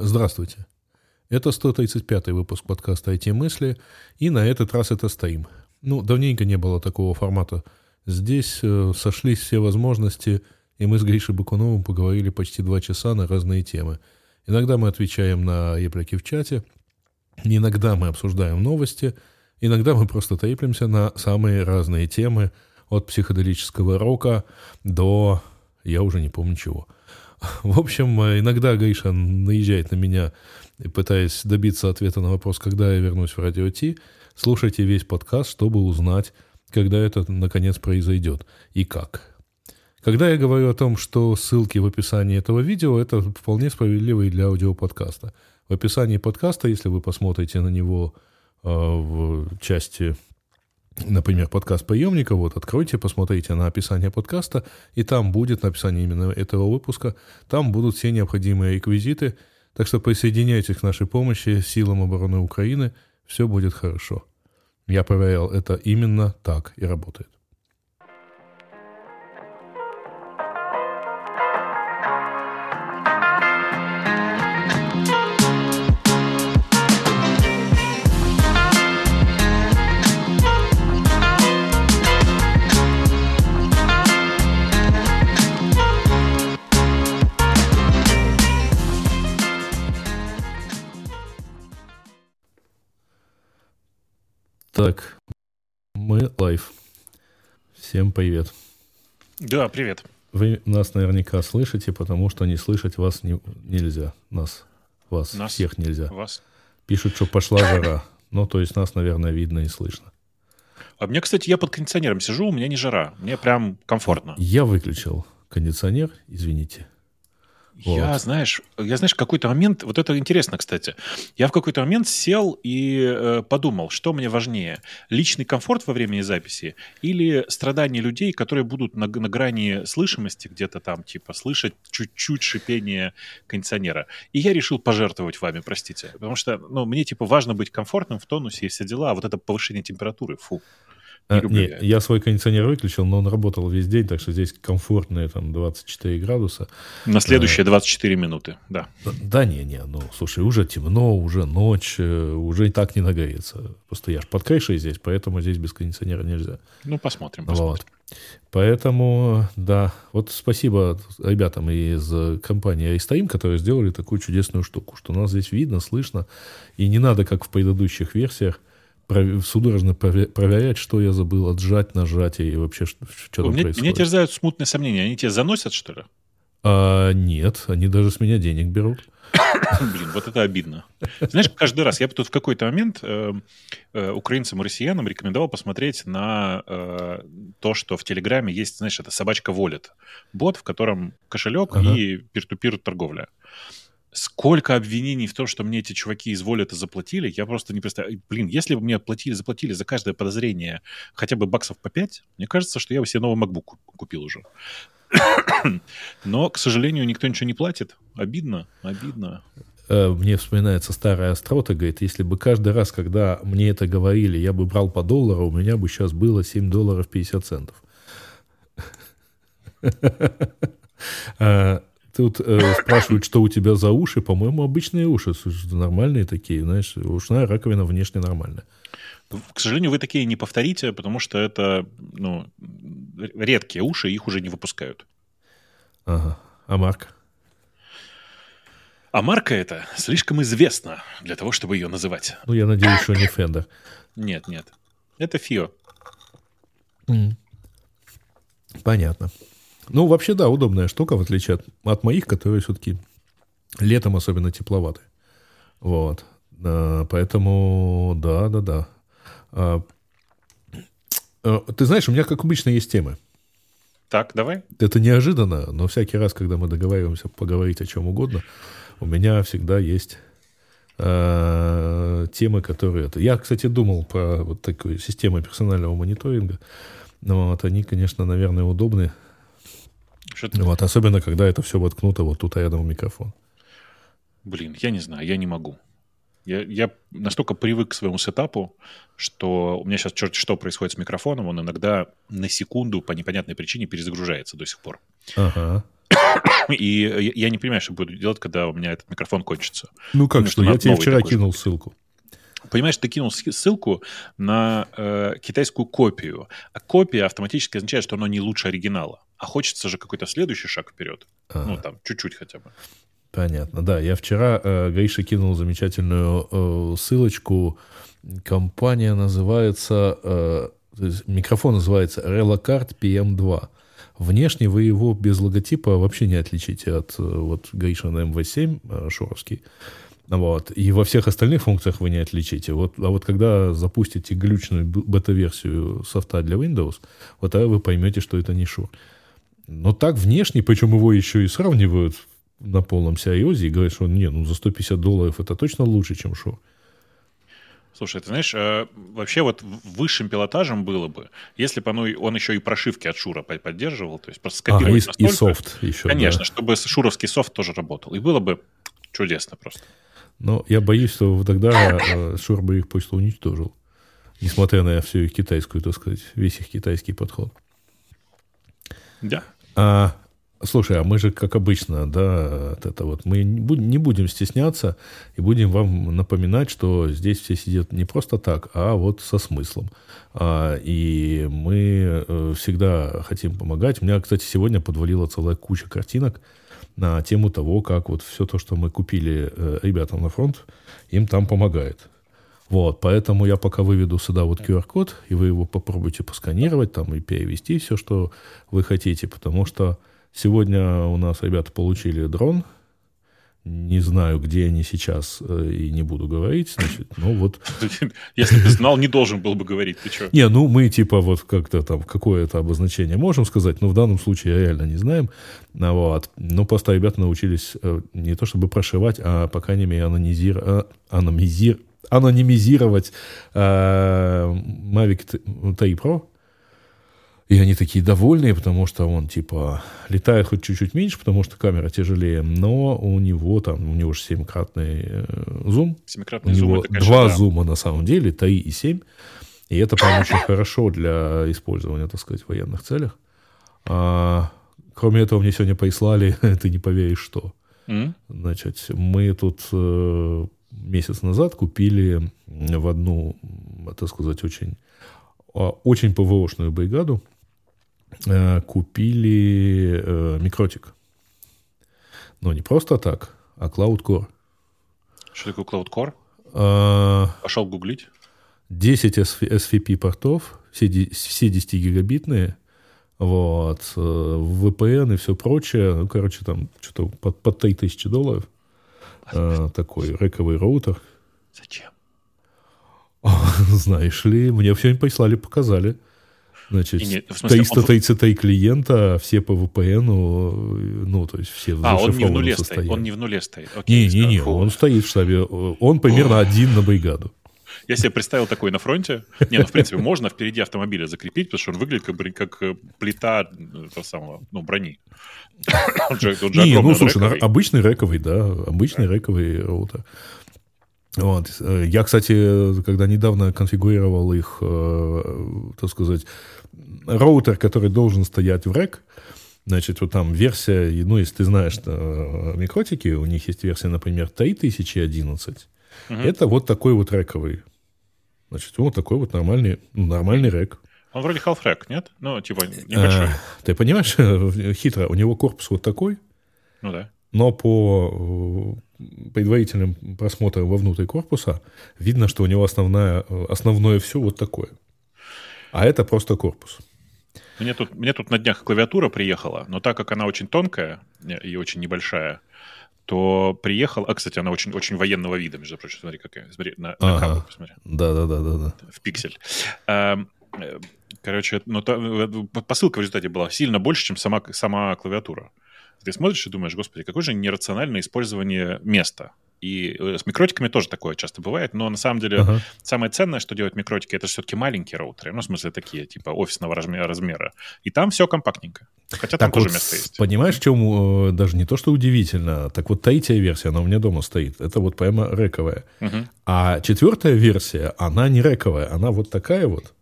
Здравствуйте. Это 135-й выпуск подкаста «IT-мысли», и на этот раз это стоим. Ну, давненько не было такого формата. Здесь э, сошлись все возможности, и мы с Гришей Бакуновым поговорили почти два часа на разные темы. Иногда мы отвечаем на реплики в чате, иногда мы обсуждаем новости, иногда мы просто треплемся на самые разные темы, от психоделического рока до... я уже не помню чего. В общем, иногда Гриша наезжает на меня пытаясь добиться ответа на вопрос, когда я вернусь в Радио Ти, слушайте весь подкаст, чтобы узнать, когда это наконец произойдет и как. Когда я говорю о том, что ссылки в описании этого видео, это вполне справедливо и для аудиоподкаста. В описании подкаста, если вы посмотрите на него э, в части, например, подкаст приемника, вот откройте, посмотрите на описание подкаста, и там будет написание именно этого выпуска, там будут все необходимые реквизиты – так что присоединяйтесь к нашей помощи силам обороны Украины, все будет хорошо. Я проверял, это именно так и работает. Так, мы live. Всем привет. Да, привет. Вы нас наверняка слышите, потому что не слышать вас не, нельзя. Нас, вас, нас? всех нельзя. Вас. Пишут, что пошла жара. Ну, то есть нас, наверное, видно и слышно. А мне, кстати, я под кондиционером сижу, у меня не жара. Мне прям комфортно. Я выключил кондиционер, извините. Я, знаешь, я, знаешь, какой-то момент, вот это интересно, кстати, я в какой-то момент сел и э, подумал, что мне важнее, личный комфорт во время записи или страдания людей, которые будут на, на грани слышимости где-то там, типа, слышать чуть-чуть шипение кондиционера. И я решил пожертвовать вами, простите, потому что, ну, мне, типа, важно быть комфортным в тонусе и все дела, а вот это повышение температуры, фу. Не, а, не, я свой кондиционер выключил, но он работал весь день, так что здесь комфортные там 24 градуса. На следующие 24 а, минуты, да. Да, не, не, ну, слушай, уже темно, уже ночь, э, уже и так не нагреется. Просто я же под крышей здесь, поэтому здесь без кондиционера нельзя. Ну, посмотрим, посмотрим. Вот. Поэтому, да, вот спасибо ребятам из компании iStream, которые сделали такую чудесную штуку, что нас здесь видно, слышно, и не надо, как в предыдущих версиях, судорожно проверять, что я забыл, отжать, нажать и вообще что, что там меня, происходит. Меня терзают смутные сомнения. Они тебя заносят, что ли? А, нет, они даже с меня денег берут. Блин, вот это обидно. Знаешь, каждый раз я бы тут в какой-то момент э, э, украинцам и россиянам рекомендовал посмотреть на э, то, что в Телеграме есть, знаешь, это собачка Wallet. Бот, в котором кошелек ага. и пир-ту-пир торговля сколько обвинений в том, что мне эти чуваки из воли это заплатили, я просто не представляю. Блин, если бы мне платили, заплатили за каждое подозрение хотя бы баксов по 5, мне кажется, что я бы себе новый MacBook купил уже. Но, к сожалению, никто ничего не платит. Обидно, обидно. Э, мне вспоминается старая острота, говорит, если бы каждый раз, когда мне это говорили, я бы брал по доллару, у меня бы сейчас было 7 долларов 50 центов. А, Тут э, спрашивают, что у тебя за уши. По-моему, обычные уши. Нормальные такие, знаешь. Ушная раковина внешне нормальная. К сожалению, вы такие не повторите, потому что это ну, редкие уши, их уже не выпускают. Ага. А марка? А марка эта слишком известна для того, чтобы ее называть. Ну, я надеюсь, что не Fender. Нет, нет. Это Фио. Понятно. Ну, вообще, да, удобная штука, в отличие от, от моих, которые все-таки летом особенно тепловаты. Вот. А, поэтому, да, да, да. А, а, ты знаешь, у меня, как обычно, есть темы. Так, давай. Это неожиданно, но всякий раз, когда мы договариваемся поговорить о чем угодно, у меня всегда есть э, темы, которые... Это... Я, кстати, думал про вот такую систему персонального мониторинга. Но вот они, конечно, наверное, удобны что вот, особенно, когда это все воткнуто вот тут рядом в микрофон. Блин, я не знаю, я не могу. Я, я настолько привык к своему сетапу, что у меня сейчас черт что происходит с микрофоном, он иногда на секунду по непонятной причине перезагружается до сих пор. Ага. И я не понимаю, что буду делать, когда у меня этот микрофон кончится. Ну как что, я тебе вчера кинул ссылку. Понимаешь, ты кинул ссылку на э, китайскую копию, а копия автоматически означает, что оно не лучше оригинала. А хочется же какой-то следующий шаг вперед. А. Ну, там, чуть-чуть хотя бы. Понятно, да. Я вчера э, Гаиша кинул замечательную э, ссылочку. Компания называется, э, микрофон называется Relacard PM2. Внешне вы его без логотипа вообще не отличите от э, вот Гаиша на MV7 э, шоровский. Вот. И во всех остальных функциях вы не отличите. Вот, а вот когда запустите глючную бета-версию софта для Windows, вот тогда вы поймете, что это не Shure. Но так внешне, причем его еще и сравнивают на полном серьезе и говорят, что не, ну за 150 долларов это точно лучше, чем Shure. Слушай, ты знаешь, э, вообще вот высшим пилотажем было бы, если бы он, он еще и прошивки от Шура поддерживал, то есть просто скопировать а, и, настолько, и софт еще. Конечно, да. чтобы шуровский софт тоже работал. И было бы чудесно просто. Но я боюсь, что тогда э, Шур бы их почту уничтожил. Несмотря на всю их китайскую, так сказать, весь их китайский подход. Да. А, слушай, а мы же, как обычно, да, это вот, мы не будем стесняться и будем вам напоминать, что здесь все сидят не просто так, а вот со смыслом. А, и мы э, всегда хотим помогать. У меня, кстати, сегодня подвалила целая куча картинок, на тему того, как вот все то, что мы купили э, ребятам на фронт, им там помогает. Вот, поэтому я пока выведу сюда вот QR-код, и вы его попробуйте посканировать там и перевести все, что вы хотите, потому что сегодня у нас ребята получили дрон – не знаю, где они сейчас, э, и не буду говорить, значит, ну вот... Если бы знал, не должен был бы говорить, ты что? Не, ну мы типа вот как-то там какое-то обозначение можем сказать, но в данном случае реально не знаем, а вот. Но просто ребята научились э, не то чтобы прошивать, а по крайней мере анонимизир... А, анонимизир... анонимизировать э, Mavic 3 Pro, и они такие довольные, потому что он, типа, летает хоть чуть-чуть меньше, потому что камера тяжелее, но у него там, у него же семикратный э, зум. Семикратный у зум, него это, конечно, два да. зума на самом деле, 3 и 7. И это, по-моему, очень хорошо для использования, так сказать, в военных целях. А, кроме этого, мне сегодня прислали, ты не поверишь, что. Mm. Значит, мы тут э, месяц назад купили в одну, так сказать, очень, а, очень ПВОшную бригаду Э, купили э, микротик. Но не просто так, а Cloud Core. Что такое Cloud Core? А, Пошел гуглить. 10 SVP портов, все, все 10 гигабитные, вот, э, VPN и все прочее. Ну, короче, там что-то под, под 3000 долларов. А, такой рековый роутер. Зачем? Знаешь ли, мне все прислали, показали. Значит, не, в смысле, 333 он... клиента, все по VPN, ну, то есть все А, он не в нуле стоит, он не в нуле стоит. Не-не-не, он стоит в штабе, он примерно один на бригаду. Я себе представил такой на фронте. Не, ну, в принципе, можно впереди автомобиля закрепить, потому что он выглядит как, как э, плита э, того самого, ну, брони. Он же, он же не, ну, слушай, рэковый. обычный рэковый, да, обычный да. рэковый роутер. Вот. Э, я, кстати, когда недавно конфигурировал их, так сказать, роутер, который должен стоять в рек, Значит, вот там версия, ну, если ты знаешь что микротики, у них есть версия, например, 3011. Угу. Это вот такой вот рековый. Значит, вот такой вот нормальный, нормальный рек. Он вроде half rack, нет? Ну, типа небольшой. А, ты понимаешь, хитро, у него корпус вот такой. Ну да. Но по э, предварительным просмотрам вовнутрь корпуса видно, что у него основная, основное все вот такое. А это просто корпус. Мне тут, мне тут на днях клавиатура приехала, но так как она очень тонкая и очень небольшая, то приехал... А, кстати, она очень, очень военного вида, между прочим. Смотри, какая. Смотри, на, на ага. камеру посмотри. Да-да-да. В пиксель. А, короче, но то, э, посылка в результате была сильно больше, чем сама, сама клавиатура. Ты смотришь и думаешь, господи, какое же нерациональное использование места. И э, с микротиками тоже такое часто бывает, но на самом деле uh-huh. самое ценное, что делают микротики, это все-таки маленькие роутеры, ну, в смысле, такие, типа, офисного размера. И там все компактненько. Хотя так там вот, тоже место есть. Понимаешь, в чем э, даже не то, что удивительно, так вот третья версия, она у меня дома стоит, это вот прямо рековая. Uh-huh. А четвертая версия, она не рековая, она вот такая вот,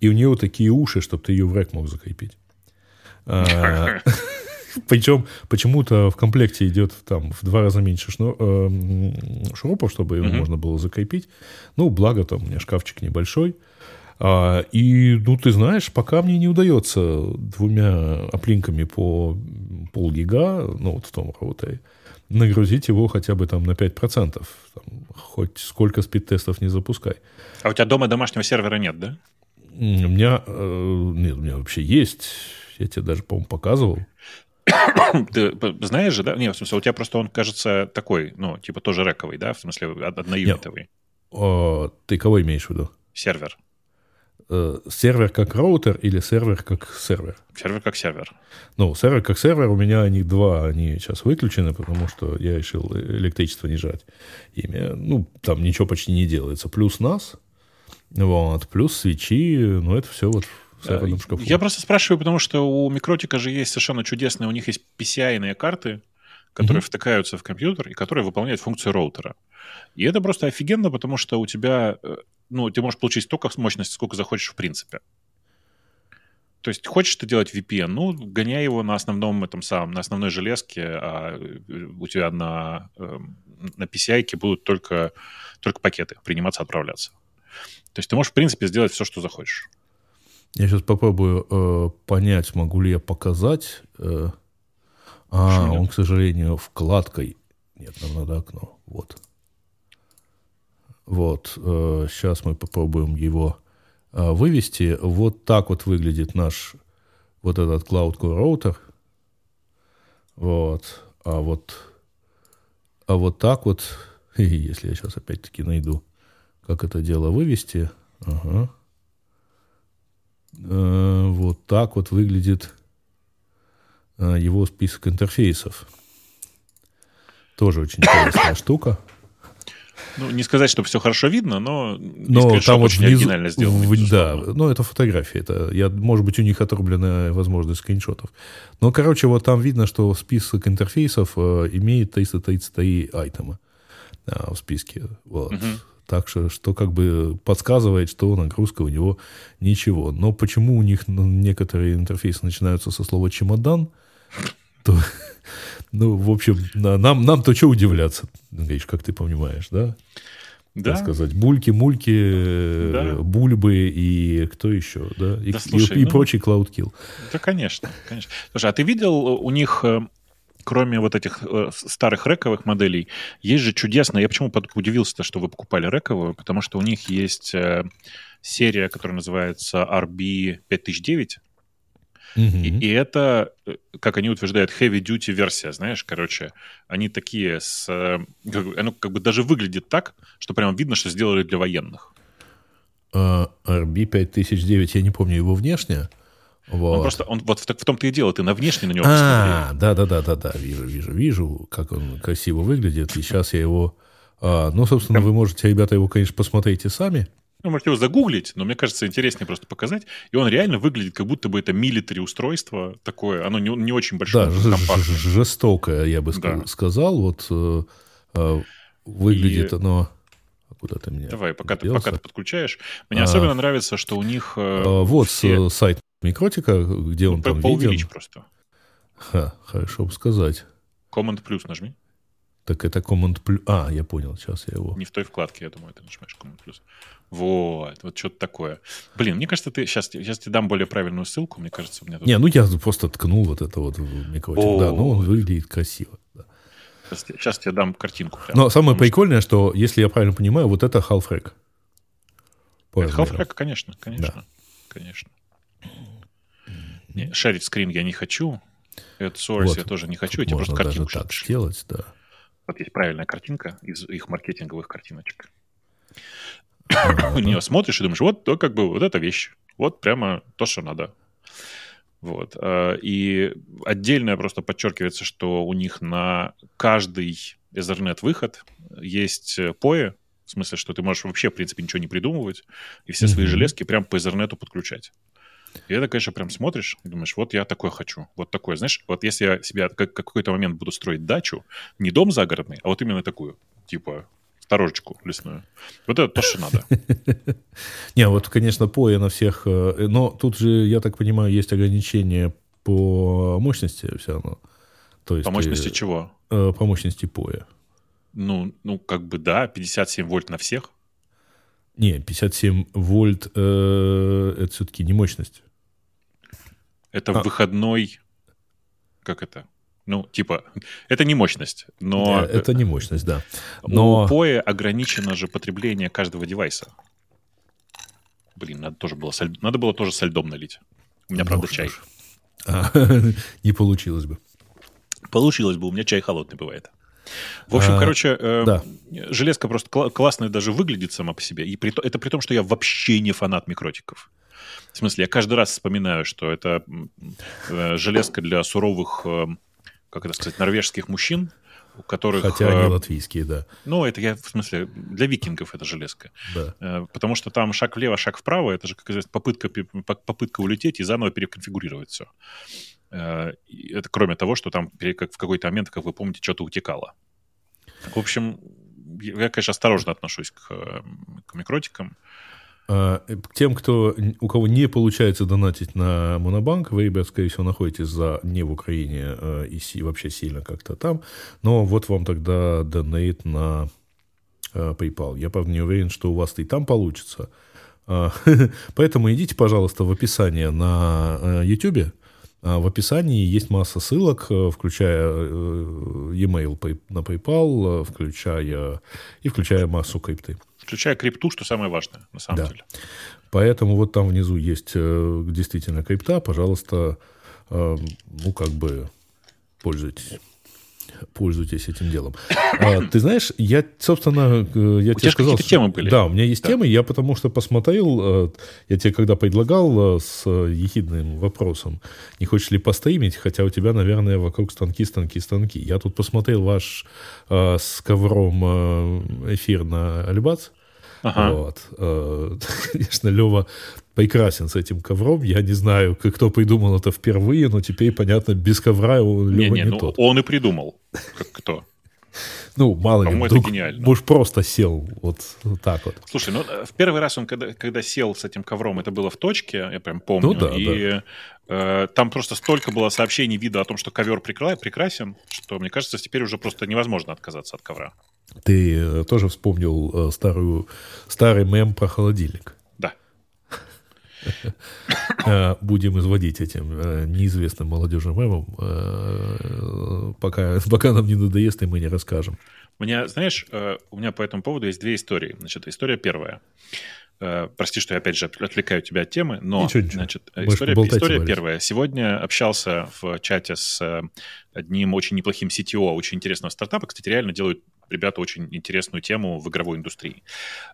и у нее вот такие уши, чтобы ты ее в рек мог закрепить. Причем почему-то в комплекте идет там в два раза меньше шнур, э, шурупов, чтобы его mm-hmm. можно было закрепить. Ну, благо там у меня шкафчик небольшой. А, и, ну, ты знаешь, пока мне не удается двумя оплинками по полгига, ну, вот в том роутере, нагрузить его хотя бы там на 5%. Там, хоть сколько speedtest ов не запускай. А у тебя дома домашнего сервера нет, да? У меня, э, нет, у меня вообще есть. Я тебе даже, по-моему, показывал. Ты знаешь же, да? Нет, в смысле, у тебя просто он, кажется, такой, ну, типа тоже рековый, да? В смысле, одноюнитовый. О, ты кого имеешь в виду? Сервер. Э, сервер как роутер или сервер как сервер? Сервер как сервер. Ну, сервер как сервер, у меня они два, они сейчас выключены, потому что я решил электричество не жечь ими. Ну, там ничего почти не делается. Плюс нас, вот, плюс свечи, ну, это все вот в серверном шкафу. Я просто спрашиваю, потому что у Микротика же есть совершенно чудесные, у них есть PCI-ные карты, которые mm-hmm. втыкаются в компьютер и которые выполняют функцию роутера. И это просто офигенно, потому что у тебя, э, ну, ты можешь получить столько мощности, сколько захочешь в принципе. То есть хочешь ты делать VPN, ну, гоняй его на основном этом самом, на основной железке, а э, у тебя на, эм, на PCI будут только, только пакеты приниматься, отправляться. То есть ты можешь, в принципе, сделать все, что захочешь. Я сейчас попробую э, понять, могу ли я показать. Э, а, он, к сожалению, вкладкой. Нет, нам надо окно. Вот. Вот. Э, сейчас мы попробуем его э, вывести. Вот так вот выглядит наш вот этот Cloud Core роутер. Вот. А вот, а вот так вот, если я сейчас опять-таки найду, как это дело вывести. Ага. Э, вот так вот выглядит Э, его список интерфейсов. Тоже очень интересная штука. Ну, не сказать, что все хорошо видно, но, но там вот очень внизу, оригинально сделано. В, да, но это фотография. Это, я, может быть, у них отрублена возможность скриншотов. Но, короче, вот там видно, что список интерфейсов э, имеет 333 айтема э, в списке. Вот. Угу. Так что, что как бы подсказывает, что нагрузка у него ничего. Но почему у них некоторые интерфейсы начинаются со слова «чемодан», то, ну, в общем, нам, нам-то что удивляться, говоришь, как ты понимаешь, да? Да. Так сказать, бульки, мульки, да. бульбы и кто еще, да? И, да, слушай, и, и ну, прочий CloudKill. Да, конечно, конечно. Слушай, а ты видел у них, э, кроме вот этих э, старых рековых моделей, есть же чудесно, я почему удивился, что вы покупали рековую, потому что у них есть э, серия, которая называется RB 5009, и, и это, э, как они утверждают, heavy-duty версия, знаешь, короче, они такие с... Э, оно как бы даже выглядит так, что прям видно, что сделали для военных. Uh, RB 5009, я не помню его внешне. Вот. Он просто, он, вот в, в том-то и дело, ты на внешне на него а, да, да, да, да, да, вижу, вижу, вижу, как он красиво выглядит. И сейчас я его, а, ну, собственно, вы можете, ребята, его, конечно, посмотрите сами. Ну, можете его загуглить, но мне кажется, интереснее просто показать. И он реально выглядит, как будто бы это милитари устройство такое. Оно не, не очень большое. Да, жестокое, я бы да. сказал. Вот э, э, выглядит и... оно... Куда ты меня Давай, пока ты, пока ты подключаешь. Мне а, особенно нравится, что у них... Э, а, вот все... сайт Микротика, где он ну, там виден. просто. Ха, хорошо бы сказать. Command плюс нажми. Так это Command плюс. А, я понял, сейчас я его. Не в той вкладке, я думаю, ты нажимаешь Command плюс. Вот, вот что-то такое. Блин, мне кажется, ты сейчас, сейчас тебе дам более правильную ссылку, мне кажется, у меня тут... Не, ну я просто ткнул вот это вот в микротик. Да, ну он выглядит красиво. Да. Сейчас, сейчас тебе дам картинку. Прямо, Но самое прикольное, что... что, если я правильно понимаю, вот это half-rack. Это half-rack, конечно, конечно, да. конечно. Не, шарить скрин я не хочу. Это source вот. я тоже не хочу, я тебе просто картинку даже так сделать, да. Вот есть правильная картинка из их маркетинговых картиночек. На нее смотришь и думаешь, вот то как бы вот эта вещь. Вот прямо то, что надо. Вот. А, и отдельно просто подчеркивается, что у них на каждый Ethernet-выход есть POE, в смысле, что ты можешь вообще, в принципе, ничего не придумывать, и все свои железки прям по Ethernet подключать. И это, конечно, прям смотришь и думаешь, вот я такое хочу, вот такое. Знаешь, вот если я себя как, какой-то момент буду строить дачу, не дом загородный, а вот именно такую, типа сторожечку лесную. Вот это то, что надо. Не, вот, конечно, поя на всех, э, но тут же, я так понимаю, есть ограничения по мощности все равно. То есть, По мощности чего? Э, по мощности поя. Ну, ну, как бы да, 57 вольт на всех. Не, 57 вольт э, это все-таки не мощность. Это А. выходной... Как это? Ну, типа, это не мощность, но Э, это не мощность, да. у Но POE ограничено же потребление каждого девайса. Блин, надо тоже было, со ль- надо было тоже со льдом налить. У меня, правда, Ну, чай. что ж. А, не получилось бы. Получилось бы, у меня чай холодный бывает. В общем, А, короче, э, да. железка просто кла- классная даже выглядит сама по себе. И при то- это при том, что я вообще не фанат микротиков. В смысле, я каждый раз вспоминаю, что это э, железка для суровых, э, как это сказать, норвежских мужчин, у которых... Хотя э, они латвийские, да. ну, это я, в смысле, для викингов это железка. да. Э, Потому что там шаг влево, шаг вправо, это же как известно, попытка, попытка улететь и заново переконфигурировать все. Это кроме того, что там в какой-то момент, как вы помните, что-то утекало. В общем, я, конечно, осторожно отношусь к, э, к микротикам. Э, К тем, кто, у кого не получается донатить на Монобанк, вы, ребят, скорее всего, находитесь за, не в Украине э, и вообще сильно как-то там. Но вот вам тогда донейт на э, PayPal. Я, правда, не уверен, что у вас и там получится. Поэтому идите, пожалуйста, в описание на э, YouTube. А В описании есть масса ссылок, э, включая э, e-mail на PayPal, э, включая и включая массу крипты. Включая крипту, что самое важное, на самом Да. деле. Поэтому вот там внизу есть действительно крипта. Пожалуйста, ну, как бы пользуйтесь. Пользуйтесь этим делом. А, ты знаешь, я, собственно, э, я У тебе сказал... какие-то темы были. Да, у меня есть Да. темы. Я потому что посмотрел, э, я тебе когда предлагал э, с ехидным вопросом, не хочешь ли постримить, хотя у тебя, наверное, вокруг станки, станки, станки. Я тут посмотрел ваш с ковром эфир на Альбац. Ага. Вот. Конечно, Лева прекрасен с этим ковром. Я не знаю, как- кто придумал это впервые, но теперь, понятно, без ковра у Лева Не-не, не ну тот. он и придумал. Как кто? Ну, мало ли, По-моему, это вдруг, гениально. может, просто сел вот, вот так вот. Слушай, ну в первый раз он, когда, когда сел с этим ковром, это было в точке, я прям помню. Ну да, и э, там просто столько было сообщений вида о том, что ковер прекра- прекрасен, что, мне кажется, теперь уже просто невозможно отказаться от ковра. Ты э, тоже вспомнил э, старую, старый мем про холодильник. Э, Будем изводить этим э, неизвестным молодежным мемом, э, пока, пока нам не надоест, и мы не расскажем. У меня, знаешь, у меня по этому поводу есть две истории. Значит, история первая. Прости, что я опять же отвлекаю тебя от темы, но Ничего, ничего. значит, история, история первая. Сегодня общался в чате с одним очень неплохим CTO очень интересного стартапа. Кстати, реально делают ребята очень интересную тему в игровой индустрии.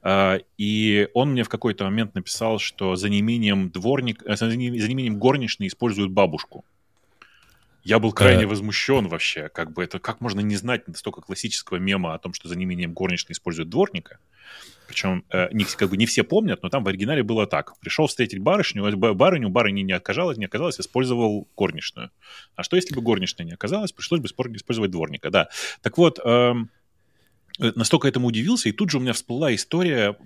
А, И он мне в какой-то момент написал, что за неимением дворник, э, за не- за неимением горничной используют бабушку. Я был крайне Э. возмущен вообще. Как бы это, как можно не знать настолько классического мема о том, что за неимением горничной используют дворника? Причем э, не, как бы не все помнят, но там в оригинале было так. Пришел встретить барышню, ба- барыню, барыня не оказалась, не оказалась, использовал горничную. А что, если бы горничная не оказалась, пришлось бы использовать дворника, да. Так вот, э, настолько этому удивился, и тут же у меня всплыла история,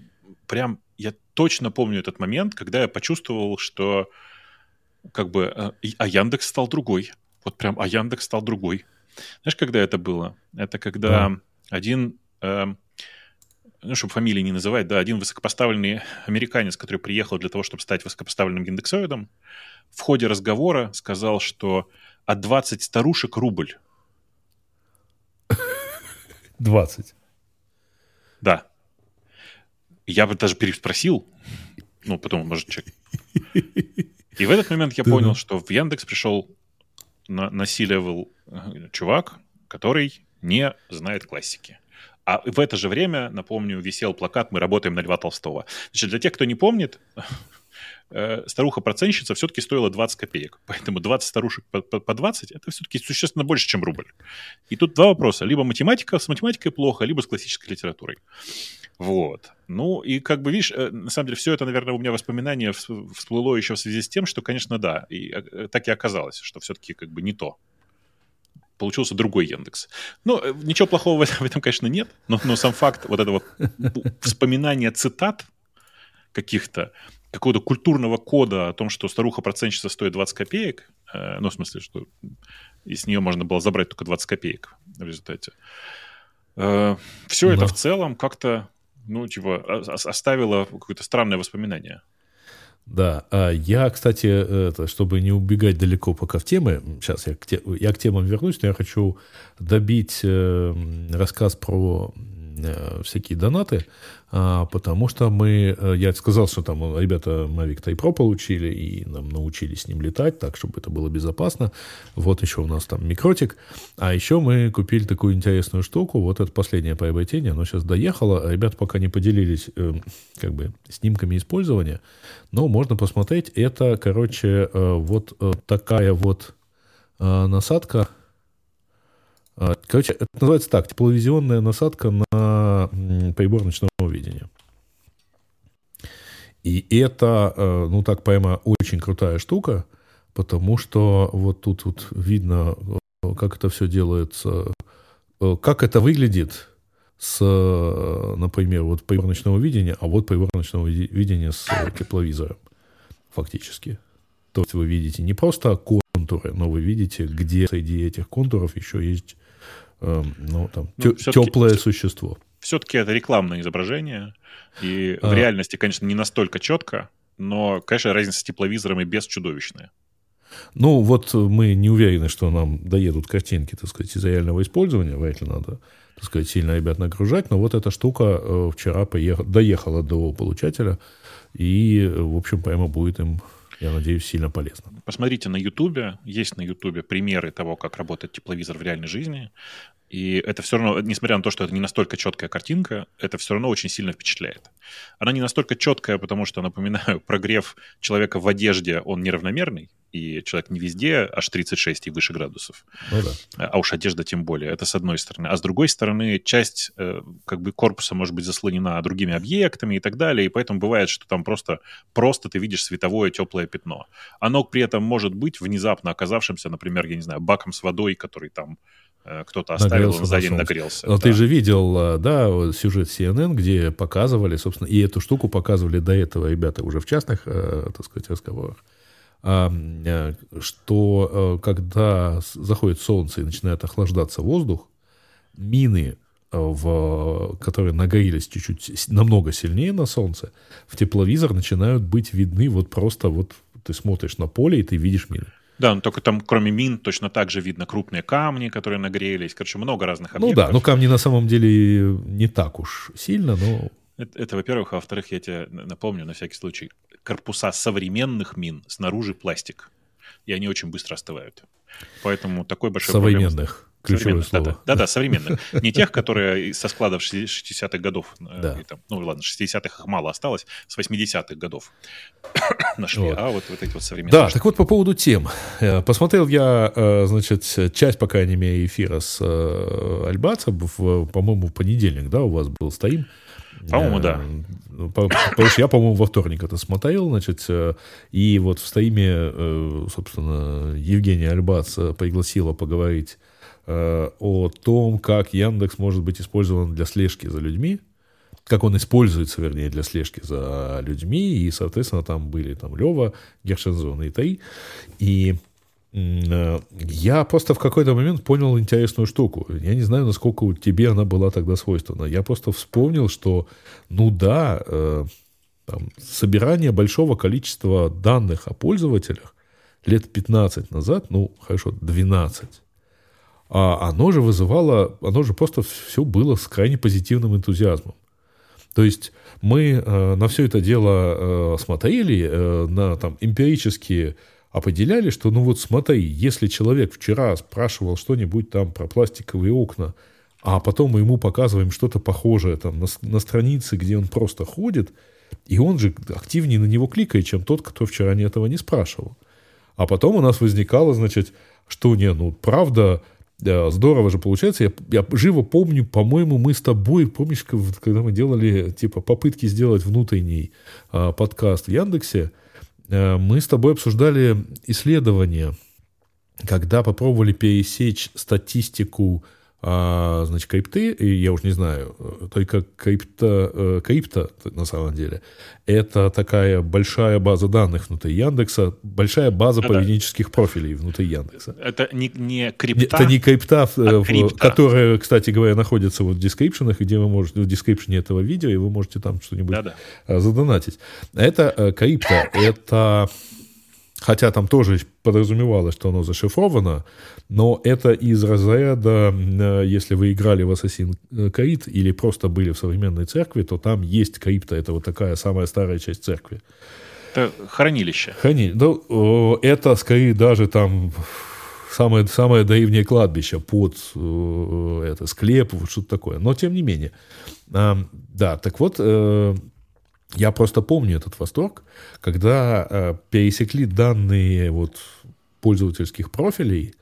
прям, я точно помню этот момент, когда я почувствовал, что как бы, э, а Яндекс стал другой. Вот прям, а Яндекс стал другой. Знаешь, когда это было? Это когда один, эм, ну, чтобы фамилии не называть, да, один высокопоставленный американец, который приехал для того, чтобы стать высокопоставленным индексоидом, в ходе разговора сказал, что от 20 старушек рубль. 20. Да. Я бы даже переспросил, ну, потом, может, человек... И в этот момент я Да. понял, что в Яндекс пришел на, на C-level э, чувак, который не знает классики. А в это же время, напомню, висел плакат «Мы работаем на Льва Толстого». Значит, для тех, кто не помнит, э, старуха-процентщица все-таки стоила 20 копеек. Поэтому 20 старушек по, по- по 20 – это все-таки существенно больше, чем рубль. И тут два вопроса. Либо математика, с математикой плохо, либо с классической литературой. Вот. Ну, и как бы, видишь, э, на самом деле, все это, наверное, у меня воспоминание вс- всплыло еще в связи с тем, что, конечно, да, и э, так и оказалось, что все-таки как бы не то. Получился другой Яндекс. Ну, ничего плохого в этом, конечно, нет, но, но сам факт вот этого вспоминания цитат каких-то, какого-то культурного кода о том, что старуха-процентщица стоит 20 копеек, э, ну, в смысле, что и с нее можно было забрать только 20 копеек в результате. Э, все да. это в целом как-то, ну, типа, оставило какое-то странное воспоминание. Да, а я, кстати, это, чтобы не убегать далеко пока в темы, сейчас я к, те, я к темам вернусь, но я хочу добить э, рассказ про всякие донаты, а, потому что мы, э, я сказал, что там ребята Mavic Type Pro получили и нам научились с ним летать, так, чтобы это было безопасно. Вот еще у нас там микротик. А еще мы купили такую интересную штуку, вот это последнее приобретение, оно сейчас доехало, ребята пока не поделились э, как бы снимками использования, но можно посмотреть. Это, короче, вот такая вот насадка, короче, это называется так, тепловизионная насадка на прибор ночного видения. И это, э, ну так прямо очень крутая штука, потому что вот тут вот видно, э, как это все делается, э, как это выглядит с, например, вот прибор ночного видения, а вот прибор ночного видения с тепловизором фактически. То есть вы видите не просто контуры, но вы видите, где среди этих контуров еще есть Эм, ну, там, ну, теплое существо. Все-таки это рекламное изображение, и а. в реальности, конечно, не настолько четко, но, конечно, разница с тепловизором и без чудовищная. Ну, вот мы не уверены, что нам доедут картинки, так сказать, из реального использования, вряд ли надо, так сказать, сильно ребят нагружать, но вот эта штука э, вчера поехала, доехала до получателя, и, в общем, прямо будет им я надеюсь, сильно полезно. Посмотрите на Ютубе. Есть на Ютубе примеры того, как работает тепловизор в реальной жизни. И это все равно, несмотря на то, что это не настолько четкая картинка, это все равно очень сильно впечатляет. Она не настолько четкая, потому что, напоминаю, прогрев человека в одежде, он неравномерный, и человек не везде аж 36 и выше градусов. Ну, да. А уж одежда тем более. Это с одной стороны. А с другой стороны, часть э, как бы корпуса может быть заслонена другими объектами и так далее, и поэтому бывает, что там просто, просто ты видишь световое теплое пятно. Оно при этом может быть внезапно оказавшимся, например, я не знаю, баком с водой, который там Э, кто-то оставил, нагрелся сзади нагрелся. Но да. ты же видел, э, да, сюжет CNN, где показывали, собственно, и эту штуку показывали до этого ребята уже в частных, э, так сказать, разговорах, а, что когда заходит солнце и начинает охлаждаться воздух, мины, в, которые нагрелись чуть-чуть намного сильнее на солнце, в тепловизор начинают быть видны вот просто вот ты смотришь на поле и ты видишь мины. Да, но только там, кроме мин, точно так же видно крупные камни, которые нагрелись. Короче, много разных объектов. Ну да, но камни на самом деле не так уж сильно, но... Это, это во-первых. А во-вторых, я тебе напомню на всякий случай. Корпуса современных мин снаружи пластик. И они очень быстро остывают. Поэтому такой большой Современных. Проблемы... Ключевое слово. Да, да, современных. Не тех, которые со складов 60-х годов. Э, да. там, ну ладно, 60-х их мало осталось, с 80-х годов нашли, вот. а вот, вот эти вот современные. Да, так вот по поводу тем. Э, посмотрел я, э, значит, часть, по крайней мере, эфира с Альбаца, по-моему, в понедельник, да, у вас был стоим. По-моему, да. Потому что я, по-моему, во вторник это смотрел, значит, и вот в стоиме, собственно, Евгения Альбац пригласила поговорить о том, как Яндекс может быть использован для слежки за людьми, как он используется, вернее, для слежки за людьми, и, соответственно, там были там Лева, Гершензон и Таи, и э, я просто в какой-то момент понял интересную штуку. Я не знаю, насколько тебе она была тогда свойственна. Я просто вспомнил, что, ну да, э, там, собирание большого количества данных о пользователях лет 15 назад, ну, хорошо, 12, а оно же вызывало, оно же просто все было с крайне позитивным энтузиазмом. То есть мы э, на все это дело э, смотрели, э, на там эмпирически определяли, что ну вот смотри, если человек вчера спрашивал что-нибудь там про пластиковые окна, а потом мы ему показываем что-то похожее там на, на странице, где он просто ходит, и он же активнее на него кликает, чем тот, кто вчера не этого не спрашивал. А потом у нас возникало, значит, что не, ну правда, Здорово же получается. Я, я живо помню, по-моему, мы с тобой, помнишь, когда мы делали типа попытки сделать внутренний а, подкаст в Яндексе, а, мы с тобой обсуждали исследования, когда попробовали пересечь статистику а, значит, крипты, и я уж не знаю, только крипта, э, крипта на самом деле, это такая большая база данных внутри Яндекса, большая база Да-да. поведенческих профилей внутри Яндекса. Это не, не крипта. Это не крипта, э, а в- крипта. которая, кстати говоря, находится вот в дескрипшенах, где вы можете, в дескрипшене этого видео, и вы можете там что-нибудь Да-да. э, задонатить. Это э, крипто, это... Хотя там тоже подразумевалось, что оно зашифровано, но это из разряда, э, если вы играли в Assassin's Creed или просто были в современной церкви, то там есть крипто, это вот такая самая старая часть церкви. Это хранилище. Храни- ну, э, это скорее даже там самое, самое древнее кладбище под э, это, склеп, вот что-то такое. Но тем не менее. Да, так вот, э, я просто помню этот восторг, когда э, пересекли данные вот, пользовательских профилей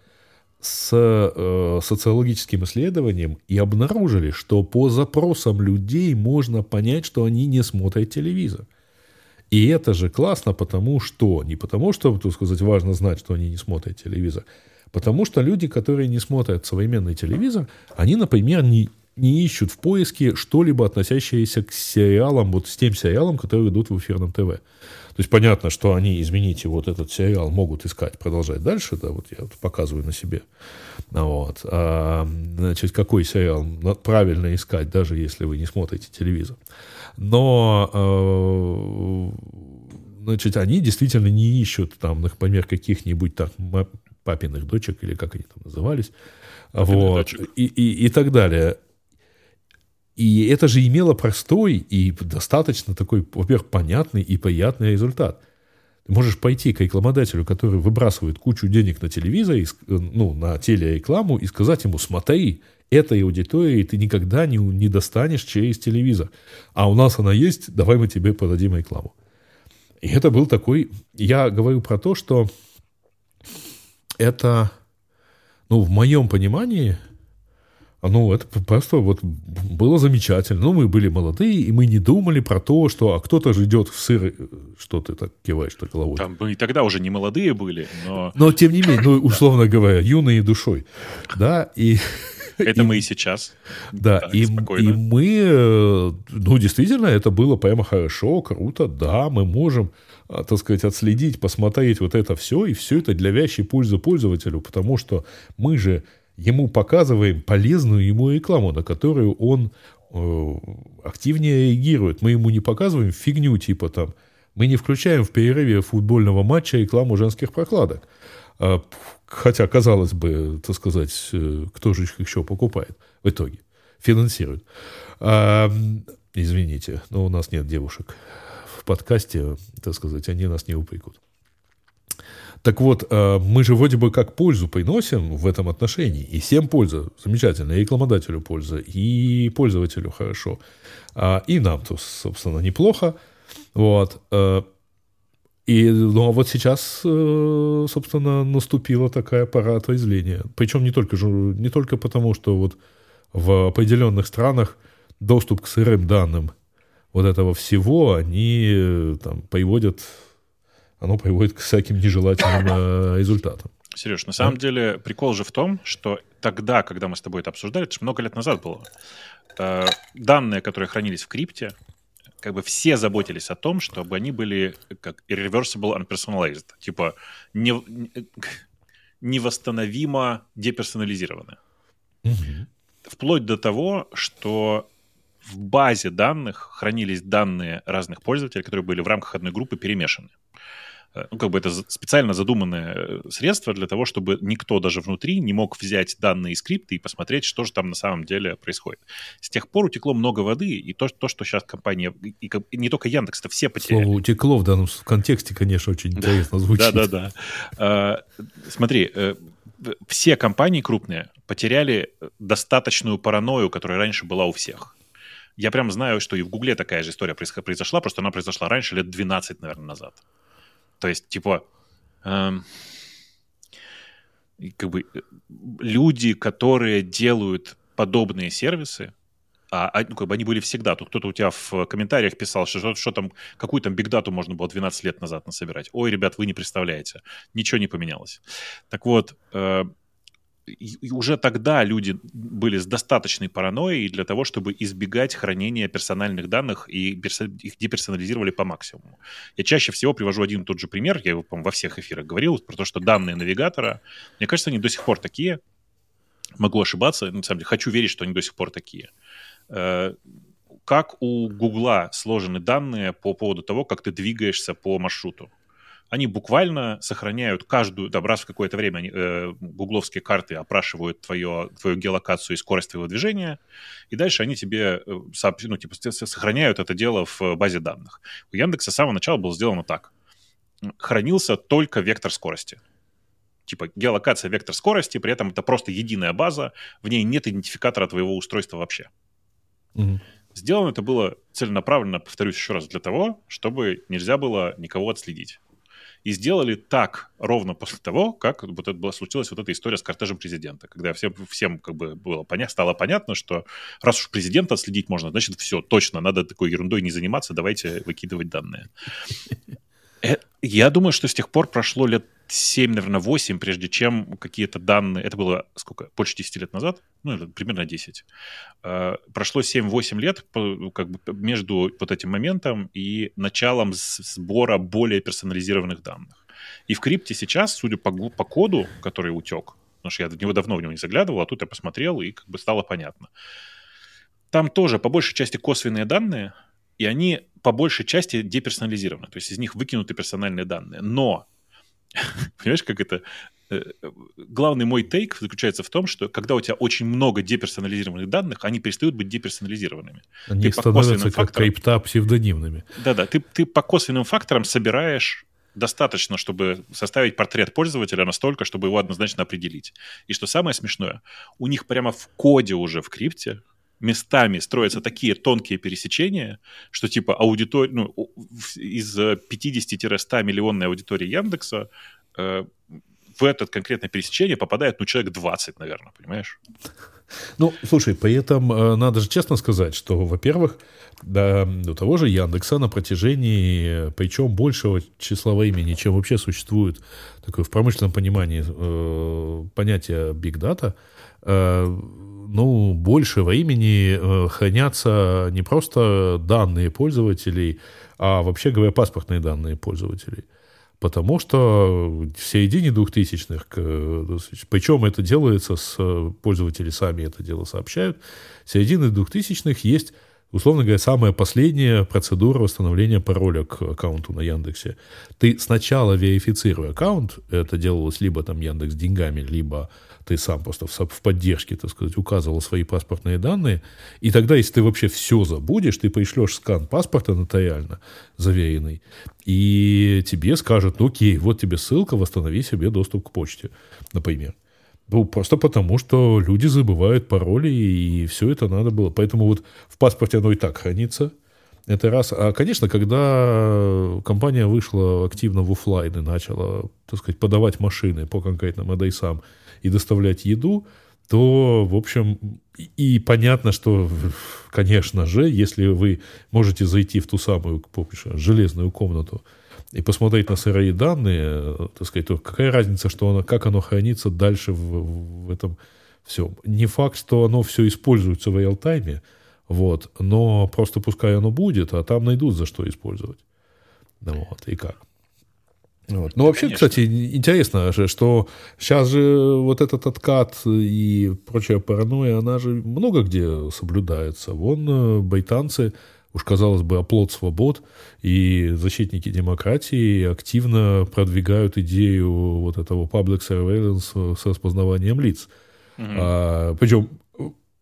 с э, социологическим исследованием и обнаружили, что по запросам людей можно понять, что они не смотрят телевизор. И это же классно, потому что, не потому что, так сказать, важно знать, что они не смотрят телевизор, потому что люди, которые не смотрят современный телевизор, они, например, не, не ищут в поиске что-либо относящееся к сериалам, вот с тем сериалам, которые идут в эфирном ТВ. То есть понятно, что они, извините, вот этот сериал могут искать, продолжать дальше, да, вот я вот показываю на себе. Вот. А, значит, какой сериал правильно искать, даже если вы не смотрите телевизор. Но, э, значит, они действительно не ищут там, например, каких-нибудь так папиных дочек, или как они там назывались, вот, дочек. и, и, и так далее. И это же имело простой и достаточно такой, во-первых, понятный и приятный результат. Ты можешь пойти к рекламодателю, который выбрасывает кучу денег на телевизор, ск- ну, на телерекламу, и сказать ему, смотри, этой аудитории ты никогда не, не достанешь через телевизор. А у нас она есть, давай мы тебе продадим рекламу. И это был такой... Я говорю про то, что это, ну, в моем понимании, ну, это просто вот было замечательно. Ну, мы были молодые, и мы не думали про то, что а кто-то же идет в сыр... Что ты так киваешь так головой? Там мы и тогда уже не молодые были, но Но, тем не менее, ну, условно говоря, юные душой. Да, и... это мы и сейчас. Да, Так, и, спокойно. и мы, э, ну, действительно, это было прямо хорошо, круто, да, мы можем, а, так сказать, отследить, посмотреть вот это все, и все это для вящей пользы пользователю, потому что мы же ему показываем полезную ему рекламу, на которую он э, активнее реагирует. Мы ему не показываем фигню типа там, мы не включаем в перерыве футбольного матча рекламу женских прокладок. А, Хотя, казалось бы, так сказать, э, кто же их еще покупает в итоге, финансирует. А, извините, но у нас нет девушек в подкасте, так сказать, они нас не упрекут. Так вот, э, мы же вроде бы как пользу приносим в этом отношении. И всем польза, замечательно, и рекламодателю польза, и пользователю хорошо. А, И нам, то, собственно, неплохо. Вот. э, И, ну, а вот сейчас, э, собственно, наступила такая пора отрезвления. Причем не только, не только потому, что вот в определенных странах доступ к сырым данным вот этого всего, они там приводят, оно приводит к всяким нежелательным э, результатам. Сереж, на самом деле прикол же в том, что тогда, когда мы с тобой это обсуждали, это же много лет назад было, э, данные, которые хранились в крипте, как бы все заботились о том, чтобы они были как irreversible unpersonalized, типа не, невосстановимо деперсонализированы. Вплоть до того, что в базе данных хранились данные разных пользователей, которые были в рамках одной группы перемешаны. Э, Ну, как бы это специально задуманное э, средство для того, чтобы никто даже внутри не мог взять данные из скрипта и посмотреть, что же там на самом деле происходит. С тех пор утекло много воды, и то, то что сейчас компания, и, и не только Яндекс, это все потеряли. Слово утекло в данном контексте, конечно, очень интересно звучит. Да, да, да. Смотри, э, в- все компании крупные потеряли э, достаточную паранойю, которая раньше была у всех. Я прям знаю, что и в Гугле такая же история произошла, просто она произошла раньше, лет 12, наверное, назад. То есть, типа, эм, как бы люди, которые делают подобные сервисы, а, а, ну, как бы они были всегда. Тут кто-то у тебя в комментариях писал, что, что, что там, какую там бигдату можно было 12 лет назад насобирать. Ой, ребят, вы не представляете. Ничего не поменялось. Так вот, э, и уже тогда люди были с достаточной паранойей для того, чтобы избегать хранения персональных данных и их деперсонализировали по максимуму. Я чаще всего привожу один и тот же пример, я его, по во всех эфирах говорил, про то, что данные навигатора, мне кажется, они до сих пор такие, могу ошибаться, на самом деле хочу верить, что они до сих пор такие. Э, как у Гугла сложены данные по поводу того, как ты двигаешься по маршруту? Они буквально сохраняют каждую, да, раз в какое-то время они, э, гугловские карты опрашивают твое, твою геолокацию и скорость твоего движения, и дальше они тебе э, ну, типа, сохраняют это дело в базе данных. У Яндекса с самого начала было сделано так. Хранился только вектор скорости. Типа геолокация, вектор скорости, при этом это просто единая база, в ней нет идентификатора твоего устройства вообще. Угу. Сделано это было целенаправленно, повторюсь еще раз, для того, чтобы нельзя было никого отследить. И сделали так ровно после того, как вот это была, случилась вот эта история с кортежем президента, когда всем, всем как бы было поня- стало понятно, что раз уж президента отследить можно, значит, все, точно, надо такой ерундой не заниматься, давайте выкидывать данные. Э, я думаю, что с тех пор прошло лет 7, наверное, 8, прежде чем какие-то данные... Это было сколько? Больше 10 лет назад? Ну, примерно 10. Э, прошло 7-8 лет как бы между вот этим моментом и началом сбора более персонализированных данных. И в крипте сейчас, судя по, по коду, который утек, потому что я в него давно в него не заглядывал, а тут я посмотрел, и как бы стало понятно. Там тоже по большей части косвенные данные, и они по большей части деперсонализированы, то есть из них выкинуты персональные данные. Но Понимаешь, как это... Э, главный мой тейк заключается в том, что когда у тебя очень много деперсонализированных данных, они перестают быть деперсонализированными. Они ты становятся как крипта псевдонимными. Да-да, ты, ты по косвенным факторам собираешь достаточно, чтобы составить портрет пользователя настолько, чтобы его однозначно определить. И что самое смешное, у них прямо в коде уже в крипте местами строятся такие тонкие пересечения, что типа аудитория, ну, из 50-100 миллионной аудитории Яндекса э, в это конкретное пересечение попадает, ну, человек 20, наверное, понимаешь? Ну, слушай, при этом э, надо же честно сказать, что, во-первых, да, до того же Яндекса на протяжении, причем большего числа времени, чем вообще существует такое в промышленном понимании э, понятие big data, э, ну, больше времени э, хранятся не просто данные пользователей, а вообще говоря, паспортные данные пользователей. Потому что в середине 2000-х, причем это делается с пользователи сами это дело сообщают, в середине 2000-х есть условно говоря, самая последняя процедура восстановления пароля к аккаунту на Яндексе. Ты сначала верифицируй аккаунт, это делалось либо там Яндекс деньгами, либо ты сам просто в, поддержке, так сказать, указывал свои паспортные данные, и тогда, если ты вообще все забудешь, ты пришлешь скан паспорта нотариально заверенный, и тебе скажут, ну окей, вот тебе ссылка, восстанови себе доступ к почте, например. Ну, просто потому, что люди забывают пароли, и все это надо было. Поэтому вот в паспорте оно и так хранится. Это раз. А, конечно, когда компания вышла активно в офлайн и начала, так сказать, подавать машины по конкретным адресам и доставлять еду, то, в общем, и понятно, что, конечно же, если вы можете зайти в ту самую, помнишь, железную комнату и посмотреть на сырые данные, так сказать, то какая разница, что оно, как оно хранится дальше в, в этом всем. Не факт, что оно все используется в реал-тайме, вот, но просто пускай оно будет, а там найдут за что использовать. Вот, и как. Вот. Ну, вообще, Конечно. кстати, интересно, что сейчас же вот этот откат и прочая паранойя, она же много где соблюдается. Вон э, байтанцы уж казалось бы, оплот свобод, и защитники демократии активно продвигают идею вот этого public surveillance с распознаванием лиц. Угу. А, причем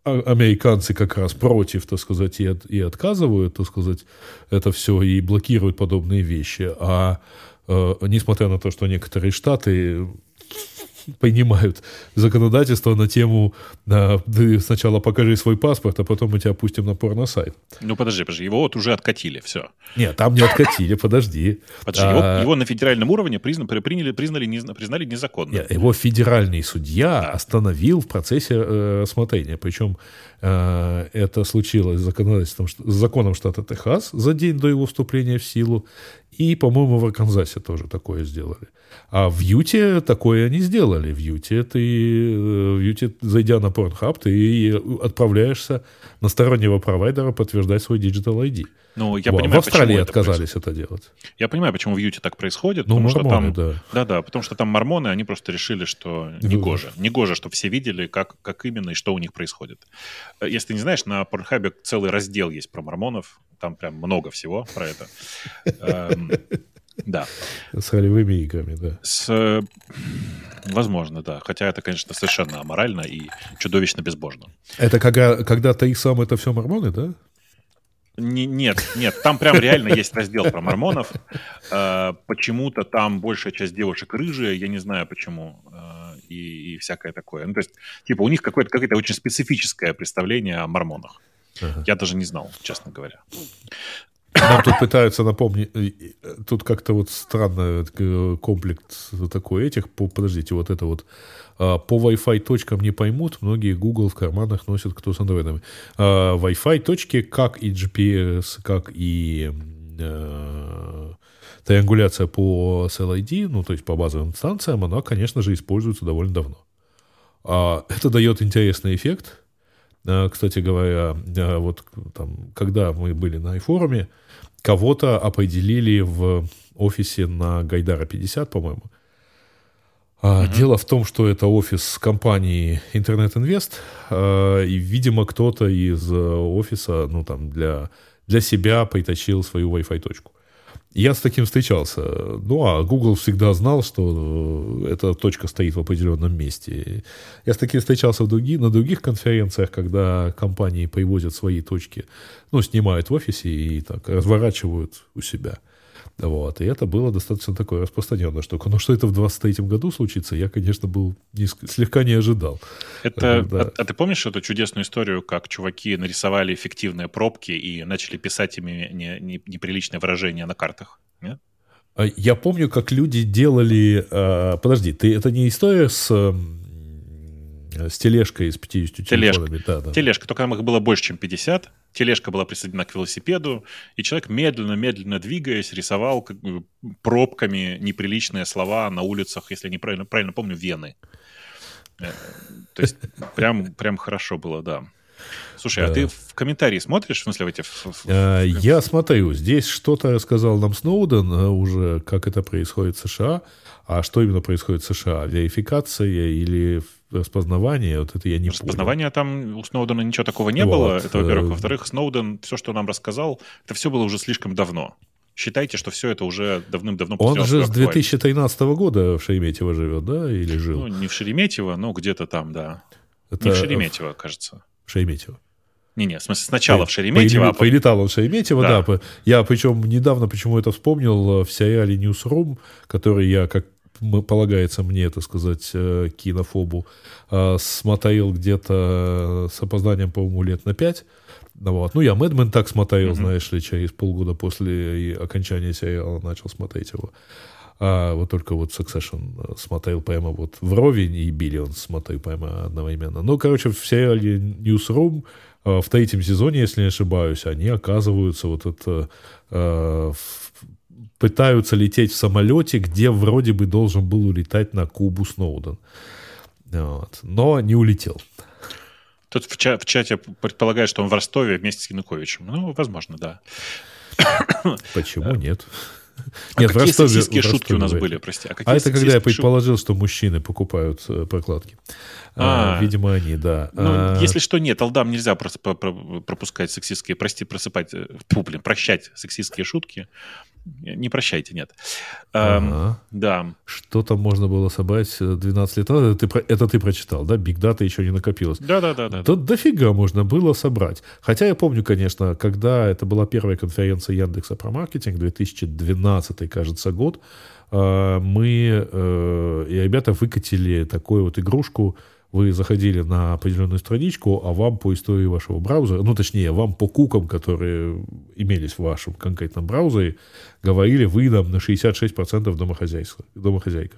а, американцы как раз против, так сказать, и, от, и отказывают, так сказать, это все и блокируют подобные вещи. А э, несмотря на то, что некоторые штаты принимают законодательство на тему на, ты сначала покажи свой паспорт, а потом мы тебя пустим на порно-сайт. Ну, подожди, подожди, его вот уже откатили, все. Нет, там не откатили, подожди. Подожди, а... его, его на федеральном уровне признали, приняли, признали, не, признали незаконным. Нет, его федеральный судья да. остановил в процессе э, рассмотрения, причем э, это случилось с, законодательством, с законом штата Техас за день до его вступления в силу, И, по-моему, в Арканзасе тоже такое сделали. А в Юте такое они сделали. В Юте ты, э, в Юте, зайдя на Pornhub, ты отправляешься на стороннего провайдера подтверждать свой Digital ID. Ну, я понимаю, в Австралии это отказались происходит. это делать. Я понимаю, почему в Юте так происходит. Ну, потому мормоны, что там, да. Да-да, потому что там мормоны, они просто решили, что не гоже. Не гоже, чтобы все видели, как, как именно и что у них происходит. Э, если ты не знаешь, на Pornhub целый раздел есть про мормонов. Там прям много всего про это. Эм, да. С ролевыми играми, да. С... Возможно, да. Хотя это, конечно, совершенно аморально и чудовищно безбожно. Это когда, когда ты сам это все мормоны, да? Не, нет, нет, там прям реально есть раздел про мормонов. Э, почему-то там большая часть девушек рыжие, я не знаю почему, э, и, и всякое такое. Ну, то есть, типа, у них какое-то какое очень специфическое представление о мормонах. Ага. Я даже не знал, честно говоря. Нам тут пытаются напомнить, тут как-то вот странно э, комплект такой этих, по, подождите, вот это вот а, по Wi-Fi точкам не поймут, многие Google в карманах носят кто с андроидами. А, Wi-Fi точки, как и GPS, как и э, триангуляция по SLID, ну, то есть по базовым станциям, она, конечно же, используется довольно давно. А, это дает интересный эффект. Кстати говоря, вот там, когда мы были на iForum, кого-то определили в офисе на Гайдара 50, по-моему. Mm-hmm. Дело в том, что это офис компании Интернет Инвест, и, видимо, кто-то из э, офиса, ну, там, для, для себя притащил свою Wi-Fi точку. Я с таким встречался. Ну, а Google всегда знал, что э, эта точка стоит в определенном месте. Я с таким встречался в други, на других конференциях, когда компании привозят свои точки, ну, снимают в офисе и так разворачивают у себя. Вот. И это было достаточно такое распространенная штука. Но что это в 23 году случится, я, конечно, был не, слегка не ожидал. Это, да. а, а ты помнишь эту чудесную историю, как чуваки нарисовали эффективные пробки и начали писать ими не, не, неприличные выражения на картах? Нет? А я помню, как люди делали... Э, подожди, ты, это не история с Э, с тележкой с 50 тележками. Да, да. Тележка, только там их было больше, чем 50. Тележка была присоединена к велосипеду, и человек медленно-медленно двигаясь рисовал как бы, пробками неприличные слова на улицах, если я неправильно правильно помню, Вены. Э, то есть прям, прям хорошо было, да. Слушай, а ты в комментарии смотришь, в смысле, в эти... А, я смотрю. Здесь что-то рассказал нам Сноуден э, уже, как это происходит в США. А что именно происходит в США? Верификация или распознавание? Вот это я не Распознавание понял. там у Сноудена ничего такого не вот. было. Это, во-первых. Э, Во-вторых, Сноуден, все, что нам рассказал, это все было уже слишком давно. Считайте, что все это уже давным-давно Он же с 2013 года в Шереметьево живет, да, или жил? Ну, не в Шереметьево, но где-то там, да. Это... Не в Шереметьево, кажется. В Шереметьево. Не-не, в смысле, сначала в Шереметьево. По, а Прилетал он в Шереметьево, да. да. Я причем недавно почему это вспомнил в сериале Newsroom, который я, как полагается мне, это сказать, э, кинофобу, э, смотрел где-то с опозданием, по-моему, лет на пять. Вот. Ну, я Мэдмен так смотрел, mm-hmm. знаешь ли, через полгода после окончания сериала начал смотреть его. А вот только вот Succession э, смотрел прямо вот вровень, и Биллион смотрел прямо одновременно. Ну, короче, в сериале Newsroom Э, в третьем сезоне, если не ошибаюсь, они оказываются вот это э, пытаются лететь в самолете, где вроде бы должен был улетать на Кубу Сноуден. Вот. Но не улетел. Тут в, ча- в чате предполагают, что он в Ростове вместе с Януковичем. Ну, возможно, да. Почему нет? А Нет, какие в Ростове, сексистские в шутки у нас были, прости? А, а это когда я предположил, шут... что мужчины покупают э, прокладки. А, а, видимо, они, да. Ну, а... если что, нет, алдам нельзя просто пропускать сексистские, прости, просыпать, э, фу, блин, прощать сексистские шутки. Не прощайте, нет. Ага. да. Что там можно было собрать 12 лет назад? Это ты, это ты прочитал, да? Биг дата еще не накопилось. Да-да-да. Да, да дофига можно было собрать. Хотя я помню, конечно, когда это была первая конференция Яндекса про маркетинг, 2012, кажется, год, э, мы э, и ребята выкатили такую вот игрушку, вы заходили на определенную страничку, а вам по истории вашего браузера, ну, точнее, вам по кукам, которые имелись в вашем конкретном браузере, говорили, вы нам на 66% домохозяйства, домохозяйка.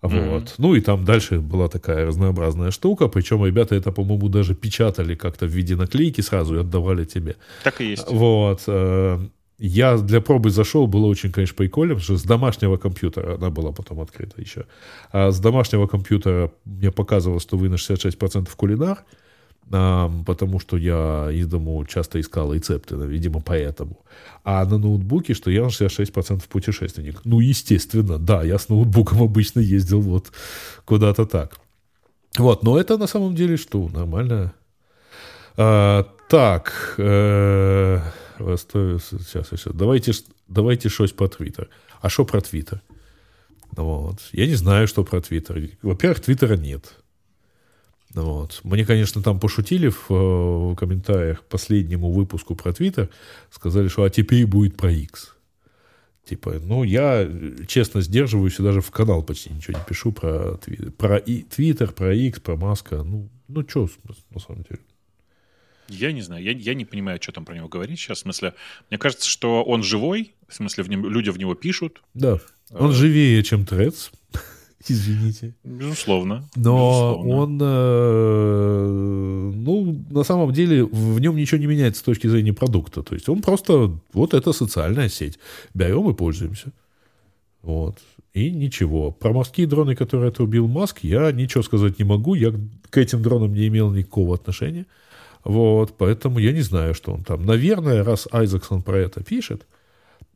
Вот. Mm-hmm. Ну и там дальше была такая разнообразная штука, причем ребята это, по-моему, даже печатали как-то в виде наклейки сразу и отдавали тебе. Так и есть. Вот. Я для пробы зашел, было очень, конечно, прикольно, потому что с домашнего компьютера, она была потом открыта еще, а с домашнего компьютера мне показывало, что вы на 66% кулинар, а, потому что я из дому часто искал рецепты, видимо, поэтому. А на ноутбуке, что я на 66% путешественник. Ну, естественно, да, я с ноутбуком обычно ездил вот куда-то так. Вот, но это на самом деле что, нормально. А, так, э, сейчас, сейчас. Давайте, давайте щось про Твиттер. А что про Твиттер? Вот. Я не знаю, что про Твиттер. Во-первых, Твиттера нет. Вот. Мне, конечно, там пошутили в, в комментариях к последнему выпуску про Твиттер. Сказали, что а теперь будет про X. Типа, ну, я честно сдерживаюсь и даже в канал почти ничего не пишу про Твиттер. Про Твиттер, про X, про Маска. Ну, ну что, на самом деле. Я не знаю, я, я не понимаю, что там про него говорить сейчас. В смысле, мне кажется, что он живой, в смысле, в нем, люди в него пишут. Да, он а... живее, чем Трец. Извините. Безусловно. Но безусловно. он, э, ну, на самом деле, в нем ничего не меняется с точки зрения продукта. То есть он просто, вот это социальная сеть. Берем и пользуемся. Вот. И ничего. Про морские дроны, которые отрубил Маск, я ничего сказать не могу. Я к этим дронам не имел никакого отношения. Вот, поэтому я не знаю, что он там. Наверное, раз Айзексон про это пишет,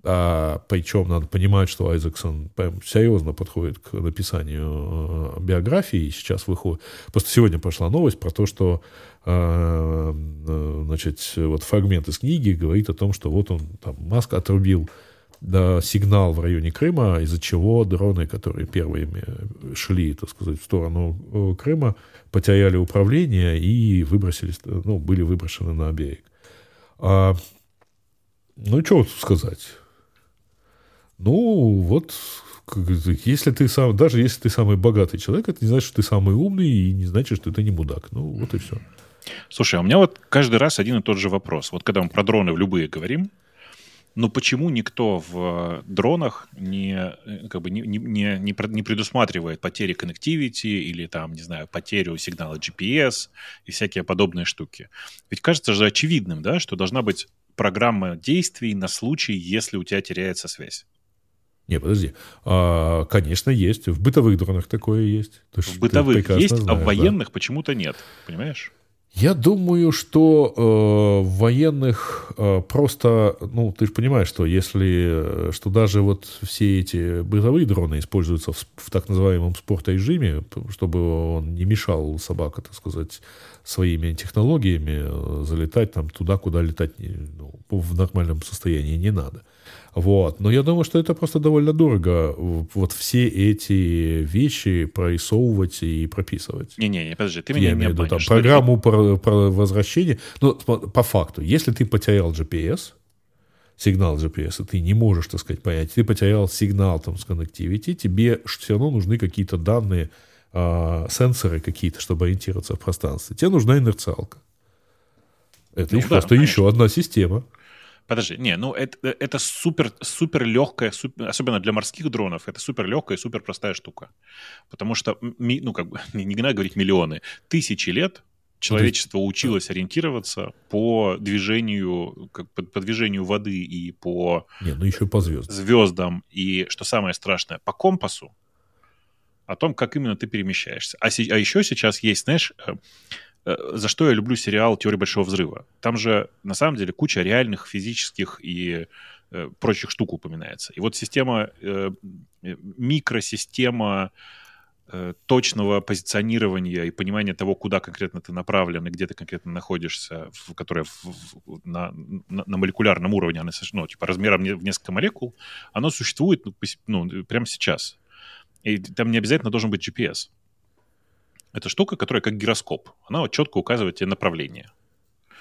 а, причем надо понимать, что Айзексон прям серьезно подходит к написанию э, биографии. Сейчас выходит... Просто сегодня пошла новость про то, что э, э, значит, вот фрагмент из книги говорит о том, что вот он, там, Маск отрубил да, сигнал в районе Крыма, из-за чего дроны, которые первыми шли, так сказать, в сторону э, Крыма, потеряли управление и выбросились, ну, были выброшены на берег. А, ну, что сказать? Ну, вот, если ты сам, даже если ты самый богатый человек, это не значит, что ты самый умный, и не значит, что ты не мудак. Ну, вот и все. Слушай, а у меня вот каждый раз один и тот же вопрос. Вот когда мы про дроны в любые говорим, но почему никто в дронах не, э, как бы не, не, не, не предусматривает потери коннективити или там, не знаю, потерю сигнала GPS и всякие подобные штуки? Ведь кажется же очевидным, да, что должна быть программа действий на случай, если у тебя теряется связь. Не, подожди. А, конечно, есть. В бытовых дронах такое есть. Ты в бытовых есть, знаешь, а в военных да. почему-то нет. Понимаешь? Я думаю, что э, военных э, просто, ну, ты же понимаешь, что если, э, что даже вот все эти бытовые дроны используются в, в так называемом спорт-режиме, чтобы он не мешал собака, так сказать, своими технологиями э, залетать там туда, куда летать ну, в нормальном состоянии не надо. Вот. Но я думаю, что это просто довольно дорого, вот все эти вещи прорисовывать и прописывать. Не-не-не, подожди, ты меня я не имею в виду, там, программу про, про возвращение. Ну, по факту, если ты потерял GPS, сигнал GPS, и ты не можешь, так сказать, понять, ты потерял сигнал там с connectivity, тебе все равно нужны какие-то данные, э, сенсоры какие-то, чтобы ориентироваться в пространстве. Тебе нужна инерциалка. Это ну, да, просто конечно. еще одна система. Подожди, не, ну это, это супер, супер легкая, супер, особенно для морских дронов, это супер легкая, супер простая штука. Потому что, ну как бы, не, не надо говорить миллионы, тысячи лет человечество училось ориентироваться по движению, как по, по движению воды и по, не, ну еще по звездам. звездам, и, что самое страшное, по компасу, о том, как именно ты перемещаешься. А, а еще сейчас есть, знаешь, э, Э, за что я люблю сериал «Теория большого взрыва». Там же, на самом деле, куча реальных физических и э, прочих штук упоминается. И вот система, э, микросистема э, точного позиционирования и понимания того, куда конкретно ты направлен и где ты конкретно находишься, в, которая в, в, на, на, на молекулярном уровне, она, ну, типа размером в несколько молекул, оно существует ну, ну, прямо сейчас. И там не обязательно должен быть GPS. Это штука, которая как гироскоп. Она вот четко указывает тебе направление.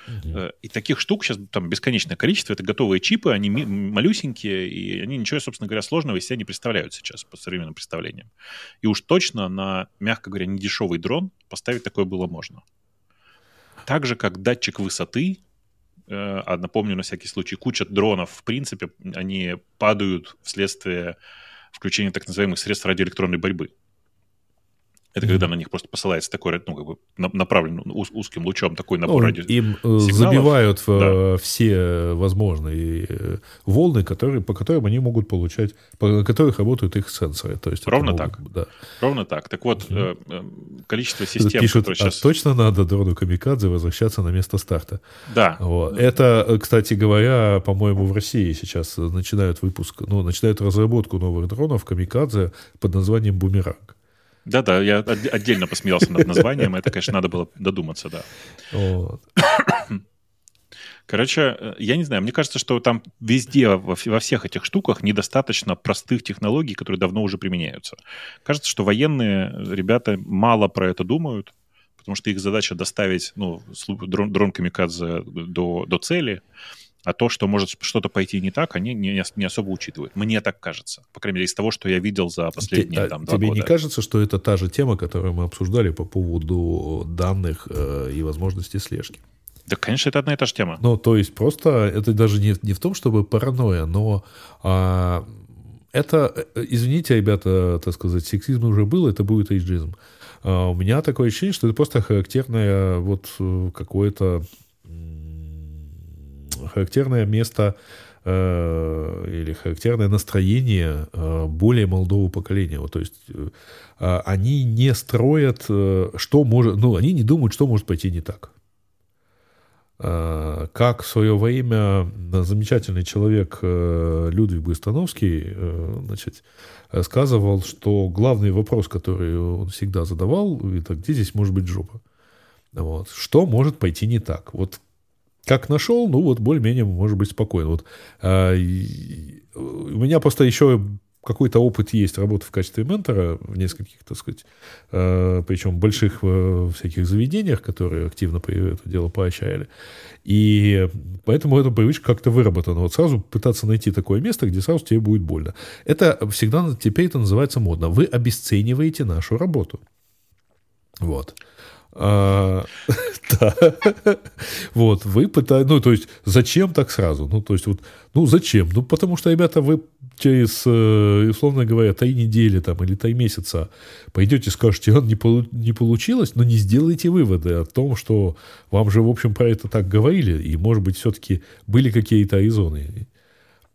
Угу. И таких штук сейчас там бесконечное количество. Это готовые чипы, они малюсенькие, и они ничего, собственно говоря, сложного из себя не представляют сейчас по современным представлениям. И уж точно на, мягко говоря, недешевый дрон поставить такое было можно. Так же, как датчик высоты, э, а напомню на всякий случай, куча дронов, в принципе, они падают вследствие включения так называемых средств радиоэлектронной борьбы. Это когда на них просто посылается такой, ну, как бы направлен уз, узким лучом такой набор ну, радио. Им э, сигналов. забивают да. все возможные э, волны, которые, по которым они могут получать, по которых работают их сенсоры. То есть Ровно могут, так. Да. Ровно так. Так вот, mm-hmm. количество систем, Пишут, которые сейчас... А точно надо дрону Камикадзе возвращаться на место старта? Да. Вот. Это, кстати говоря, по-моему, в России сейчас начинают выпуск, ну, начинают разработку новых дронов Камикадзе под названием «Бумеранг». Да-да, я отдельно посмеялся над названием, это, конечно, надо было додуматься, да. Вот. Короче, э, я не знаю, мне кажется, что там везде, во, во всех этих штуках недостаточно простых технологий, которые давно уже применяются. Кажется, что военные ребята мало про это думают, потому что их задача доставить ну, дрон, дрон Камикадзе до, до цели, а то, что может что-то пойти не так, они не, не особо учитывают. Мне так кажется. По крайней мере, из того, что я видел за последние Те, там, два Тебе года. не кажется, что это та же тема, которую мы обсуждали по поводу данных э, и возможности слежки? Да, конечно, это одна и та же тема. Ну, то есть просто это даже не, не в том, чтобы паранойя, но а, это, э, извините, ребята, так сказать, сексизм уже был, это будет эйджизм. А, у меня такое ощущение, что это просто характерное вот э, какое-то характерное место э, или характерное настроение э, более молодого поколения. Вот, то есть э, а, они не строят, что может, ну, они не думают, что может пойти не так. Как в свое время замечательный человек Людвиг Быстановский значит, рассказывал, что главный вопрос, который он всегда задавал, это где здесь может быть жопа? Вот. Что может пойти не так? Вот как нашел, ну вот более-менее может быть спокойно. Вот, а, и, у меня просто еще какой-то опыт есть работы в качестве ментора в нескольких, так сказать, э, причем больших э, всяких заведениях, которые активно это дело поощряли. И поэтому эта привычка как-то выработана. Вот сразу пытаться найти такое место, где сразу тебе будет больно. Это всегда, теперь это называется модно. Вы обесцениваете нашу работу. Вот. А, да. Вот, вы пытаетесь, ну, то есть, зачем так сразу? Ну, то есть, вот, ну, зачем? Ну, потому что, ребята, вы через, э, условно говоря, три недели там или три месяца пойдете, скажете, он не, полу- не получилось, но не сделайте выводы о том, что вам же, в общем, про это так говорили, и, может быть, все-таки были какие-то резоны.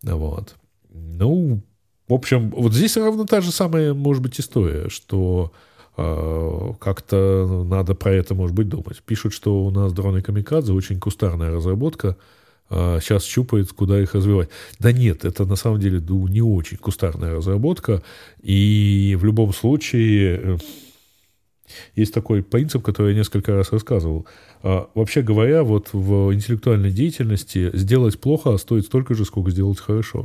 Вот. Ну, в общем, вот здесь ровно та же самая, может быть, история, что как-то надо про это, может быть, думать. Пишут, что у нас дроны Камикадзе очень кустарная разработка, сейчас а, щупает, куда их развивать. Да нет, это на самом деле не очень кустарная разработка, и в любом случае э, есть такой принцип, который я несколько раз рассказывал. А, вообще говоря, вот в интеллектуальной деятельности сделать плохо стоит столько же, сколько сделать хорошо.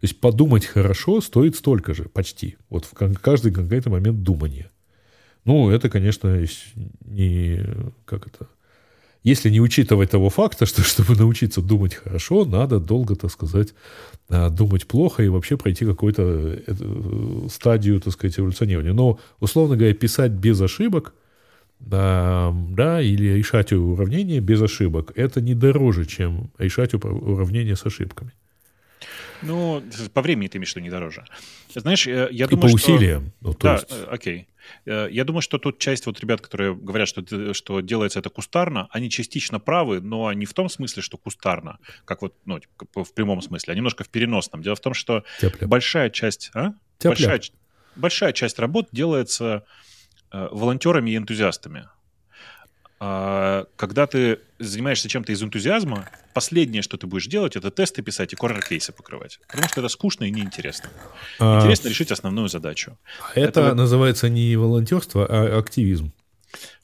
То есть подумать хорошо стоит столько же, почти. Вот в каждый конкретный момент думания. Ну, это, конечно, не... Как это? Если не учитывать того факта, что чтобы научиться думать хорошо, надо долго, так сказать, а, думать плохо и вообще пройти какую-то э, стадию, так сказать, эволюционирования. Но, условно говоря, писать без ошибок, да, да, или решать уравнения без ошибок, это не дороже, чем решать уравнения с ошибками. Ну, по времени ты имеешь виду не дороже. Знаешь, я, я и думаю, по усилиям. Что... Ну, то да, есть... Э, окей. Э, я думаю, что тут часть вот ребят, которые говорят, что, что делается это кустарно, они частично правы, но не в том смысле, что кустарно, как вот ну, типа, в прямом смысле, а немножко в переносном. Дело в том, что Тепля. большая часть... А? Большая, большая часть работ делается э, волонтерами и энтузиастами. А, когда ты занимаешься чем-то из энтузиазма, последнее, что ты будешь делать, это тесты писать и корнер-кейсы покрывать. Потому что это скучно и неинтересно. А... Интересно решить основную задачу. Это, это называется не волонтерство, а активизм.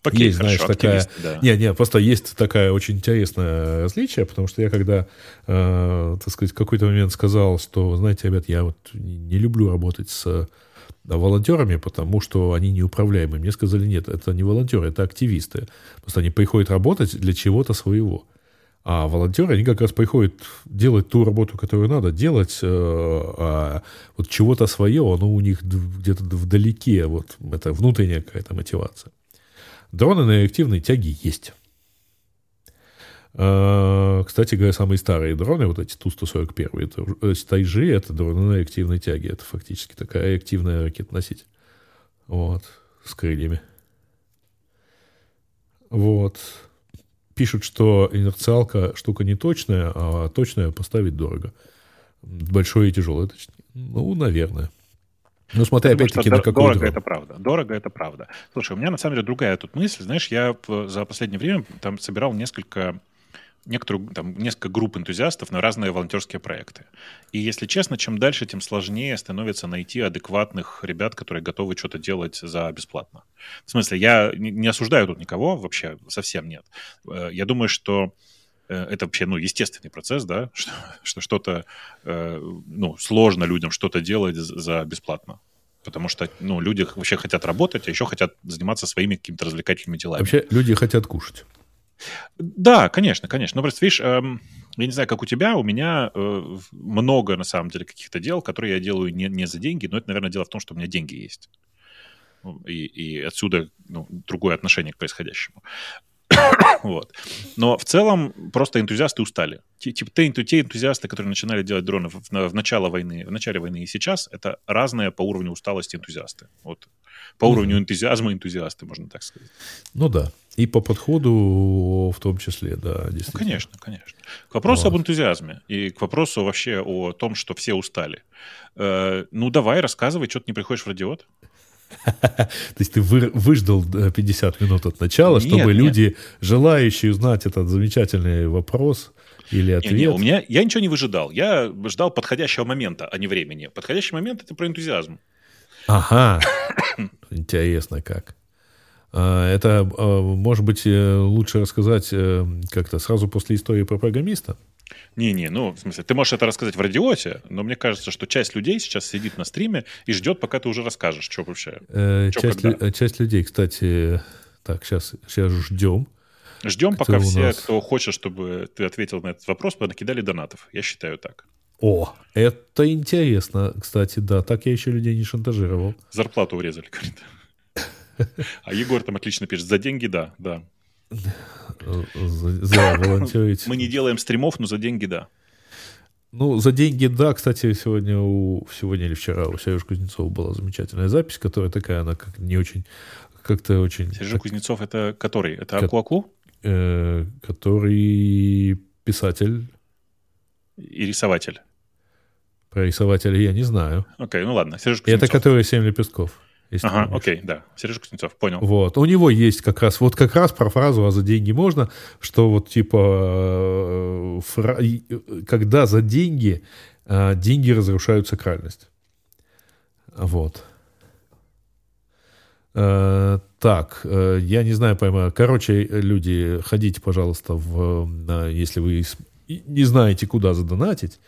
Окей, есть, хорошо, знаешь, такая... Да. Не, не, просто есть такая очень интересное различие, потому что я когда, э, так сказать, в какой-то момент сказал, что, знаете, ребят, я вот не люблю работать с волонтерами, потому что они неуправляемые. Мне сказали, нет, это не волонтеры, это активисты. Просто они приходят работать для чего-то своего. А волонтеры, они как раз приходят делать ту работу, которую надо делать, э, а вот чего-то свое, оно у них где-то вдалеке, вот это внутренняя какая-то мотивация. Дроны на реактивной тяге есть. А, кстати говоря, самые старые дроны, вот эти Ту-141, это Тайжи, это дроны на реактивной тяге. Это фактически такая реактивная ракета-носитель. Вот. с крыльями. Вот. Пишут, что инерциалка штука не точная, а точная поставить дорого. Большое и тяжелое, точнее. Ну, наверное. Ну, смотри, опять-таки, на какой Дорого дрон. это правда. Дорого это правда. Слушай, у меня на самом деле другая тут мысль. Знаешь, я за последнее время там собирал несколько некоторую, там, несколько групп энтузиастов на разные волонтерские проекты. И, если честно, чем дальше, тем сложнее становится найти адекватных ребят, которые готовы что-то делать за бесплатно. В смысле, я не осуждаю тут никого, вообще совсем нет. Э, я думаю, что э, это вообще, ну, естественный процесс, да, что, что что-то, э, ну, сложно людям что-то делать за бесплатно. Потому что, ну, люди вообще хотят работать, а еще хотят заниматься своими какими-то развлекательными делами. Вообще люди хотят кушать. Да, конечно, конечно. Но просто, видишь, эм, я не знаю, как у тебя, у меня э, много, на самом деле, каких-то дел, которые я делаю не, не за деньги, но это, наверное, дело в том, что у меня деньги есть. Ну, и, и отсюда ну, другое отношение к происходящему. вот. Но в целом просто энтузиасты устали. Типа те, те энтузиасты, которые начинали делать дроны в, в, в начало войны, в начале войны и сейчас, это разные по уровню усталости энтузиасты. Вот. По уровню энтузиазма энтузиасты, можно так сказать. Ну да. И по подходу в том числе, да, действительно. Ну, конечно, конечно. К вопросу вот. об энтузиазме и к вопросу вообще о том, что все устали. Э, ну давай, рассказывай, что ты не приходишь в радиот. То есть ты вы, выждал 50 э, минут от начала, нет, чтобы нет. люди, желающие узнать этот замечательный вопрос или ответ... Нет, нет, у меня, я ничего не выжидал. Я ждал подходящего момента, а не времени. Подходящий момент — это про энтузиазм. Ага. Интересно как. А, это, а, может быть, э, лучше рассказать э, как-то сразу после истории про программиста? Не-не, ну, в смысле, ты можешь это рассказать в радиоте, но мне кажется, что часть людей сейчас сидит на стриме и ждет, пока ты уже расскажешь, что вообще. Э, что, часть, лю- часть людей, кстати, так, сейчас, сейчас ждем. Ждем, пока все, нас... кто хочет, чтобы ты ответил на этот вопрос, накидали донатов. Я считаю так. О, это интересно, кстати, да. Так я еще людей не шантажировал. Зарплату урезали, говорит. А Егор там отлично пишет. За деньги, да, да. За, волонтерить. Мы не делаем стримов, но за деньги, да. Ну, за деньги, да. Кстати, сегодня у сегодня или вчера у Сережи Кузнецова была замечательная запись, которая такая, она как не очень, как-то очень... Сережа так, Кузнецов это который? Это Аку-Аку? Э, который писатель. И рисователь. Про рисователя я не знаю. Окей, okay, ну ладно. Кузнецов. Это который «Семь лепестков». Ага, окей, да. Сережа Кузнецов, понял. Вот. У него есть как раз, вот как раз про фразу «а за деньги можно», что вот типа, э, фра... когда за деньги, э, деньги разрушают сакральность. Вот. Э, так, я не знаю, поймаю. Короче, люди, ходите, пожалуйста, в, если вы не знаете, куда задонатить,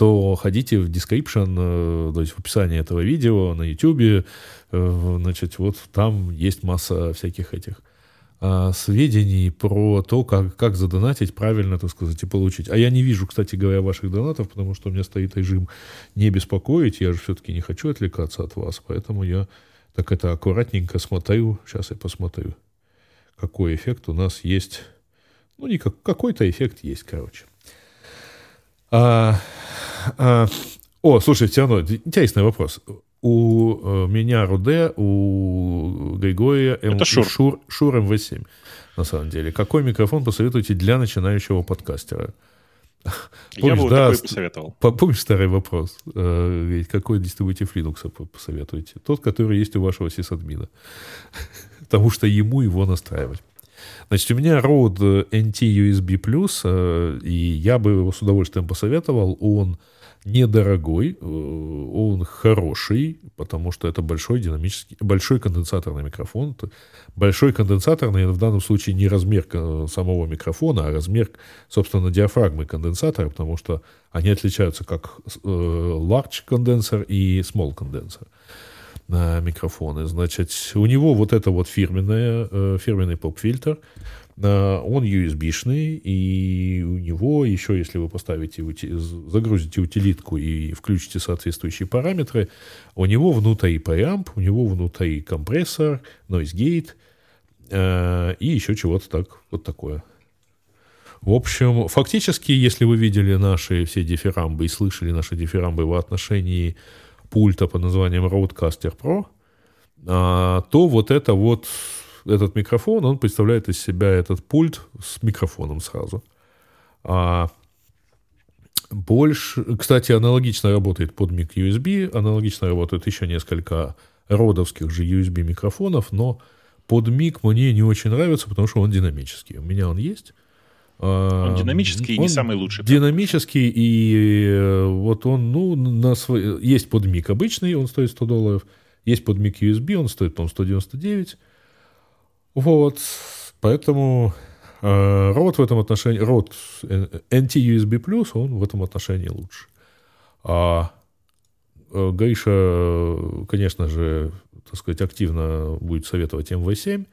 то ходите в description, то есть в описании этого видео на YouTube, Э, значит, вот там есть масса всяких этих а, сведений про то, как, как задонатить правильно, так сказать, и получить. А я не вижу, кстати говоря, ваших донатов, потому что у меня стоит режим не беспокоить, я же все-таки не хочу отвлекаться от вас, поэтому я так это аккуратненько смотрю, сейчас я посмотрю, какой эффект у нас есть. Ну, не как, какой-то эффект есть, короче. А, а, о, слушай, все равно, интересный вопрос у э, меня Руде, у Григория М... Это Шур. Шур, Шур МВ7, на самом деле. Какой микрофон посоветуете для начинающего подкастера? Помнишь, Я бы да, такой посоветовал. Помнишь старый вопрос? Ведь какой дистрибутив Linux посоветуете? Тот, который есть у вашего сисадмина. Потому что ему его настраивать. Значит, у меня Rode NT USB+, и я бы его с удовольствием посоветовал. Он недорогой, э, он хороший, потому что это большой динамический, большой конденсаторный микрофон. Большой конденсаторный в данном случае не размер самого микрофона, а размер, собственно, диафрагмы конденсатора, потому что они отличаются как э, large конденсор и small конденсор на микрофоны. Значит, у него вот это вот фирменное, э, фирменный поп-фильтр, он USB-шный, и у него еще, если вы поставите, загрузите утилитку и включите соответствующие параметры, у него внутри preamp, у него внутри компрессор, noise gate э, и еще чего-то так, вот такое. В общем, фактически, если вы видели наши все дифирамбы и слышали наши дифирамбы в отношении пульта под названием Roadcaster Pro – а, то вот это вот, этот микрофон, он представляет из себя этот пульт с микрофоном сразу. А больше, кстати, аналогично работает под мик USB, аналогично работает еще несколько родовских же USB микрофонов, но под мик мне не очень нравится, потому что он динамический. У меня он есть. Он динамический он и не самый лучший. Динамический, и э, вот он, ну, на свой... есть под мик обычный, он стоит 100 долларов, есть под мик USB, он стоит, по 199. Вот, поэтому э, рот в этом отношении, рот NT-USB+, он в этом отношении лучше. А э, Гриша, конечно же, так сказать, активно будет советовать МВ7.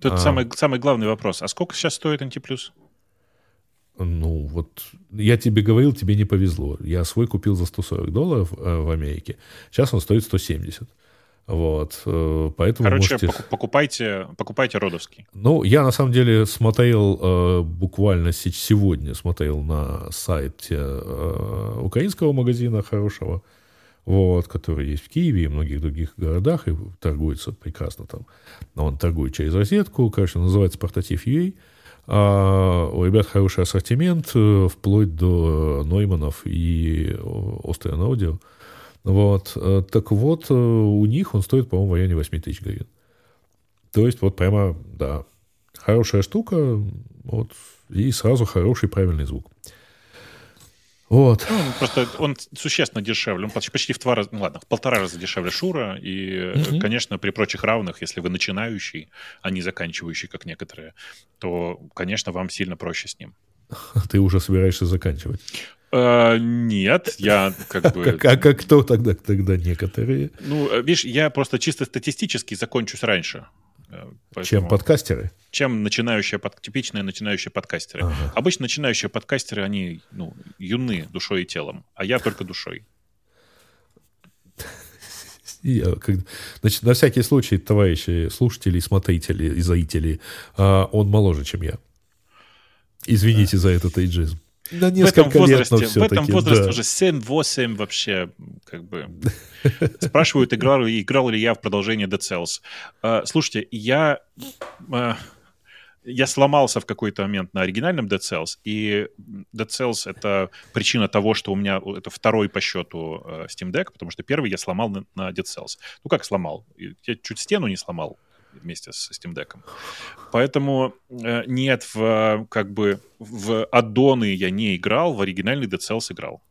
Тут а, самый, самый главный вопрос. А сколько сейчас стоит NT+. Ну, вот я тебе говорил, тебе не повезло. Я свой купил за 140 долларов э, в Америке. Сейчас он стоит 170. Вот, э, поэтому Короче, можете... покупайте, покупайте родовский. Ну, я на самом деле смотрел э, буквально сегодня смотрел на сайте украинского магазина хорошего, вот, который есть в Киеве и многих других городах, и торгуется прекрасно там. Он торгует через розетку, короче, называется Портатив UA. А у ребят хороший ассортимент, э, вплоть до Нойманов и Austrian Audio. Вот. Э, так вот, э, у них он стоит, по-моему, в районе 8 тысяч гривен. То есть, вот прямо, да, хорошая штука, вот, и сразу хороший правильный звук. Вот. Ну, просто он существенно дешевле, он почти, почти в два раза, ну ладно, в полтора раза дешевле Шура, и, угу. конечно, при прочих равных, если вы начинающий, а не заканчивающий, как некоторые, то, конечно, вам сильно проще с ним. Ты уже собираешься заканчивать? Uh, нет, я как бы... Как, а как кто тогда, тогда некоторые? Ну, э, видишь, я просто чисто статистически закончусь раньше. Э, поэтому... Чем подкастеры? Чем начинающие, под... типичные начинающие подкастеры. Ага. Обычно начинающие подкастеры, они ну, юны душой и телом, а я только душой. Как, значит, на всякий случай, товарищи слушатели, смотрители и зрители, а, он моложе, чем я. Извините да. за этот эйджизм. На несколько в этом возрасте, лет, В этом возрасте да. уже 7-8 вообще, как бы... Спрашивают, играл, играл ли я в продолжение Dead Cells. Uh, слушайте, я... Uh, я сломался в какой-то момент на оригинальном Dead Cells, и Dead Cells — это причина того, что у меня это второй по счету uh, Steam Deck, потому что первый я сломал на, на Dead Cells. Ну, как сломал? Я чуть стену не сломал вместе с Steam Deck. Поэтому э, нет, в, как бы в аддоны я не играл, в оригинальный Dead Cells играл.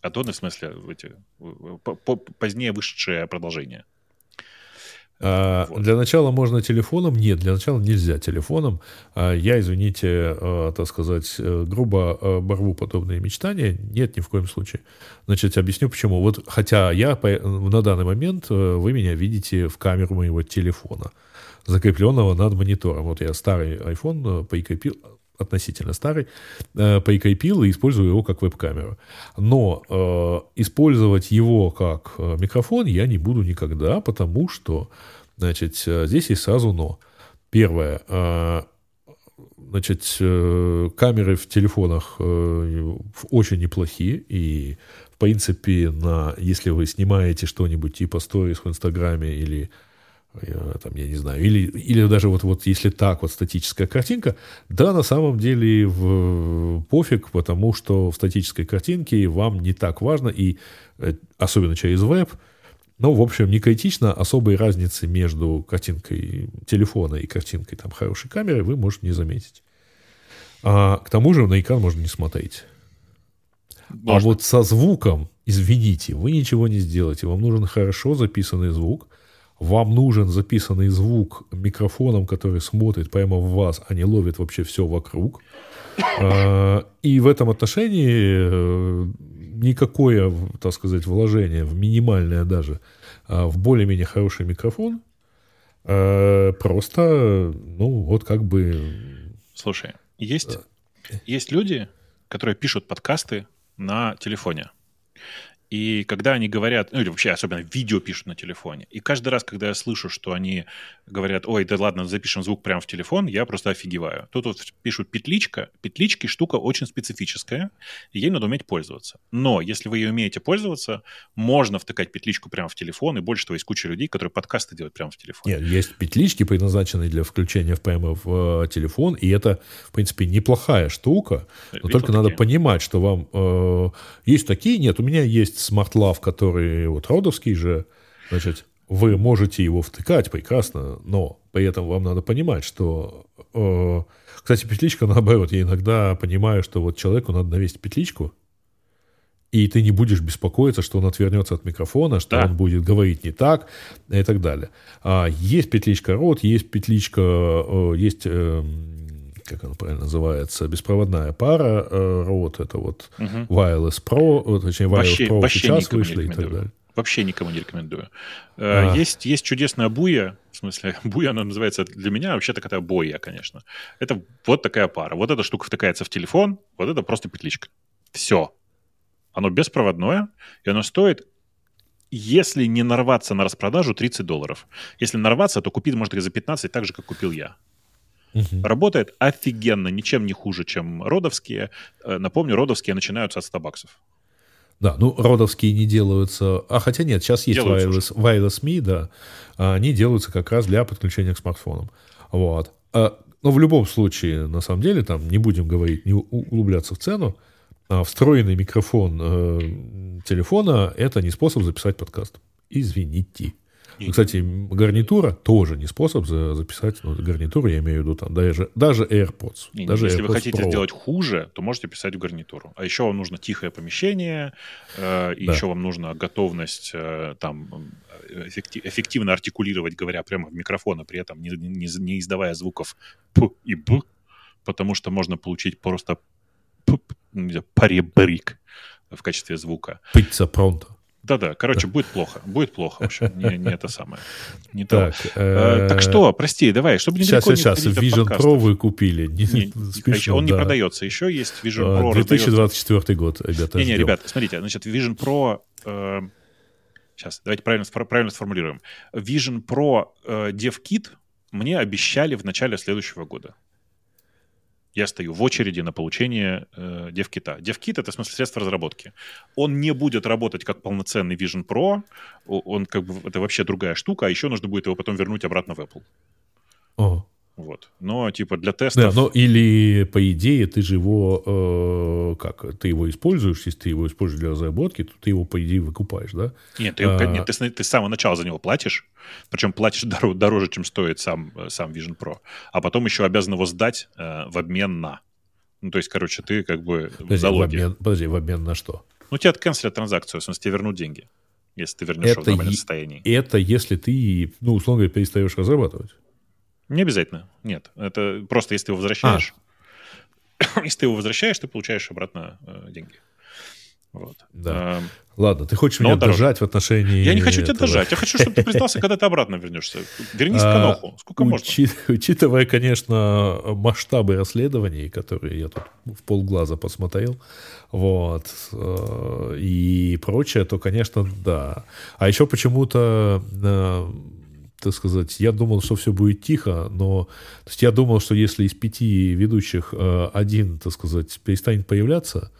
Аддоны, в смысле, в эти, позднее вышедшее продолжение. А, вот. Для начала можно телефоном? Нет, для начала нельзя телефоном. А, я, извините, а, так сказать, э, грубо борву подобные мечтания. Нет, ни в коем случае. Значит, объясню почему. Вот, хотя я на данный момент, э, вы меня видите в камеру моего телефона, закрепленного над монитором. Вот я старый iPhone э, прикрепил, относительно старый, э, прикрепил и использую его как веб-камеру. Но э, использовать его как э, микрофон я не буду никогда, потому что, значит, э, здесь есть сразу но. Первое, значит, камеры в телефонах очень неплохие, и, в принципе, на, если вы снимаете что-нибудь типа сторис в Инстаграме или там, я не знаю, или, или даже вот, вот если так, вот статическая картинка, да, на самом деле в, пофиг, потому что в статической картинке вам не так важно, и э, особенно через веб, ну, в общем, не критично, особой разницы между картинкой телефона и картинкой там хорошей камеры вы можете не заметить. А, к тому же на экран можно не смотреть. А можно. А вот со звуком, извините, вы ничего не сделаете. Вам нужен хорошо записанный звук – вам нужен записанный звук микрофоном, который смотрит прямо в вас, а не ловит вообще все вокруг. А, и в этом отношении э, никакое, так сказать, вложение в минимальное даже, а, в более-менее хороший микрофон, а, просто, ну, вот как бы... Слушай, есть, есть люди, которые пишут подкасты на телефоне. И когда они говорят, ну или вообще особенно видео пишут на телефоне, и каждый раз, когда я слышу, что они говорят, ой, да ладно, запишем звук прямо в телефон, я просто офигеваю. Тут вот пишут петличка. Петлички штука очень специфическая, и ей надо уметь пользоваться. Но если вы ее умеете пользоваться, можно втыкать петличку прямо в телефон, и больше того, есть куча людей, которые подкасты делают прямо в телефон. Нет, есть петлички, предназначенные для включения прямо в э, телефон, и это, в принципе, неплохая штука, но Видел только такие? надо понимать, что вам э, есть такие, нет, у меня есть SmartLav, который вот родовский же, значит, вы можете его втыкать прекрасно, но при этом вам надо понимать, что... Э, кстати, петличка наоборот, я иногда понимаю, что вот человеку надо навесить петличку, и ты не будешь беспокоиться, что он отвернется от микрофона, что да. он будет говорить не так и так далее. А есть петличка рот, есть петличка, э, есть э, как она правильно называется, беспроводная пара э, рот, это вот угу. Wireless Pro, точнее Wireless вообще, Pro вообще сейчас вышли и так далее. Вообще никому не рекомендую. А. Есть, есть чудесная буя, в смысле, буя она называется для меня, вообще такая боя, конечно. Это вот такая пара. Вот эта штука втыкается в телефон, вот это просто петличка. Все. Оно беспроводное, и оно стоит если не нарваться на распродажу, 30 долларов. Если нарваться, то купить можно за 15, так же, как купил я. Угу. Работает офигенно, ничем не хуже, чем родовские. Э, напомню, родовские начинаются от 100 баксов. Да, ну, родовские не делаются... А хотя нет, сейчас есть wireless, wireless Me, да. А они делаются как раз для подключения к смартфонам. Вот. А, но в любом случае, на самом деле, там не будем говорить, не углубляться в цену, а встроенный микрофон э, телефона – это не способ записать подкаст. Извините. И... Кстати, гарнитура тоже не способ записать. Ну, гарнитуру я имею в виду там даже, даже AirPods. Не, даже если AirPods вы хотите Pro. сделать хуже, то можете писать в гарнитуру. А еще вам нужно тихое помещение, э, и да. еще вам нужна готовность э, там эффектив, эффективно артикулировать, говоря прямо в микрофон, а при этом не, не, не издавая звуков п и б, потому что можно получить просто паребрик в качестве звука. Пицца пронто. Да-да, короче, будет плохо. Будет плохо, в общем. Не, не это самое. Не так, то. Э, так что, прости, давай, чтобы не Сейчас, сейчас. Vision Pro вы купили. Не, не, смешно, он да. не продается. Еще есть Vision Pro. 2024 раздается. год, ребята. Не-не, ребят, смотрите, значит, Vision Pro... Э, сейчас, давайте правильно, правильно сформулируем. Vision Pro э, DevKit мне обещали в начале следующего года я стою в очереди на получение э, DevKit. DevKit — это, в смысле, средство разработки. Он не будет работать как полноценный Vision Pro, он как бы, это вообще другая штука, а еще нужно будет его потом вернуть обратно в Apple. Ого. Вот. Но, типа, для тестов... Да, но или, по идее, ты же его... Э, как? Ты его используешь, если ты его используешь для разработки, то ты его, по идее, выкупаешь, да? Нет, ты, а... нет, ты, ты с самого начала за него платишь, причем платишь дороже, дороже чем стоит сам, сам Vision Pro, а потом еще обязан его сдать э, в обмен на... Ну, то есть, короче, ты как бы подожди, в залоге. В обмен, подожди, в обмен на что? Ну, тебе отканцелят транзакцию, в смысле, тебе вернут деньги, если ты вернешь это его в нормальном состоянии. Это если ты, ну, условно говоря, перестаешь разрабатывать. Не обязательно, нет. Это просто если ты его возвращаешь. А. Если ты его возвращаешь, ты получаешь обратно э, деньги. Вот. Да. А, Ладно, ты хочешь меня дороже. дожать в отношении... Я не хочу тебя дожать. Я хочу, чтобы ты признался, когда ты обратно вернешься. Вернись к Каноху. Сколько можно? Учитывая, конечно, масштабы расследований, которые я тут в полглаза посмотрел, вот, э, и прочее, то, конечно, да. А еще почему-то э, так сказать, я думал, что все будет тихо, но то есть я думал, что если из пяти ведущих э, один, так сказать, перестанет появляться,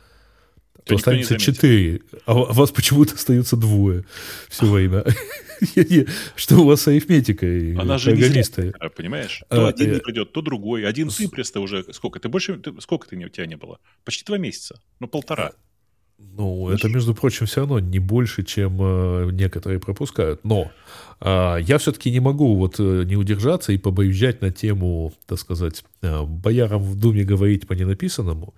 то, то останется четыре, а у вас почему-то остается двое все время. Что у вас с арифметикой? Она же не понимаешь? То а, один не придет, то другой. Один ты просто уже... Сколько? Ты больше... Сколько ты у тебя не было? Почти два месяца. Ну, полтора. Ну, это, между прочим, все равно не больше, чем э, некоторые пропускают. Но э, я все-таки не могу вот э, не удержаться и побоюзжать на тему, так сказать, э, боярам в Думе говорить по ненаписанному.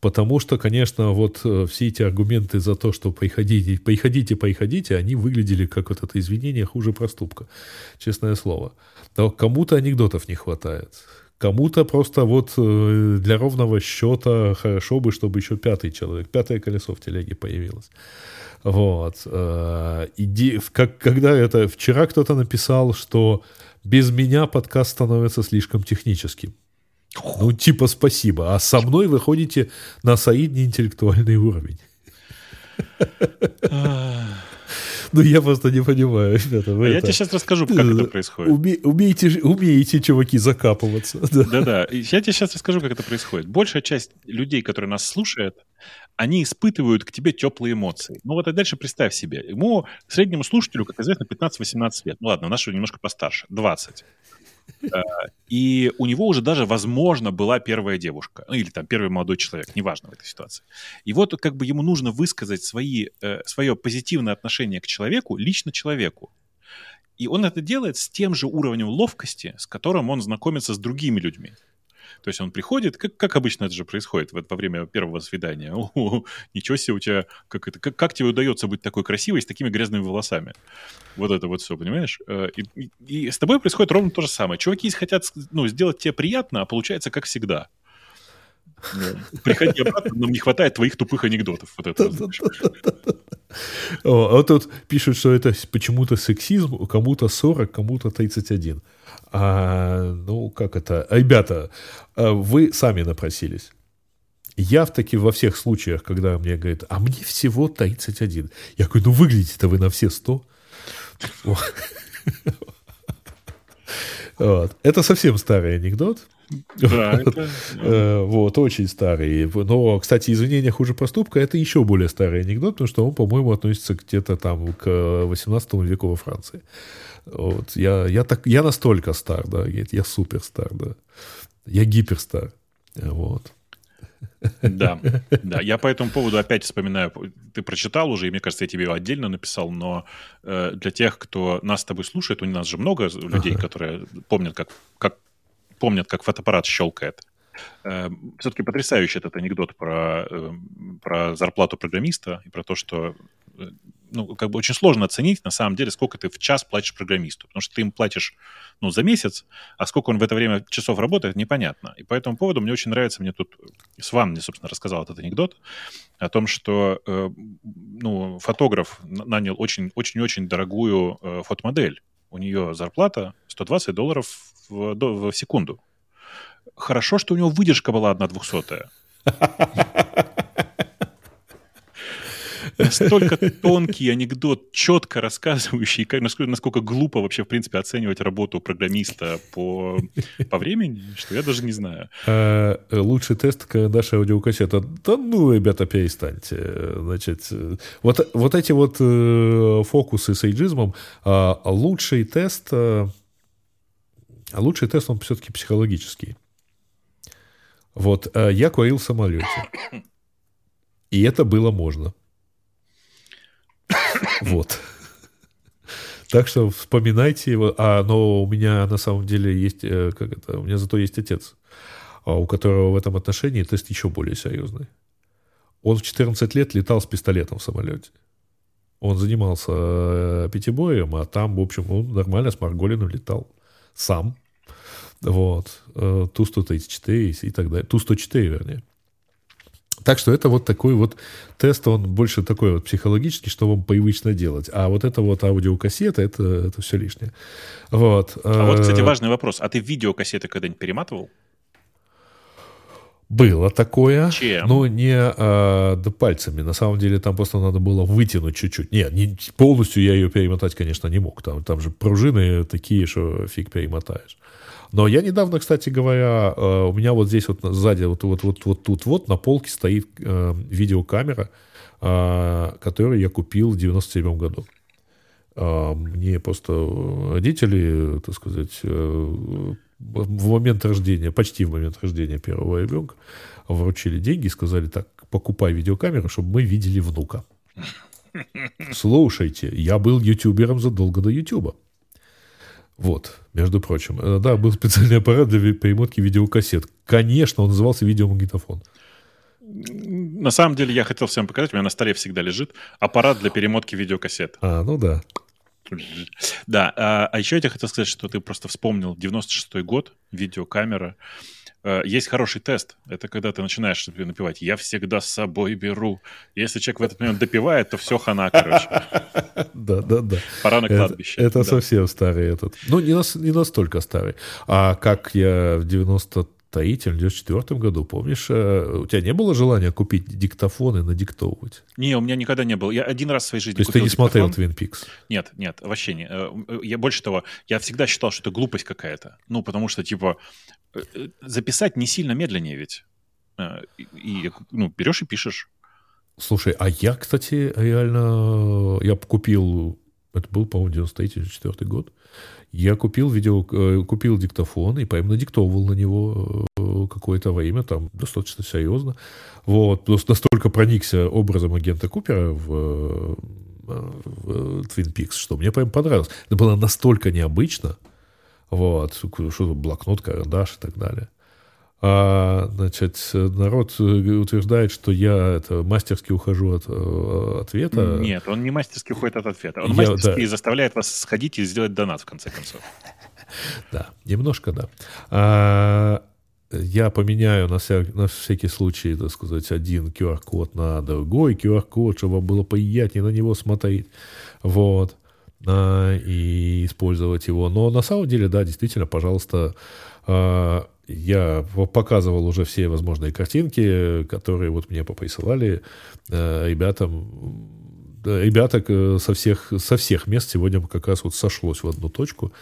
Потому что, конечно, вот э, все эти аргументы за то, что приходите, приходите, приходите, они выглядели как вот это извинение хуже проступка. Честное слово. Но кому-то анекдотов не хватает. Кому-то просто вот э, для ровного счета хорошо бы, чтобы еще пятый человек, пятое колесо в телеге появилось. Вот. Э, иди, как, когда это... Вчера кто-то написал, что без меня подкаст становится слишком техническим. Ну, типа спасибо. А со мной вы ходите на солидный интеллектуальный уровень. Ну, я просто не понимаю, ребята. А я тебе сейчас расскажу, как это происходит. Умеете, умеете, чуваки, закапываться. Да-да. Я тебе сейчас расскажу, как это происходит. Большая часть людей, которые нас слушают, они испытывают к тебе теплые эмоции. Ну вот и дальше представь себе. Ему, среднему слушателю, как известно, 15-18 лет. Ну ладно, нашего немножко постарше, 20. Э, и у него уже даже, возможно, была первая девушка, ну или там первый молодой человек, неважно в этой ситуации. И вот как бы ему нужно высказать свои, э, свое позитивное отношение к человеку, лично человеку. И он это делает с тем же уровнем ловкости, с которым он знакомится с другими людьми. То есть он приходит, как, как обычно это же происходит во, во время первого свидания. О, ничего себе у тебя, как, это, как, как тебе удается быть такой красивой с такими грязными волосами? Вот это вот все, понимаешь? Э, и, и, и с тобой происходит ровно то же самое. Чуваки хотят ну, сделать тебе приятно, а получается как всегда. Приходи обратно, нам не хватает твоих тупых анекдотов. Вот это. О, а вот тут пишут, что это почему-то сексизм, кому-то 40, кому-то 31. А, ну, как это? Ребята, а вы сами напросились. Я в таки во всех случаях, когда мне говорят, а мне всего 31. Я говорю, ну выглядите-то вы на все 100. Вот. Это совсем старый анекдот. Да, это... Э, вот, очень старый. Но, кстати, извинения хуже поступка – это еще более старый анекдот, потому что он, по-моему, относится где-то там к 18 веку во Франции. Вот. Я, я, так, я настолько стар, да, я, я супер стар, да. Я гиперстар. Вот. Да, да. Я по этому поводу опять вспоминаю, ты прочитал уже, и мне кажется, я тебе отдельно написал, но э, для тех, кто нас с тобой слушает, у нас же много людей, ага. которые помнят, как, как помнят, как фотоаппарат щелкает. Э, все-таки потрясающий этот анекдот про, э, про зарплату программиста и про то, что э, ну, как бы очень сложно оценить, на самом деле, сколько ты в час платишь программисту. Потому что ты им платишь, ну, за месяц, а сколько он в это время часов работает, непонятно. И по этому поводу мне очень нравится, мне тут Сван мне, собственно, рассказал этот анекдот о том, что, э, ну, фотограф нанял очень-очень-очень дорогую э, фотомодель. У нее зарплата 120 долларов в, в секунду. Хорошо, что у него выдержка была одна двухсотая. Настолько тонкий анекдот, четко рассказывающий, как, насколько, насколько глупо вообще, в принципе, оценивать работу программиста по, по времени, что я даже не знаю. А, лучший тест, наша аудиокассета. Да ну, ребята, перестаньте. Значит, вот, вот эти вот э, фокусы с эйджизмом, а, лучший тест, а лучший тест, он все-таки психологический. Вот, я курил в самолете. И это было можно. Вот. Так что вспоминайте его. А, но у меня на самом деле есть, э, как это, у меня зато есть отец, а у которого в этом отношении тест еще более серьезный. Он в 14 лет летал с пистолетом в самолете. Он занимался э, пятибоем, а там, в общем, он нормально с Марголином летал. Сам. Вот. Э, Ту-134 и так далее. Ту-104, вернее. Так что это вот такой вот тест, он больше такой вот психологический, что вам привычно делать. А вот это вот аудиокассета, это, это все лишнее. Вот. А вот, кстати, э, важный вопрос. А ты видеокассеты когда-нибудь перематывал? Было такое. Чем? Но не а, да пальцами. На самом деле там просто надо было вытянуть чуть-чуть. Нет, не, полностью я ее перемотать, конечно, не мог. Там, там же пружины такие, что фиг перемотаешь. Но я недавно, кстати говоря, э, у меня вот здесь вот сзади, вот, вот, вот, вот тут вот на полке стоит э, видеокамера, э, которую я купил в 97 году. Мне просто родители, так сказать, в момент рождения, почти в момент рождения первого ребенка, вручили деньги и сказали, так, покупай видеокамеру, чтобы мы видели внука. Слушайте, я был ютубером задолго до ютуба. Вот, между прочим. Э, да, был специальный аппарат для перемотки видеокассет. Конечно, он назывался видеомагнитофон. На самом деле, я хотел всем показать, у меня на столе всегда лежит аппарат для перемотки видеокассет. А, ну да. Да, а, а еще я тебе хотел сказать, что ты просто вспомнил 96-й год, видеокамера. Э, есть хороший тест. Это когда ты начинаешь напевать «Я всегда с собой беру». Если человек в этот момент допивает, то все хана, короче. Да, да, да. Пора на кладбище. Это совсем старый этот. Ну, не настолько старый. А как я в 90 93 94 году, помнишь, э, у тебя не было желания купить диктофон и надиктовывать? Не, у меня никогда не было. Я один раз в своей жизни То есть ты не диктофон. смотрел Twin Peaks? Нет, нет, вообще не. Э, я больше того, я всегда считал, что это глупость какая-то. Ну, потому что, типа, э, записать не сильно медленнее ведь. И, ну, берешь и пишешь. Слушай, а я, кстати, реально, я купил, это был, по-моему, 93-94 год, я купил видео, э, купил диктофон и прям надиктовывал на него э, какое-то время, там достаточно серьезно. Вот, просто настолько проникся образом агента Купера в, э, в Twin Peaks, что мне прям понравилось. Это было настолько необычно. Вот, что блокнот, карандаш и так далее. А, значит, народ утверждает, что я это, мастерски ухожу от э, ответа. Нет, он не мастерски уходит от ответа. Он я, мастерски да. заставляет вас сходить и сделать донат, в конце концов. Да, немножко, да. А, я поменяю на, вся, на всякий случай, так сказать, один QR-код на другой QR-код, чтобы вам было приятнее на него смотреть. Вот. А, и использовать его. Но на самом деле, да, действительно, пожалуйста, а, я показывал уже все возможные картинки, которые вот мне поприсылали э, ребятам. Ребята со всех, со всех мест сегодня как раз вот сошлось в одну точку.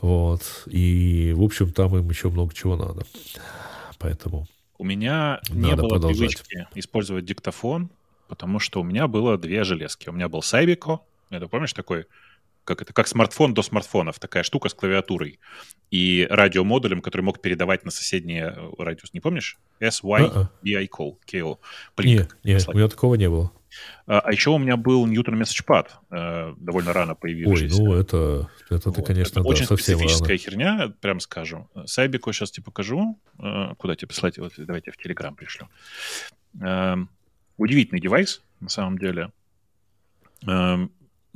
Вот. И, в общем, там им еще много чего надо. Поэтому У меня не было продолжать. привычки использовать диктофон, потому что у меня было две железки. У меня был Сайбико, это помнишь такой как это, как смартфон до смартфонов, такая штука с клавиатурой и радиомодулем, который мог передавать на соседние э, радиус. Не помнишь? SYBI call, KO. Нет, нет, у меня такого не было. А, а еще у меня был Newton Message э, довольно рано появившийся. Ой, ну это, это вот. конечно, это да, очень специфическая рано. херня, прям скажем. Сайбико сейчас тебе покажу. Э, куда тебе послать? Вот, давайте в Telegram пришлю. Э, удивительный девайс, на самом деле.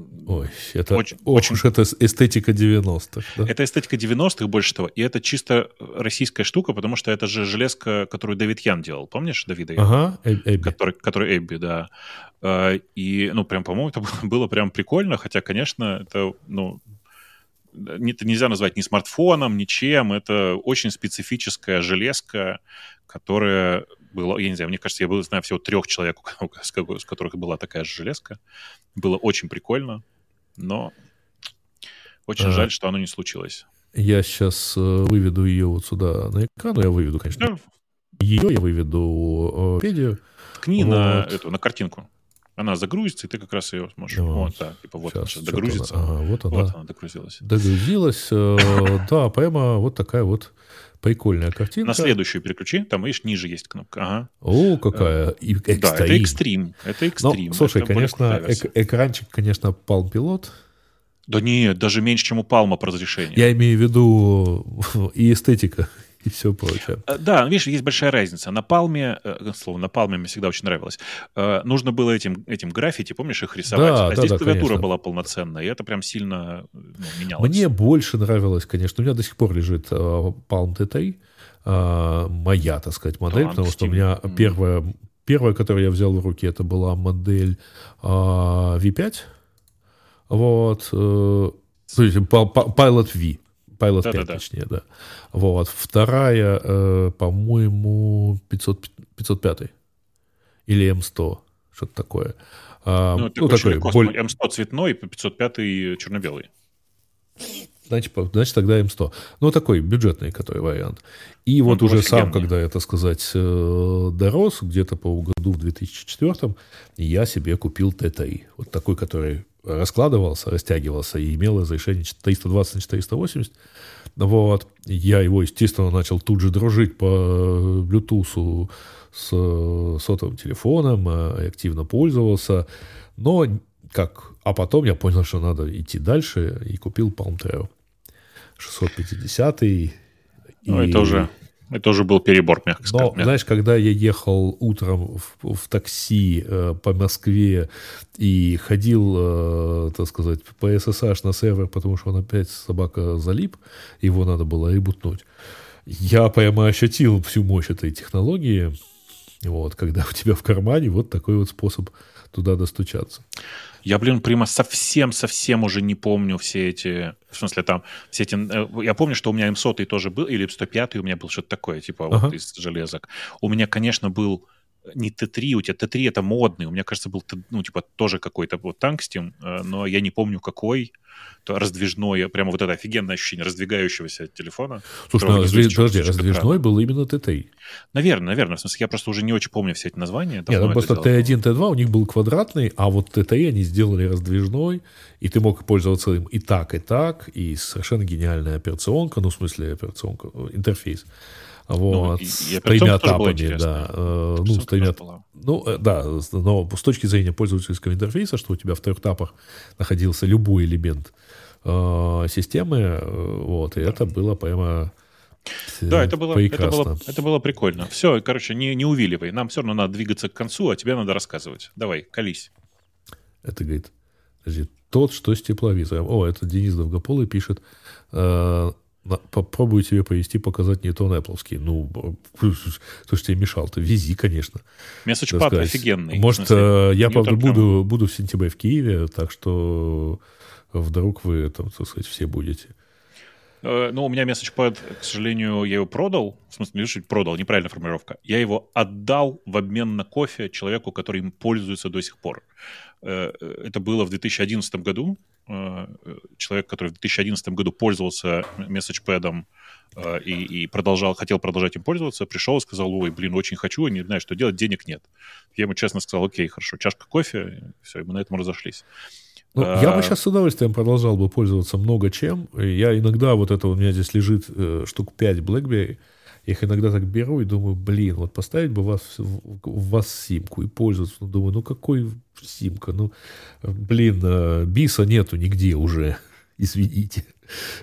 Э, Ой, это очень, очень... уж это эстетика 90-х. Да? Это эстетика 90-х больше того. И это чисто российская штука, потому что это же железка, которую Давид Ян делал. Помнишь Давида Яна? Ага, Эбби. Который, который Эбби, да. А, и, ну, прям, по-моему, это было прям прикольно, хотя, конечно, это, ну, это нельзя назвать ни смартфоном, ничем. Это очень специфическая железка, которая была, я не знаю, мне кажется, я знаю всего трех человек, с которых была такая же железка. Было очень прикольно, но очень а, жаль, что оно не случилось. Я сейчас э, выведу ее вот сюда на экран. Ну, я выведу, конечно. Да. Ее я выведу э, Педию. Ткни вот. на эту, на картинку. Она загрузится, и ты как раз ее сможешь. Вот, вот да, типа вот сейчас, она сейчас догрузится. Она, ага, вот она. Вот она догрузилась. Догрузилась, э, да, прямо вот такая вот Прикольная картинка. На следующую переключи, там, видишь, ниже есть кнопка. Ага. О, какая. Экстрим. Да, это экстрим. Это экстрим. Ну, слушай, это конечно, эк- экранчик, конечно, Palm Pilot. Да нет, даже меньше, чем у Palma по разрешению. Я имею в виду и эстетика и все прочее. Э, да, видишь, есть большая разница. На Палме, э, слово на Палме мне всегда очень нравилось, э, нужно было этим, этим граффити, помнишь, их рисовать, да, а да, здесь да, клавиатура конечно. была полноценная, и это прям сильно ну, менялось. Мне больше нравилось, конечно, у меня до сих пор лежит Palm T3, моя, так сказать, модель, да, потому что у меня первая, первая, которую я взял в руки, это была модель V5, вот, Pilot V, Pilot да, 5, да, точнее, да. Вот. Вторая, э, по-моему, 500, 505 или М100, что-то такое. А, ну, ну такой, более... М100 цветной, 505 черно-белый. Значит, значит, тогда М100. Ну, такой бюджетный, который вариант. И вот уже сам, когда, это сказать, э, дорос, где-то по году в 2004 я себе купил Т3. Вот такой, который раскладывался, растягивался и имел разрешение 320 на 480. Вот. Я его, естественно, начал тут же дружить по Bluetooth с сотовым телефоном, э, активно пользовался. Но как... А потом я понял, что надо идти дальше и купил Palm Treo 650 ну, и... это уже это уже был перебор, мягко сказать. Но, знаешь, когда я ехал утром в, в такси э, по Москве и ходил, э, так сказать, по SSH на сервер, потому что он опять собака залип, его надо было ребутнуть, я прямо ощутил всю мощь этой технологии. Вот, когда у тебя в кармане вот такой вот способ туда достучаться. Я, блин, прямо совсем-совсем уже не помню все эти... В смысле, там, все эти... Э, я помню, что у меня М100 тоже был, или М105 у меня был что-то такое, типа ага. вот из железок. У меня, конечно, был не Т3, у тебя Т3 это модный, у меня, кажется, был, ну, типа, тоже какой-то вот тангстин, э, но я не помню, какой, то раздвижное, прямо вот это офигенное ощущение раздвигающегося телефона. Слушай, ну, раздвиж... подожди, раздвижной был именно Т3. Наверное, наверное, в смысле, я просто уже не очень помню все эти названия. Нет, ну, просто Т1, Т2 у них был квадратный, а вот Т3 они сделали раздвижной, и ты мог пользоваться им и так, и так, и совершенно гениальная операционка, ну, в смысле операционка, интерфейс. Вот, ну, с тремя этапами, да. Э, ну, с тремя, ну, э, да, но с точки зрения пользовательского интерфейса, что у тебя в трех этапах находился любой элемент э, системы, э, вот, и да. это было прямо да, это было, это было, это было прикольно. Все, короче, не, не увиливай. Нам все равно надо двигаться к концу, а тебе надо рассказывать. Давай, колись. Это, говорит, подожди, тот, что с тепловизором. О, это Денис Довгополый пишет. Э, попробую тебе повезти, показать не то на Apple. Ну, ж тебе мешал? Ты вези, конечно. Месседжпад офигенный. Может, смысле, я, правда, буду, буду в сентябре в Киеве, так что вдруг вы там, так сказать, все будете. Э, ну, у меня MessagePad, к сожалению, я его продал. В смысле, не продал, неправильная формулировка. Я его отдал в обмен на кофе человеку, который им пользуется до сих пор. Э, это было в 2011 году. Э, человек, который в 2011 году пользовался MessagePad и, и продолжал, хотел продолжать им пользоваться, пришел и сказал, ой, блин, очень хочу, не знаю, что делать, денег нет. Я ему честно сказал, окей, хорошо, чашка кофе, все, и мы на этом разошлись. Ну, а... Я бы сейчас с удовольствием продолжал бы пользоваться много чем. Я иногда, вот это у меня здесь лежит э, штук 5 BlackBerry, я их иногда так беру и думаю, блин, вот поставить бы вас, в вас симку и пользоваться. Ну, думаю, ну какой симка? Ну, блин, э, биса нету нигде уже. Извините.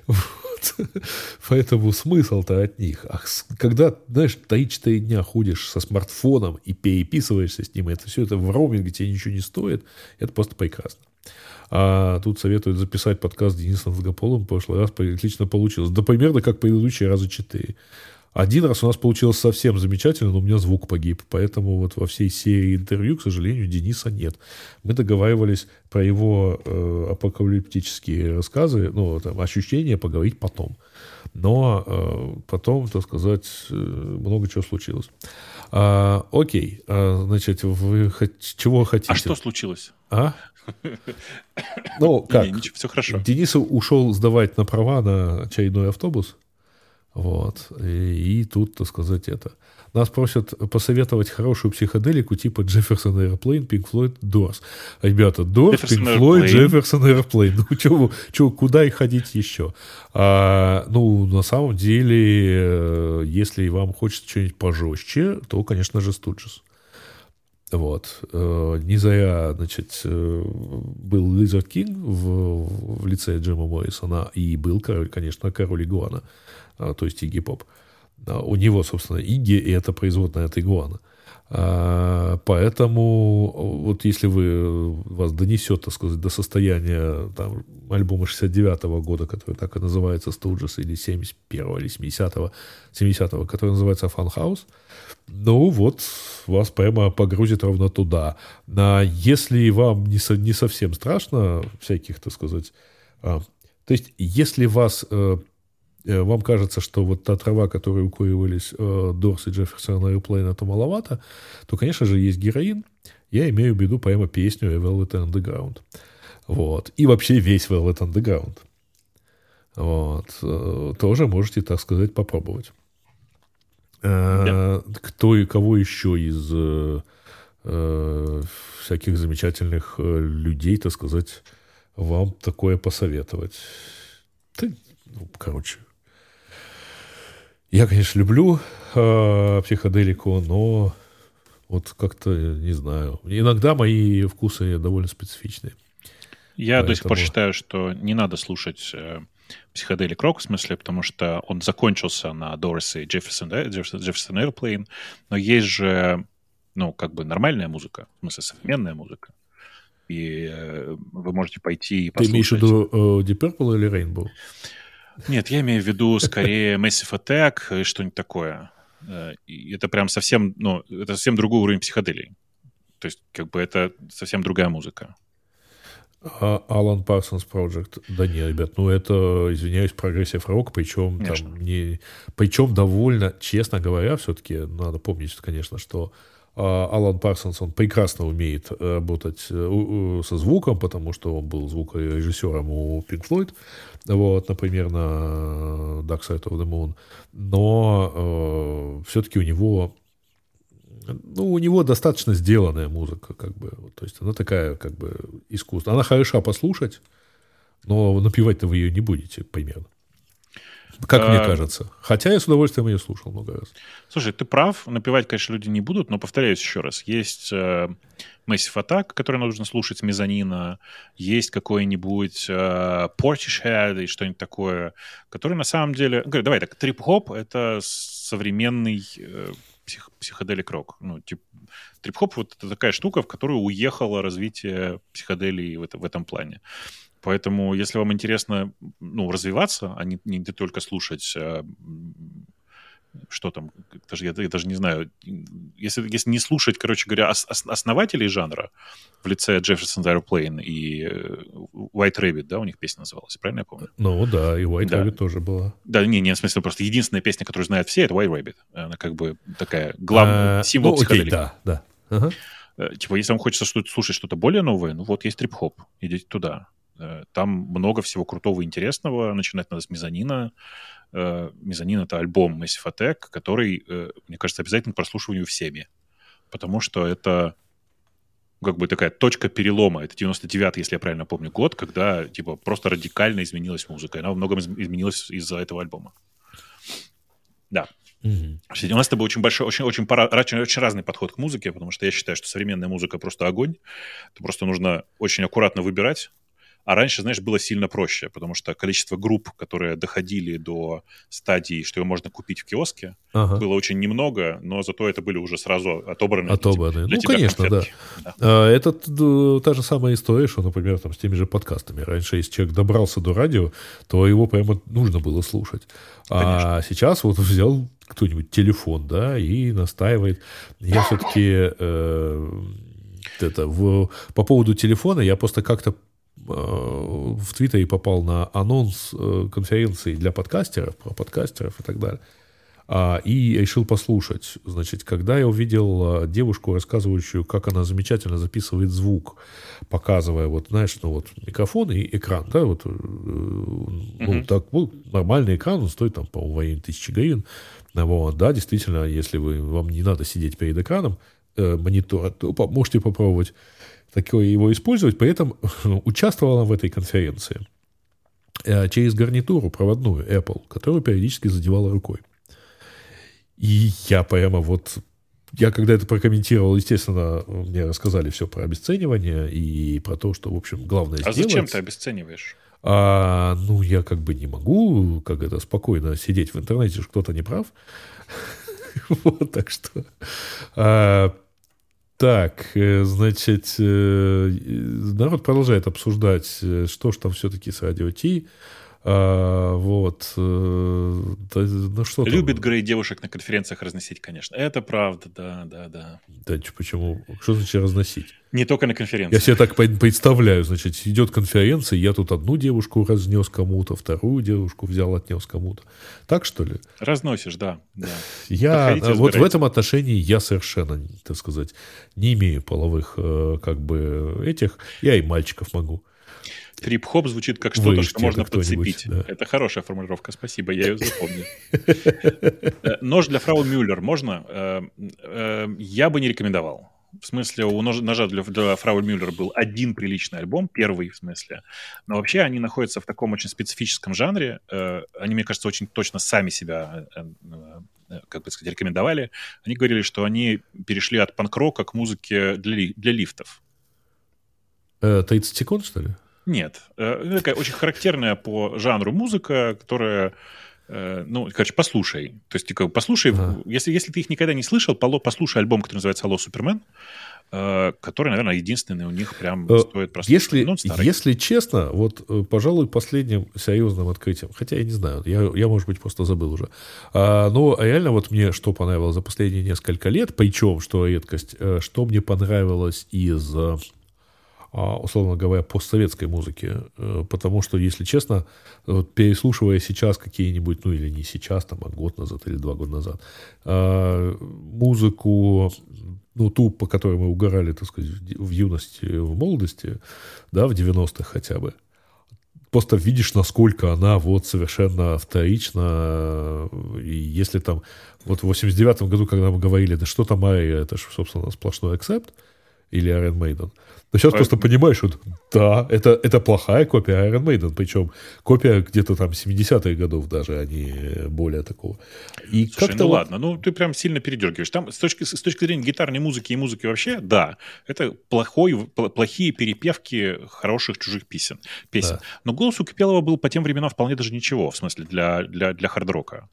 Вот. Поэтому смысл-то от них. А когда, знаешь, 3-4 дня ходишь со смартфоном и переписываешься с ним, это все это в роуминге тебе ничего не стоит, это просто прекрасно. А тут советуют записать подкаст с Денисом Долгополым. В прошлый раз отлично получилось. Да примерно как предыдущие раза четыре. Один раз у нас получилось совсем замечательно, но у меня звук погиб. Поэтому вот во всей серии интервью, к сожалению, Дениса нет. Мы договаривались про его э, апокалиптические рассказы, ну, там, ощущения поговорить потом. Но э, потом, так сказать, э, много чего случилось. А, окей, а, значит, вы чего хотите? А что случилось? А? Ну, как? Не, ничего, все хорошо. Денис ушел сдавать на права на очередной автобус. Вот. И, и тут, так сказать, это. Нас просят посоветовать хорошую психоделику типа Jefferson Airplane, Pink Floyd, Doors. Ребята, Doors, Jefferson Pink Floyd, Airplane. Ну, чё, чё, куда и ходить еще? А, ну, на самом деле, э, если вам хочется что-нибудь пожестче, то, конечно же, Stooges. Вот. Э, не зря, значит, э, был Lizard King в, в лице Джима Моррисона, и был, конечно, король Игуана, то есть Игги Поп. А, у него, собственно, Игги, и это производная от Игуана. А, поэтому вот если вы вас донесет, так сказать, до состояния там, альбома 69-го года, который так и называется Stooges, или 71-го, или 70-го, 70-го, который называется Fun House, ну вот вас прямо погрузит ровно туда. А если вам не, со, не совсем страшно всяких, так сказать, а, то есть если вас Э, вам кажется, что вот та трава, которой укуривались э, Дорс и Джефферсон Airplane, это маловато, то, конечно же, есть героин. Я имею в виду прямо песню Velvet Underground. Вот. И вообще весь Velvet Underground. Вот. Э, тоже можете, так сказать, попробовать. Да. Кто и кого еще из э, всяких замечательных людей, так сказать, вам такое посоветовать? Ты, ну, короче, я, конечно, люблю э, психоделику, но вот как-то, не знаю. Иногда мои вкусы довольно специфичные. Я Поэтому... до сих пор считаю, что не надо слушать э, психоделик рок, в смысле, потому что он закончился на и Jefferson, да, Jefferson Airplane, но есть же, ну, как бы нормальная музыка, в смысле, современная музыка. И э, вы можете пойти и послушать. Ты имеешь в виду э, Deep Purple или Rainbow? Нет, я имею в виду скорее Massive Attack и что-нибудь такое. И это прям совсем, ну, это совсем другой уровень психоделии. То есть, как бы это совсем другая музыка. А Alan Parsons Project. Да не, ребят, ну это, извиняюсь, прогрессив рок, причем конечно. там не... Причем довольно, честно говоря, все-таки надо помнить, конечно, что Алан Парсонс, он прекрасно умеет работать э, со звуком, потому что он был звукорежиссером у Pink Floyd, вот, например, на Dark Side of the Moon. Но э, все-таки у него ну, у него достаточно сделанная музыка, как бы. То есть она такая, как бы, искусство. Она хороша послушать, но напевать-то вы ее не будете, примерно. Как а... мне кажется. Хотя я с удовольствием ее слушал много раз. Слушай, ты прав. Напевать, конечно, люди не будут, но повторяюсь еще раз. Есть э, Massive Attack, который нужно слушать мезонина. Есть какой-нибудь э, Portishead и что-нибудь такое, который на самом деле... Говорю, давай так, трип-хоп — это современный э, псих, психоделик рок. Ну, типа, трип-хоп вот это такая штука, в которую уехало развитие психоделии в, это, в этом плане. Поэтому, если вам интересно ну, развиваться, а не, не только слушать а, что там, даже, я, я даже не знаю, если, если не слушать, короче говоря, ос, основателей жанра в лице Jefferson Airplane и э, White Rabbit, да, у них песня называлась, правильно я помню? Ну да, и White да. Rabbit тоже была. Да, не, не, в смысле, просто единственная песня, которую знают все, это White Rabbit. Она как бы такая главная, а, символ ну, окей, да, да. Ага. Э, типа, если вам хочется что слушать что-то более новое, ну вот есть трип-хоп, идите туда. Э, там много всего крутого и интересного. Начинать надо с мезонина. Э, мезонин — это альбом Massive Attack, который, э, мне кажется, обязательно к прослушиванию всеми. Потому что это как бы такая точка перелома. Это 99-й, если я правильно помню, год, когда типа просто радикально изменилась музыка. Она во многом изменилась из-за этого альбома. Да. Mm-hmm. У нас с тобой очень большой, очень, очень, пара, очень, очень разный подход к музыке, потому что я считаю, что современная музыка просто огонь. Это просто нужно очень аккуратно выбирать, а раньше, знаешь, было сильно проще, потому что количество групп, которые доходили до стадии, что ее можно купить в киоске, ага. было очень немного, но зато это были уже сразу отобраны. Отобраны. Для, ну, конечно, да. да. А, это та же самая история, что, например, там, с теми же подкастами. Раньше, если человек добрался до радио, то его прямо нужно было слушать. А конечно. А сейчас вот взял кто-нибудь телефон, да, и настаивает. Я все-таки э, это, в, по поводу телефона я просто как-то Э, в Твиттере попал на анонс э, конференции для подкастеров, про подкастеров и так далее. А, и решил послушать. Значит, когда я увидел э, девушку, рассказывающую, как она замечательно записывает звук, показывая, вот, знаешь, ну вот микрофон и экран, да, вот, ну, uh-huh. так, ну, нормальный экран, он стоит там, по-моему, в районе тысячи гривен. Вот, да, действительно, если вы, вам не надо сидеть перед экраном э, монитора, то можете попробовать такое его использовать, поэтому участвовала в этой конференции э, через гарнитуру проводную Apple, которую периодически задевала рукой. И я прямо вот... Я когда это прокомментировал, естественно, мне рассказали все про обесценивание и про то, что, в общем, главное а сделать. А зачем ты обесцениваешь? А, ну, я как бы не могу, как это, спокойно сидеть в интернете, что кто-то не прав. вот, так что... Так, э, значит, э, народ продолжает обсуждать, э, что ж там все-таки с радио Ти. А, вот. Ну, что Любит там? Грей девушек на конференциях разносить, конечно. Это правда, да, да, да. Да, почему? Что значит разносить? Не только на конференции. Я себе так представляю, значит, идет конференция, я тут одну девушку разнес кому-то, вторую девушку взял, отнес кому-то. Так что ли? Разносишь, да. да. Я Подходите, вот в этом отношении я совершенно, так сказать, не имею половых э, как бы этих. Я и мальчиков могу. Трип-хоп звучит как что-то, что можно подцепить. Да. Это хорошая формулировка, спасибо, я ее запомню. Э, нож для фрау Мюллер можно? Э, я бы не рекомендовал. В смысле, у ножа для, для Фрау Мюллер был один приличный альбом, первый в смысле. Но вообще они находятся в таком очень специфическом жанре. Э, они, мне кажется, очень точно сами себя, э, э, как бы сказать, рекомендовали. Они говорили, что они перешли от панк-рока к музыке для, для лифтов. 30 секунд, что ли? Нет. Это такая очень характерная по жанру музыка, которая ну, короче, послушай. То есть, типа, послушай, ага. если, если ты их никогда не слышал, послушай альбом, который называется «Алло, Супермен». э, который, наверное, единственный у них прям э, стоит просто. Если, ну, если честно, вот, э, пожалуй, последним серьезным открытием, хотя я не знаю, я, я может быть, просто забыл уже, а, но реально вот мне что понравилось за последние несколько лет, причем, что редкость, что мне понравилось из условно говоря, постсоветской музыки. Э, потому что, если честно, вот переслушивая сейчас какие-нибудь, ну или не сейчас, там, а год назад или два года назад, а, музыку, ну, ту, по которой мы угорали, так сказать, в юности, в молодости, да, в 90-х хотя бы, просто видишь, насколько она вот совершенно вторична. И если там, вот в 89-м году, когда мы говорили, да что там Ария, это же, собственно, сплошной акцепт, или Iron Maiden. Но сейчас просто понимаешь, что да, это, это плохая копия Iron Maiden, причем копия где-то там 70-х годов даже, а не более такого. И Слушай, ну вот... ладно, ну ты прям сильно передергиваешь. Там с точки, с точки зрения гитарной музыки и музыки вообще, да, это плохой, плохие перепевки хороших чужих песен. песен. Да. Но голос у Кипелова был по тем временам вполне даже ничего, в смысле, для, для, для хард-рока.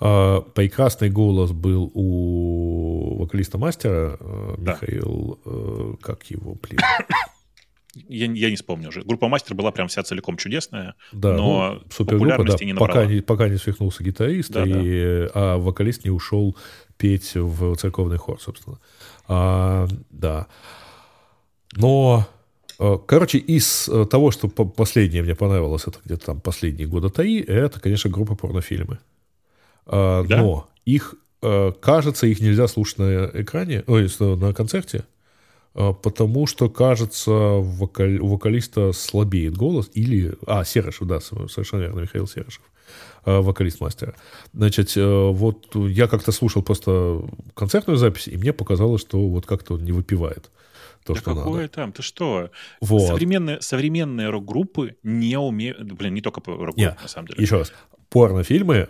А, прекрасный голос был у вокалиста-мастера э, да. Михаил, э, как его, блин? Я, я не вспомню уже. Группа Мастер была прям вся целиком чудесная, да, но ну, популярности да, не набрала. Пока не, пока не свихнулся гитарист, да, и, да. а вокалист не ушел петь в церковный хор, собственно. А, да. Но, э, короче, из того, что последнее мне понравилось, это где-то там последние года три, это, конечно, группа порнофильмы. А, да? Но их, э, кажется, их нельзя слушать на экране, ой, на концерте, а, потому что, кажется, вокаль, у вокалиста слабеет голос, или... А, Серышев, да, совершенно верно, Михаил Серышев, вокалист мастера. Значит, э, вот я как-то слушал просто концертную запись, и мне показалось, что вот как-то он не выпивает. То, да что какое надо. там? Ты что? Вот. Современные, современные рок-группы не умеют... Блин, не только рок-группы, на самом деле. Еще раз. Порнофильмы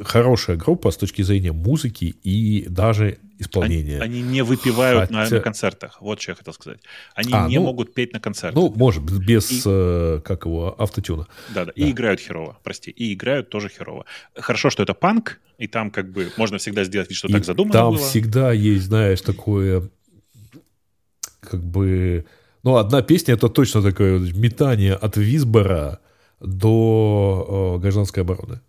хорошая группа с точки зрения музыки и даже исполнения. Они, они не выпивают Хотя... на, на концертах. Вот что я хотел сказать. Они а, не ну, могут петь на концертах. Ну, может, без, и... э, как его, автотюна. Да, да, и играют херово, прости. И играют тоже херово. Хорошо, что это панк, и там как бы можно всегда сделать вид, что и так задумано там было. всегда есть, знаешь, такое, как бы... Ну, одна песня — это точно такое метание от Висбора до э, гражданской обороны.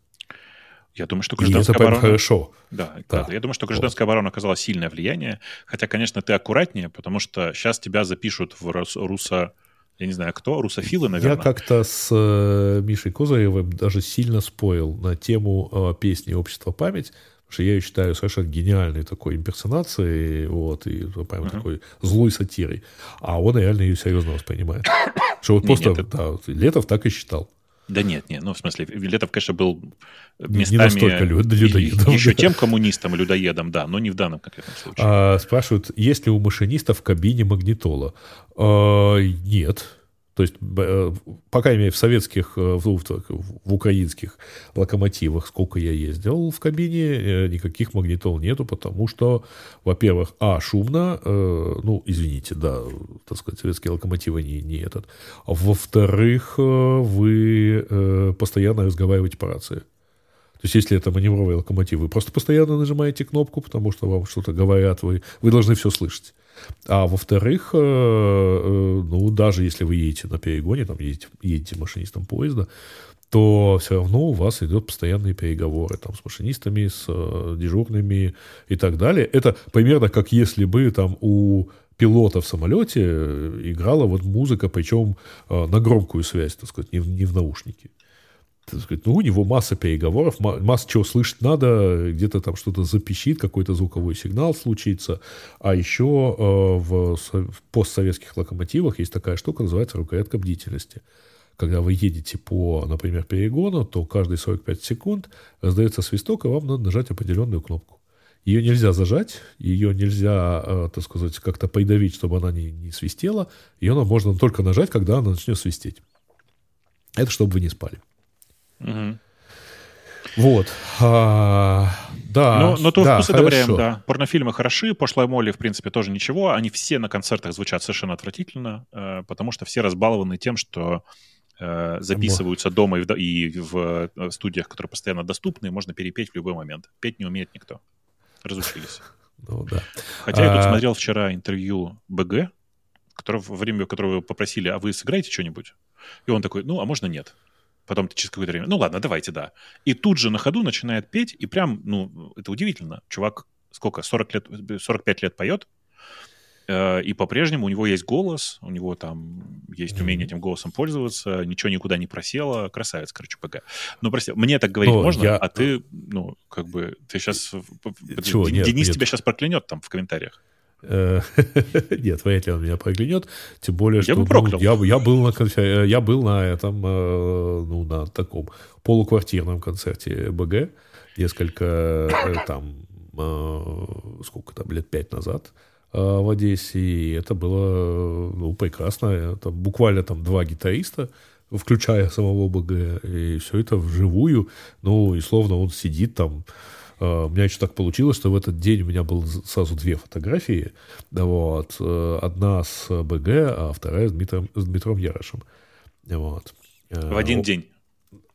Я думаю, что гражданская это оборона... хорошо. Да, да. я думаю, что гражданская вот. оборона оказала сильное влияние. Хотя, конечно, ты аккуратнее, потому что сейчас тебя запишут в руссо... Я не знаю, кто? Русофилы, наверное. Я как-то с э, Мишей Козыревым даже сильно споил на тему э, песни «Общество память», потому что я ее считаю совершенно гениальной такой имперсонацией, вот, и прям uh-huh. такой злой сатирой. А он реально ее серьезно воспринимает. Что вот просто, да, Летов так и считал. Да нет, нет, ну, в смысле, Летов, конечно, был местами... Не настолько людоедом. Еще тем коммунистом, людоедом, да, но не в данном конкретном случае. А, спрашивают, есть ли у машиниста в кабине магнитола? А, нет. То есть, э, по крайней мере, в советских, э, в, в украинских локомотивах, сколько я ездил в кабине, э, никаких магнитол нету, потому что, во-первых, а, шумно, ну, извините, да, так сказать, советские локомотивы не, не этот. Во-вторых, вы постоянно разговариваете по рации. То есть, если это маневровый локомотив, вы просто постоянно нажимаете кнопку, потому что вам что-то говорят, вы, вы должны все слышать. А во-вторых, э, э, ну, даже если вы едете на перегоне, там едете, едете машинистом поезда, то все равно у вас идут постоянные переговоры там, с машинистами, с э, дежурными и так далее. Это примерно как если бы там у пилота в самолете играла вот музыка, причем на громкую связь, так сказать, не в, не в наушнике так сказать, ну, у него масса переговоров, масса чего слышать надо, где-то там что-то запищит, какой-то звуковой сигнал случится. А еще э, в, постсоветских локомотивах есть такая штука, называется рукоятка бдительности. Когда вы едете по, например, перегону, то каждые 45 секунд раздается свисток, и вам надо нажать определенную кнопку. Ее нельзя зажать, ее нельзя, э, так сказать, как-то придавить, чтобы она не, не свистела. Ее можно только нажать, когда она начнет свистеть. Это чтобы вы не спали. Угу. Вот. А, да. Но, но то да, вкус одобряем, да. Порнофильмы хороши, пошлая Молли, в принципе, тоже ничего. Они все на концертах звучат совершенно отвратительно, э, потому что все разбалованы тем, что э, записываются дома и в, и в э, студиях, которые постоянно доступны, можно перепеть в любой момент. Петь не умеет никто. Разучились. Ну, да. Хотя я тут а смотрел вчера интервью БГ, который, во время которого попросили, а вы сыграете что-нибудь? И он такой, ну, а можно нет? Потом через какое-то время, ну ладно, давайте, да. И тут же на ходу начинает петь, и прям, ну, это удивительно. Чувак сколько, 40 лет, 45 лет поет, э, и по-прежнему у него есть голос, у него там есть умение этим голосом пользоваться, ничего никуда не просело, красавец, короче, ПГ. Ну, прости, мне так говорить Но можно, я... а ты, ну, как бы, ты сейчас... Чего? Денис нет, нет. тебя сейчас проклянет там в комментариях. Э, нет, вряд ли он меня проклянет. Тем более, что ну, я, я, был на конфер... я был на этом, э, ну, на таком полуквартирном концерте БГ несколько э, там, сколько там, лет пять назад в Одессе. И это было ну, прекрасно. Это буквально там два гитариста, включая самого БГ. И все это вживую. Ну, и словно он сидит там Э, у меня еще так получилось, что в этот день у меня было сразу две фотографии. Вот. Э, одна с БГ, а вторая с Дмитром, с Дмитром Ярошем. Вот. В один день?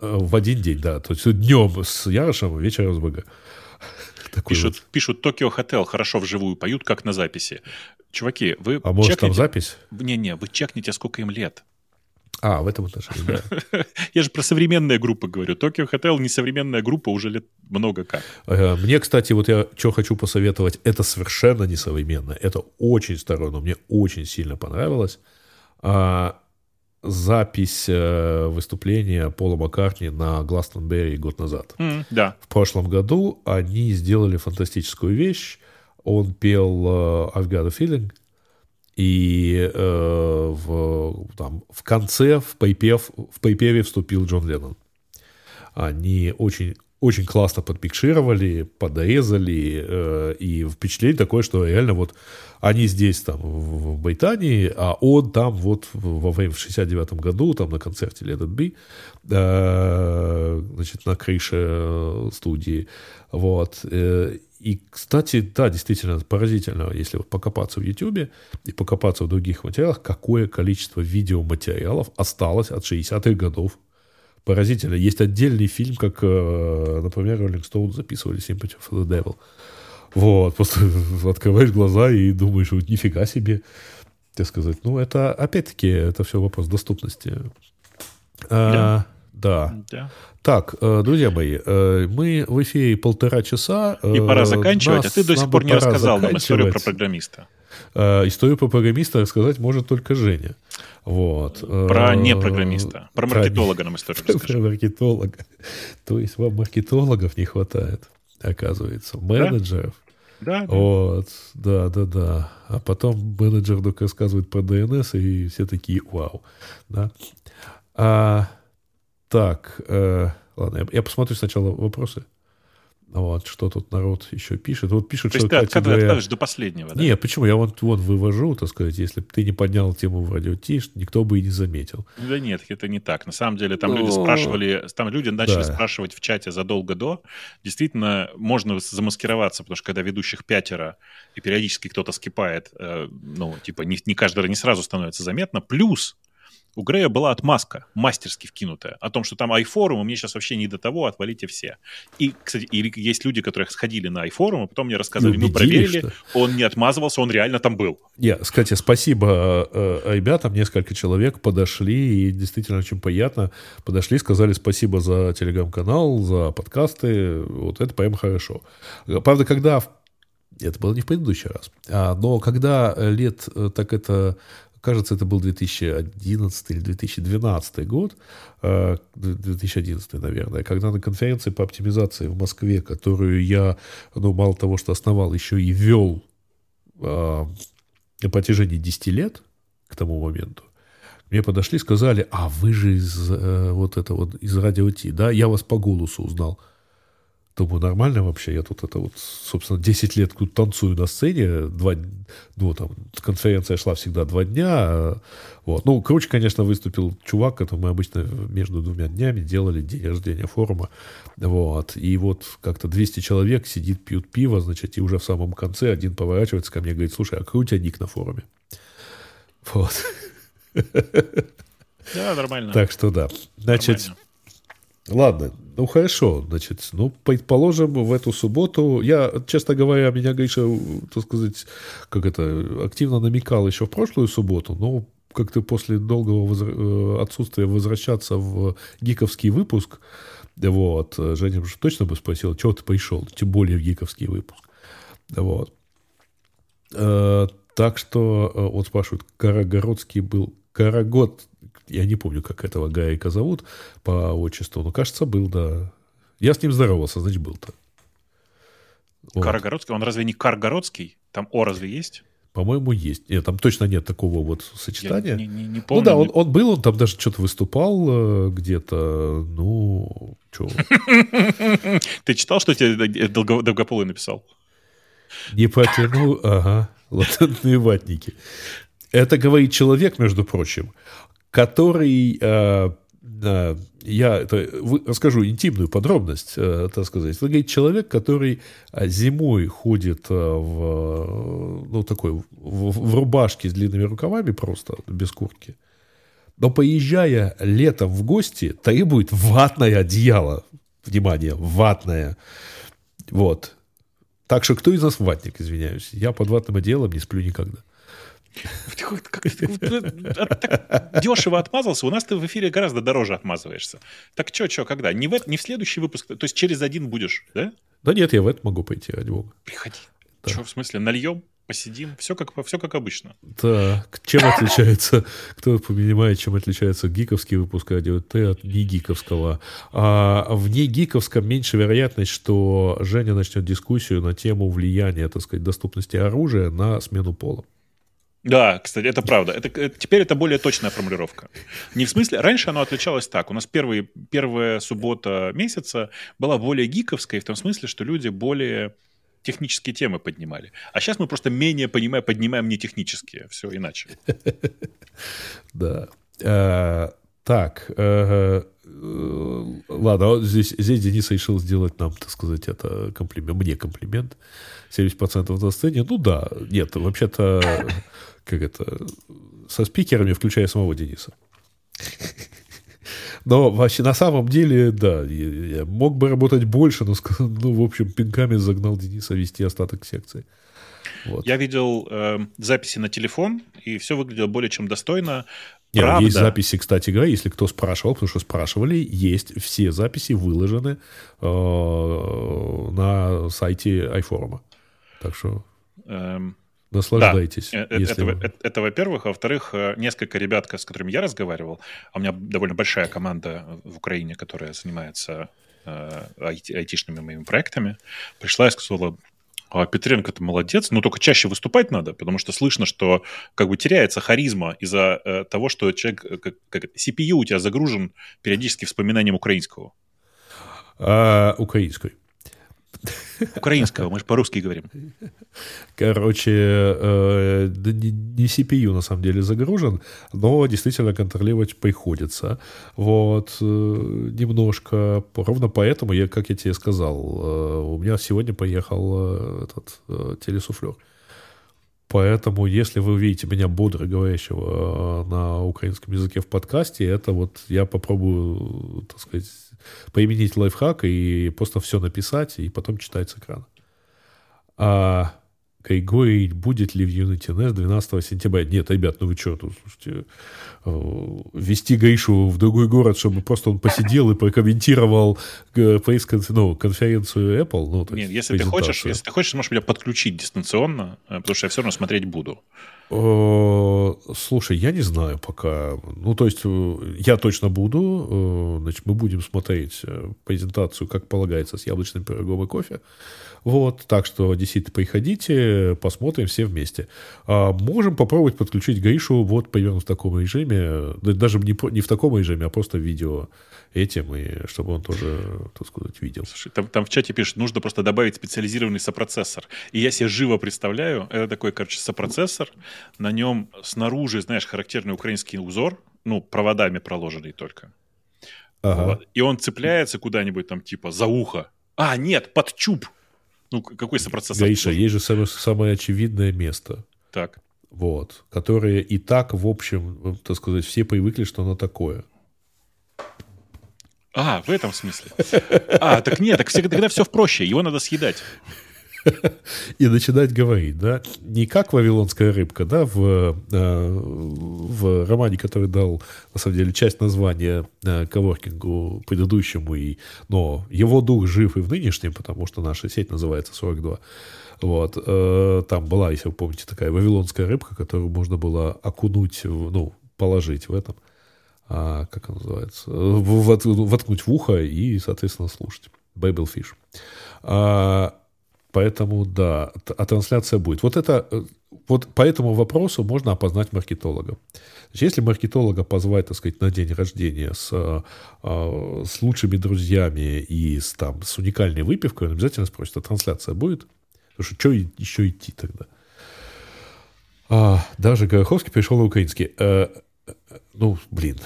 Э, в один день, да. То есть днем с Ярошем, вечером с БГ. Такой пишут, вот. пишут Токио Хотел хорошо вживую поют, как на записи. Чуваки, вы А может чекните... там запись? Не-не, вы чекните, сколько им лет. А, в этом отношении, да. Я же про современные группы говорю. Tokyo Hotel не современная группа уже лет много как. Э, мне, кстати, вот я что хочу посоветовать, это совершенно не современное. Это очень старое, но мне очень сильно понравилось. А, запись э, выступления Пола Маккартни на Гластонберри год назад. Mm, да. В прошлом году они сделали фантастическую вещь. Он пел э, I've Got a Feeling – и э, в, там, в конце в припев, в припеве вступил Джон Леннон. Они очень, очень классно подпикшировали, подрезали, э, и впечатление такое, что реально вот они здесь там в Британии, а он там вот во время в 69 году там на концерте Let It Be, э, значит, на крыше студии, вот, э, и, кстати, да, действительно, поразительно, если вот покопаться в YouTube и покопаться в других материалах, какое количество видеоматериалов осталось от 60-х годов. Поразительно. Есть отдельный фильм, как, э, например, Rolling Stone записывали Sympathy for the Devil. Вот, просто открываешь глаза и думаешь, вот нифига себе, так сказать. Ну, это, опять-таки, это все вопрос доступности. А, да. да. Так, э, друзья мои, э, мы в эфире полтора часа. И пора заканчивать, Нас, а ты до сих пор не рассказал нам историю про программиста. Историю про программиста рассказать может только Женя. Вот. Про не программиста. Про маркетолога нам историю расскажи. Про маркетолога. То есть вам маркетологов не хватает, оказывается. Менеджеров. Да, да. Вот, да, да, да. А потом менеджер вдруг рассказывает про DNS, и все такие, вау. Да. А, так, э, ладно, я, я посмотрю сначала вопросы. Вот, что тут народ еще пишет. Вот пишут, То что... То есть ты говоря... откладываешь до последнего, да? Нет, почему? Я вот, вот вывожу, так сказать, если бы ты не поднял тему в радио Тиш, никто бы и не заметил. Да нет, это не так. На самом деле там Но... люди спрашивали, там люди начали да. спрашивать в чате задолго до. Действительно, можно замаскироваться, потому что когда ведущих пятеро, и периодически кто-то скипает, э, ну, типа, не, не каждый не сразу становится заметно. Плюс у Грея была отмазка, мастерски вкинутая, о том, что там iForum, мне сейчас вообще не до того, отвалите все. И, кстати, и есть люди, которые сходили на iForum, а потом мне рассказывали, мы проверили, что... он не отмазывался, он реально там был. Я, кстати, спасибо э, ребятам, несколько человек подошли, и действительно очень приятно, подошли, сказали спасибо за телеграм-канал, за подкасты, вот это прям хорошо. Правда, когда это было не в предыдущий раз. А, но когда лет э, так это кажется, это был 2011 или 2012 год, 2011, э, наверное, когда на конференции по оптимизации в Москве, которую я, ну, мало того, что основал, еще и вел э, на протяжении 10 лет к тому моменту, мне подошли сказали, а вы же из э, вот этого вот, из радио Ти, да, я вас по голосу узнал. Думаю, нормально вообще. Я тут это вот, собственно, 10 лет тут танцую на сцене. Два, ну, там, конференция шла всегда два дня. Вот. Ну, короче, конечно, выступил чувак, который мы обычно между двумя днями делали день рождения форума. Вот. И вот как-то 200 человек сидит, пьют пиво, значит, и уже в самом конце один поворачивается ко мне и говорит, слушай, а какой у тебя ник на форуме? Вот. Да, нормально. Так что да. Значит, нормально. ладно, ну, хорошо, значит, ну, предположим, в эту субботу, я, честно говоря, меня Гриша, так сказать, как это, активно намекал еще в прошлую субботу, но как-то после долгого возра... Э, отсутствия возвращаться в гиковский выпуск, вот, Женя же точно бы спросил, чего ты пришел, тем более в гиковский выпуск, вот. Э, так что, э, вот спрашивают, Карагородский был, Карагод, я не помню, как этого Гарика зовут по отчеству, но, кажется, был, да. Я с ним здоровался, значит, был-то. Вот. Карагородский? Он разве не Каргородский? Там О разве есть? По-моему, есть. Нет, там точно нет такого вот сочетания. Я не, не, не помню. Ну да, он, он был, он там даже что-то выступал э, где-то. Ну, что? Ты читал, что тебе Долгополый написал? Не потянул, ага, латентные ватники. Это говорит человек, между прочим, который, э, э, я это, расскажу интимную подробность, э, так сказать. Это говорит человек, который зимой ходит в, ну, такой, в, в рубашке с длинными рукавами просто, без куртки. Но поезжая летом в гости, требует ватное одеяло. Внимание, ватное. Вот. Так что кто из нас ватник, извиняюсь? Я под ватным одеялом не сплю никогда. Дешево отмазался, у нас ты в эфире гораздо дороже отмазываешься. Так что, что, когда? Не в, не в следующий выпуск, то есть через один будешь, да? Да нет, я в это могу пойти, ради бога. Приходи. Да. Что, в смысле, нальем? посидим, все как, все как обычно. Так, чем отличается, кто понимает, чем отличается гиковский выпуск радио Т от не гиковского? А в не гиковском меньше вероятность, что Женя начнет дискуссию на тему влияния, так сказать, доступности оружия на смену пола. Да, кстати, это правда. Это, это, теперь это более точная формулировка. Не в смысле... Раньше оно отличалось так. У нас первый, первая суббота месяца была более гиковская, в том смысле, что люди более технические темы поднимали. А сейчас мы просто менее понимаем, поднимаем не технические, все иначе. Да. А, так, э, э, ладно, здесь, здесь Денис решил сделать нам, так сказать, это комплимент, мне комплимент. 70% на сцене. Ну да, нет, вообще-то, как это, со спикерами, включая самого Дениса. Но вообще на самом деле, да, я, я мог бы работать больше, но, ну, в общем, пинками загнал Дениса вести остаток секции. Вот. Я видел э, записи на телефон, и все выглядело более чем достойно. Нет, Правда. есть записи, кстати говоря, если кто спрашивал, потому что спрашивали, есть все записи выложены э, на сайте iForum. Так что... Эм, Наслаждайтесь. Да, это, это, это, это, во-первых. А во-вторых, э, несколько ребят, с которыми я разговаривал, а у меня довольно большая команда в Украине, которая занимается э, айтишными моими проектами, пришла и сказала, а Петренко это молодец, но только чаще выступать надо, потому что слышно, что как бы теряется харизма из-за э, того, что человек, э, как, как CPU у тебя загружен периодически вспоминанием украинского. А, украинской. Украинского, мы же по-русски говорим. Короче, э, не CPU на самом деле загружен, но действительно контролировать приходится. Вот, э, немножко. Ровно поэтому, я, как я тебе сказал, э, у меня сегодня поехал этот телесуфлер. Поэтому, если вы увидите меня бодро говорящего на украинском языке в подкасте, это вот я попробую, так сказать, применить лайфхак и просто все написать, и потом читать с экрана. А Григорий, будет ли в Unity NES 12 сентября? Нет, ребят, ну вы что, тут, слушайте, э, вести Гришу в другой город, чтобы просто он посидел и прокомментировал э, ну, конференцию Apple? Ну, Нет, если ты хочешь, если ты хочешь, можешь меня подключить дистанционно, э, потому что я все равно смотреть буду. Слушай, я не знаю пока. Ну, то есть, я точно буду. Значит, мы будем смотреть презентацию, как полагается, с яблочным пирогом и кофе. Вот, так что действительно приходите, посмотрим все вместе. А можем попробовать подключить Гришу вот примерно в таком режиме, даже не, не в таком режиме, а просто видео этим, и чтобы он тоже, так сказать, видел. Слушай, там, там в чате пишут, нужно просто добавить специализированный сопроцессор. И я себе живо представляю, это такой, короче, сопроцессор, на нем снаружи, знаешь, характерный украинский узор, ну, проводами проложенный только. Ага. Вот. И он цепляется куда-нибудь там, типа, за ухо. А, нет, под чуб. Ну, какой сопроцессор? Гаиша, есть же самое, самое очевидное место. Так. Вот. Которое и так, в общем, так сказать, все привыкли, что оно такое. А, в этом смысле. А, так нет, так всегда, тогда все проще, его надо съедать. И начинать говорить, да, не как вавилонская рыбка, да, в, э, в романе, который дал, на самом деле, часть названия э, коворкингу предыдущему, и, но его дух жив и в нынешнем, потому что наша сеть называется 42. Вот, э, там была, если вы помните, такая вавилонская рыбка, которую можно было окунуть, ну, положить в этом а, как он называется, воткнуть в ухо и, соответственно, слушать. Bible Fish. А, поэтому, да, а трансляция будет. Вот это, вот по этому вопросу можно опознать маркетолога. Значит, если маркетолога позвать, так сказать, на день рождения с, а, с лучшими друзьями и с, там, с уникальной выпивкой, он обязательно спросит, а трансляция будет? Потому что что еще идти тогда? А, даже Гороховский пришел на украинский. Э, ну, блин,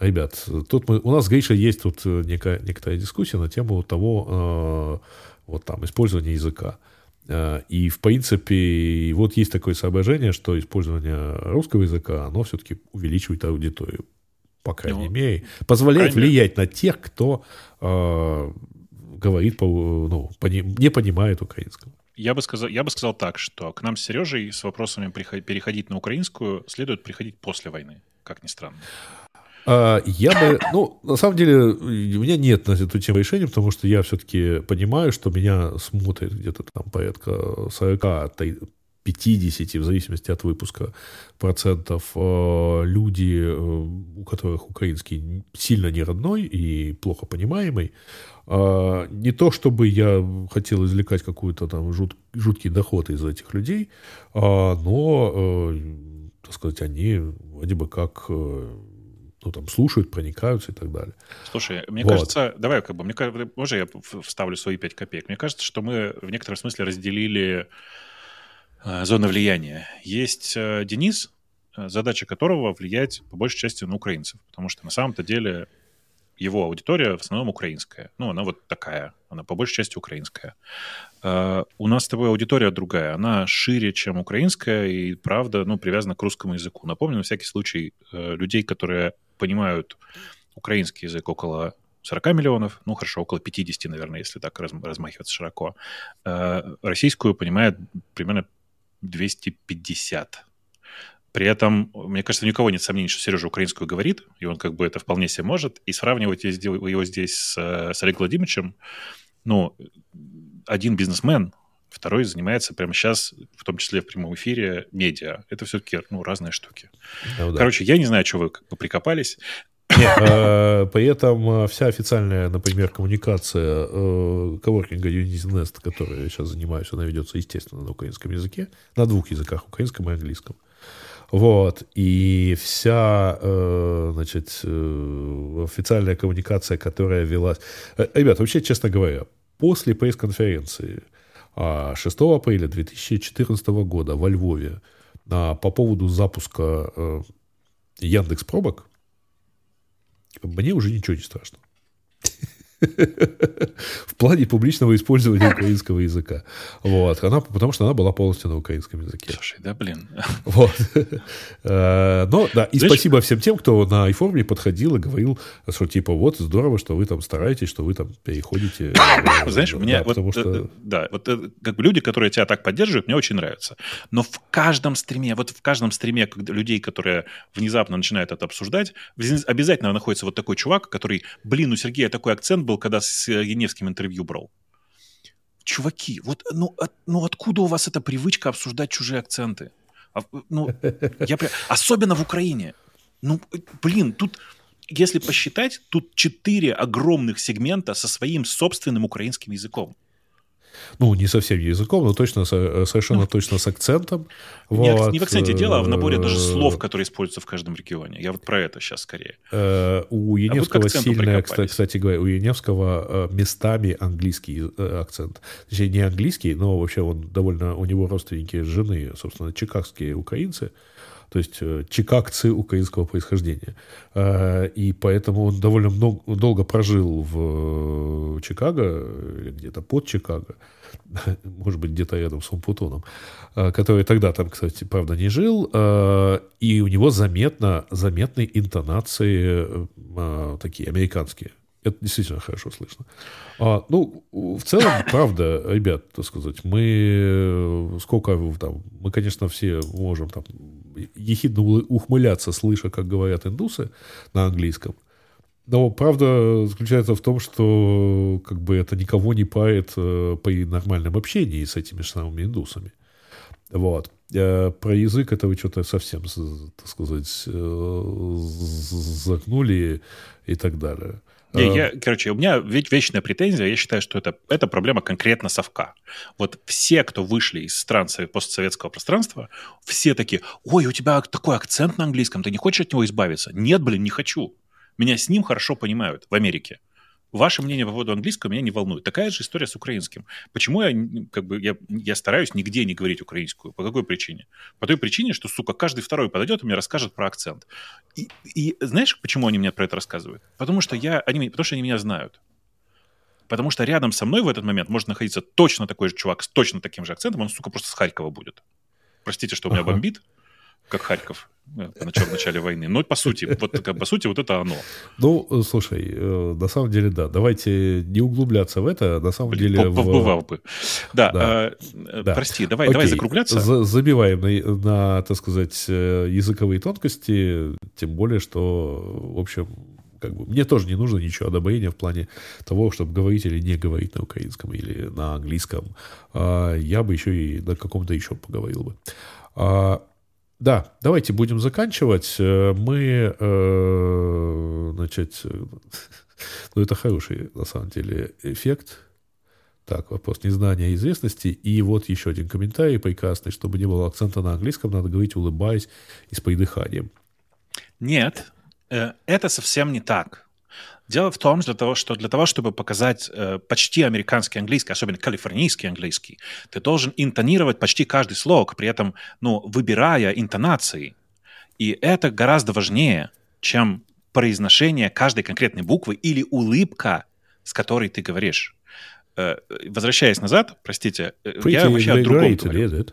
ребят, тут мы, у нас с Гришей есть тут э, некая, некоторая дискуссия на тему того, э, вот там, использования языка. Э, и, в принципе, вот есть такое соображение, что использование русского языка, оно все-таки увеличивает аудиторию, по крайней ну, мере, позволяет крайне... влиять на тех, кто э, говорит, по, ну, пони, не понимает украинского. Я бы, сказал, я бы сказал так, что к нам с Сережей с вопросами переходить на украинскую следует приходить после войны, как ни странно. А, я бы, ну, на самом деле, у меня нет на эту тему решения, потому что я все-таки понимаю, что меня смотрит где-то там порядка 40 50, в зависимости от выпуска, процентов э, люди, э, у которых украинский сильно не родной и плохо понимаемый. А, не то, чтобы я хотел извлекать какой-то там жут, жуткий доход из этих людей, а, но, э, так сказать, они вроде бы как ну, там, слушают, проникаются и так далее. Слушай, мне вот. кажется, давай, как бы, мне кажется, можно я вставлю свои пять копеек? Мне кажется, что мы в некотором смысле разделили Э, зона влияния. Есть э, Денис, э, задача которого влиять по большей части на украинцев, потому что на самом-то деле его аудитория в основном украинская. Ну, она вот такая, она по большей части украинская. У нас с тобой аудитория другая, она шире, чем украинская, и правда, ну, привязана к русскому языку. Напомню, на всякий случай, людей, которые понимают украинский язык около 40 миллионов, ну хорошо, около 50, наверное, если так размахиваться широко. Российскую понимает примерно 250. При этом, мне кажется, никого нет сомнений, что Сережа украинскую говорит, и он как бы это вполне себе может. И сравнивать его здесь с, с Олегом Владимировичем, ну, один бизнесмен, второй занимается прямо сейчас, в том числе в прямом эфире, медиа. Это все-таки ну, разные штуки. Ну, да. Короче, я не знаю, что вы как бы прикопались. Нет, э, при этом э, вся официальная, например, коммуникация э, коворкинга Unisnest, которой я сейчас занимаюсь, она ведется, естественно, на украинском языке, на двух языках, украинском и английском. Вот, и вся, значит, официальная коммуникация, которая велась... Ребята, вообще, честно говоря, после пресс-конференции 6 а, апреля 2014 года во Львове по поводу запуска Яндекс Пробок, мне уже ничего не страшно. в плане публичного использования украинского языка. Вот. Она, потому что она была полностью на украинском языке. Слушай, да, блин. Вот. Э, но, да, и спасибо всем тем, кто на iForm подходил и говорил, что типа вот здорово, что вы там стараетесь, что вы там переходите. Знаешь, мне вот, э, да, вот э, как бы люди, которые тебя так поддерживают, мне очень нравятся. Но в каждом стриме, вот в каждом стриме людей, которые внезапно начинают это обсуждать, обязательно находится вот такой чувак, который, блин, у Сергея такой акцент был, был, когда с Яневским интервью брал. Чуваки, вот ну, от, ну откуда у вас эта привычка обсуждать чужие акценты? А, ну, я, особенно в Украине. Ну, блин, тут, если посчитать, тут четыре огромных сегмента со своим собственным украинским языком ну, не совсем языком, но точно, э, совершенно ну, точно с акцентом. Не, вот. не в акценте дело, а в наборе даже э, слов, которые используются в каждом регионе. Я вот про это сейчас скорее. Э, у Яневского а сильная, кстати говоря, у Яневского местами английский акцент. Точнее, не английский, но вообще он довольно, у него родственники жены, собственно, чикагские украинцы то есть чикагцы украинского происхождения. И поэтому он довольно много, долго прожил в Чикаго, где-то под Чикаго. может быть, где-то рядом с Умпутоном, э, который тогда там, кстати, правда, не жил, э, и у него заметно, заметные интонации э, такие американские. Это действительно хорошо слышно. А, ну, в целом, правда, ребят, так сказать, мы сколько там, мы, конечно, все можем там ехидно ухмыляться, слыша, как говорят индусы на английском. Но правда заключается в том, что как бы это никого не парит э, при нормальном общении с этими самыми индусами. Вот. А про язык это вы что-то совсем, так сказать, э, загнули и так далее. Не, а. я, короче, у меня ведь вечная претензия, я считаю, что это, это проблема конкретно совка. Вот все, кто вышли из стран постсоветского пространства, все такие, ой, у тебя такой акцент на английском, ты не хочешь от него избавиться? Нет, блин, не хочу. Меня с ним хорошо понимают в Америке. Ваше мнение по поводу английского меня не волнует. Такая же история с украинским. Почему я, как бы, я, я стараюсь нигде не говорить украинскую? По какой причине? По той причине, что, сука, каждый второй подойдет и мне расскажет про акцент. И, и знаешь, почему они мне про это рассказывают? Потому что, я, они, потому что они меня знают. Потому что рядом со мной в этот момент может находиться точно такой же чувак с точно таким же акцентом, он, сука, просто с Харькова будет. Простите, что у меня ага. бомбит, как Харьков э, в начале войны. Но по сути, вот по сути, вот это оно. Ну, слушай, э, на самом деле, да. Давайте не углубляться в это. На самом Блин, деле... Побывал в... бы. Да, да. Э, да. прости, давай, давай закругляться. За забиваем на, на, так сказать, языковые тонкости, тем более, что, в общем, как бы, мне тоже не нужно ничего одобрения в плане того, чтобы говорить или не говорить на украинском или на английском. А, я бы еще и на каком-то еще поговорил бы. Да, давайте будем заканчивать. Э, мы, э, значит, ну это хороший на самом деле эффект. Так, вопрос незнания и известности. И вот еще один комментарий прекрасный. Чтобы не было акцента на английском, надо говорить, улыбаясь и с придыханием. Нет, э, это совсем не так. Дело в том, для того, что для того, чтобы показать э, почти американский английский, особенно калифорнийский английский, ты должен интонировать почти каждый слог, при этом, ну, выбирая интонации. И это гораздо важнее, чем произношение каждой конкретной буквы или улыбка, с которой ты говоришь. Э, возвращаясь назад, простите, э, Pretty я вообще о другом говорю.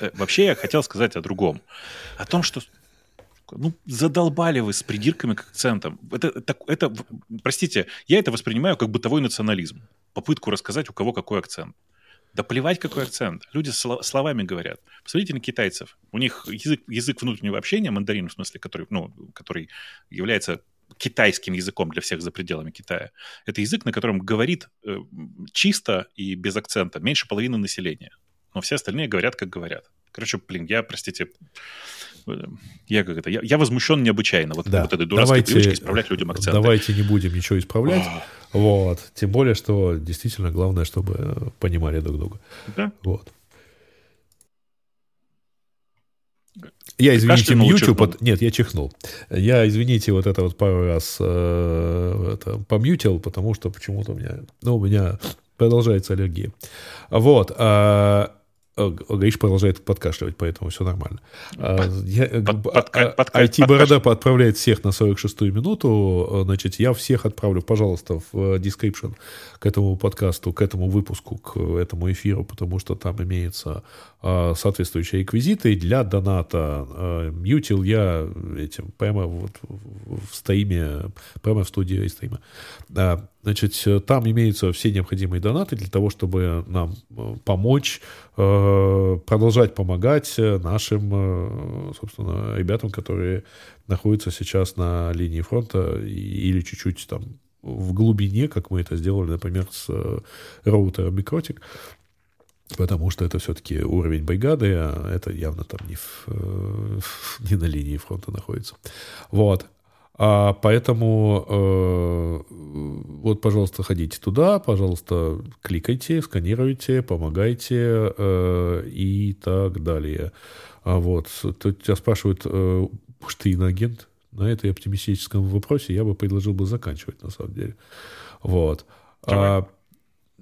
Э, вообще я хотел сказать о другом. О том, что ну, задолбали вы с придирками к акцентам. Это, это, это, простите, я это воспринимаю как бытовой национализм. Попытку рассказать, у кого какой акцент. Да плевать, какой акцент. Люди словами говорят. Посмотрите на китайцев. У них язык, язык внутреннего общения, мандарин, в смысле, который, ну, который является китайским языком для всех за пределами Китая. Это язык, на котором говорит э, чисто и без акцента меньше половины населения. Но все остальные говорят, как говорят. Короче, блин, я, простите, я как это, я, я возмущен необычайно вот, да. вот этой дурацкой давайте, привычкой исправлять людям акценты. Давайте не будем ничего исправлять. Вот. Тем более, что действительно главное, чтобы понимали друг друга. Да. Вот. Я, извините, мьючу, под... нет, я чихнул. Я, извините, вот это вот пару раз э, это, помьютил, потому что почему-то у меня, ну, у меня продолжается аллергия. Вот. А, Гаиш продолжает подкашливать, поэтому все нормально. IT-борода отправляет всех на 46-ю минуту. Значит, я всех отправлю, пожалуйста, в description к этому подкасту, к этому выпуску, к этому эфиру, потому что там имеются а, соответствующие реквизиты для доната. А, мьютил я этим прямо вот в стриме, прямо в студии стрима. Значит, там имеются все необходимые донаты для того, чтобы нам э, помочь э, продолжать помогать нашим, э, собственно, ребятам, которые находятся сейчас на линии фронта или чуть-чуть там в глубине, как мы это сделали, например, с роутером Микротик, потому что это все-таки уровень бригады, а это явно там не, в, не на линии фронта находится. Вот. А поэтому э, вот, пожалуйста, ходите туда, пожалуйста, кликайте, сканируйте, помогайте э, и так далее. А вот, тут тебя спрашивают, э, ты иноагент? На этой оптимистическом вопросе я бы предложил бы заканчивать, на самом деле. Вот. А,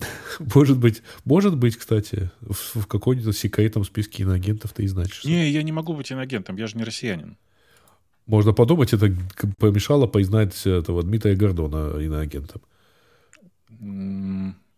может быть, может быть, кстати, в, в каком-нибудь секретном списке иноагентов ты и значишься. Не, я не могу быть иноагентом, я же не россиянин. Можно подумать, это помешало признать этого Дмитрия Гордона иноагентом.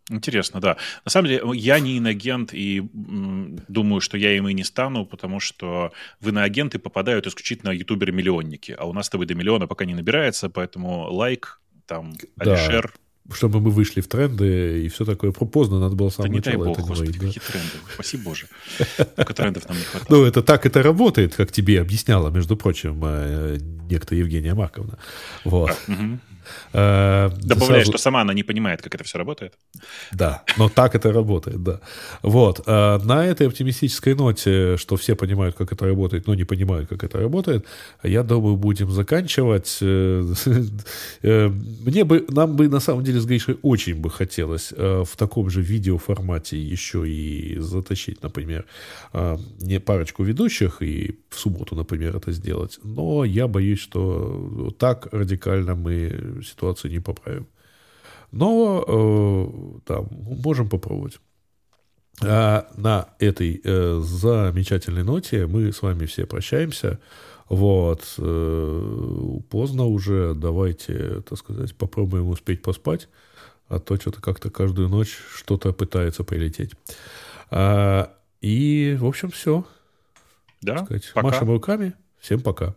Интересно, да. На самом деле, я не иноагент и думаю, что я им и не стану, потому что в иноагенты попадают исключительно ютуберы-миллионники, а у нас с тобой до миллиона пока не набирается, поэтому лайк там Алишер чтобы мы вышли в тренды и все такое. Поздно, надо было с самого да не дай начала бог, это господи, говорить. какие тренды. Спасибо Боже. Только трендов нам не хватает. Ну, это так это работает, как тебе объясняла, между прочим, э, некто Евгения Марковна. Вот. Э, Добавляю, сразу... что сама она не понимает, как это все работает. Да, но так это работает, да. Вот. Э, на этой оптимистической ноте, что все понимают, как это работает, но не понимают, как это работает, я думаю, будем заканчивать. Э, мне бы, нам бы на самом деле с Гришей очень бы хотелось в таком же видеоформате еще и затащить, например, не парочку ведущих и в субботу, например, это сделать. Но я боюсь, что так радикально мы ситуацию не поправим. Но э, да, можем попробовать. А на этой э, замечательной ноте мы с вами все прощаемся. Вот. Э, поздно уже. Давайте, так сказать, попробуем успеть поспать. А то что-то как-то каждую ночь что-то пытается прилететь. А, и, в общем, все. Да, сказать, Машем руками. Всем пока.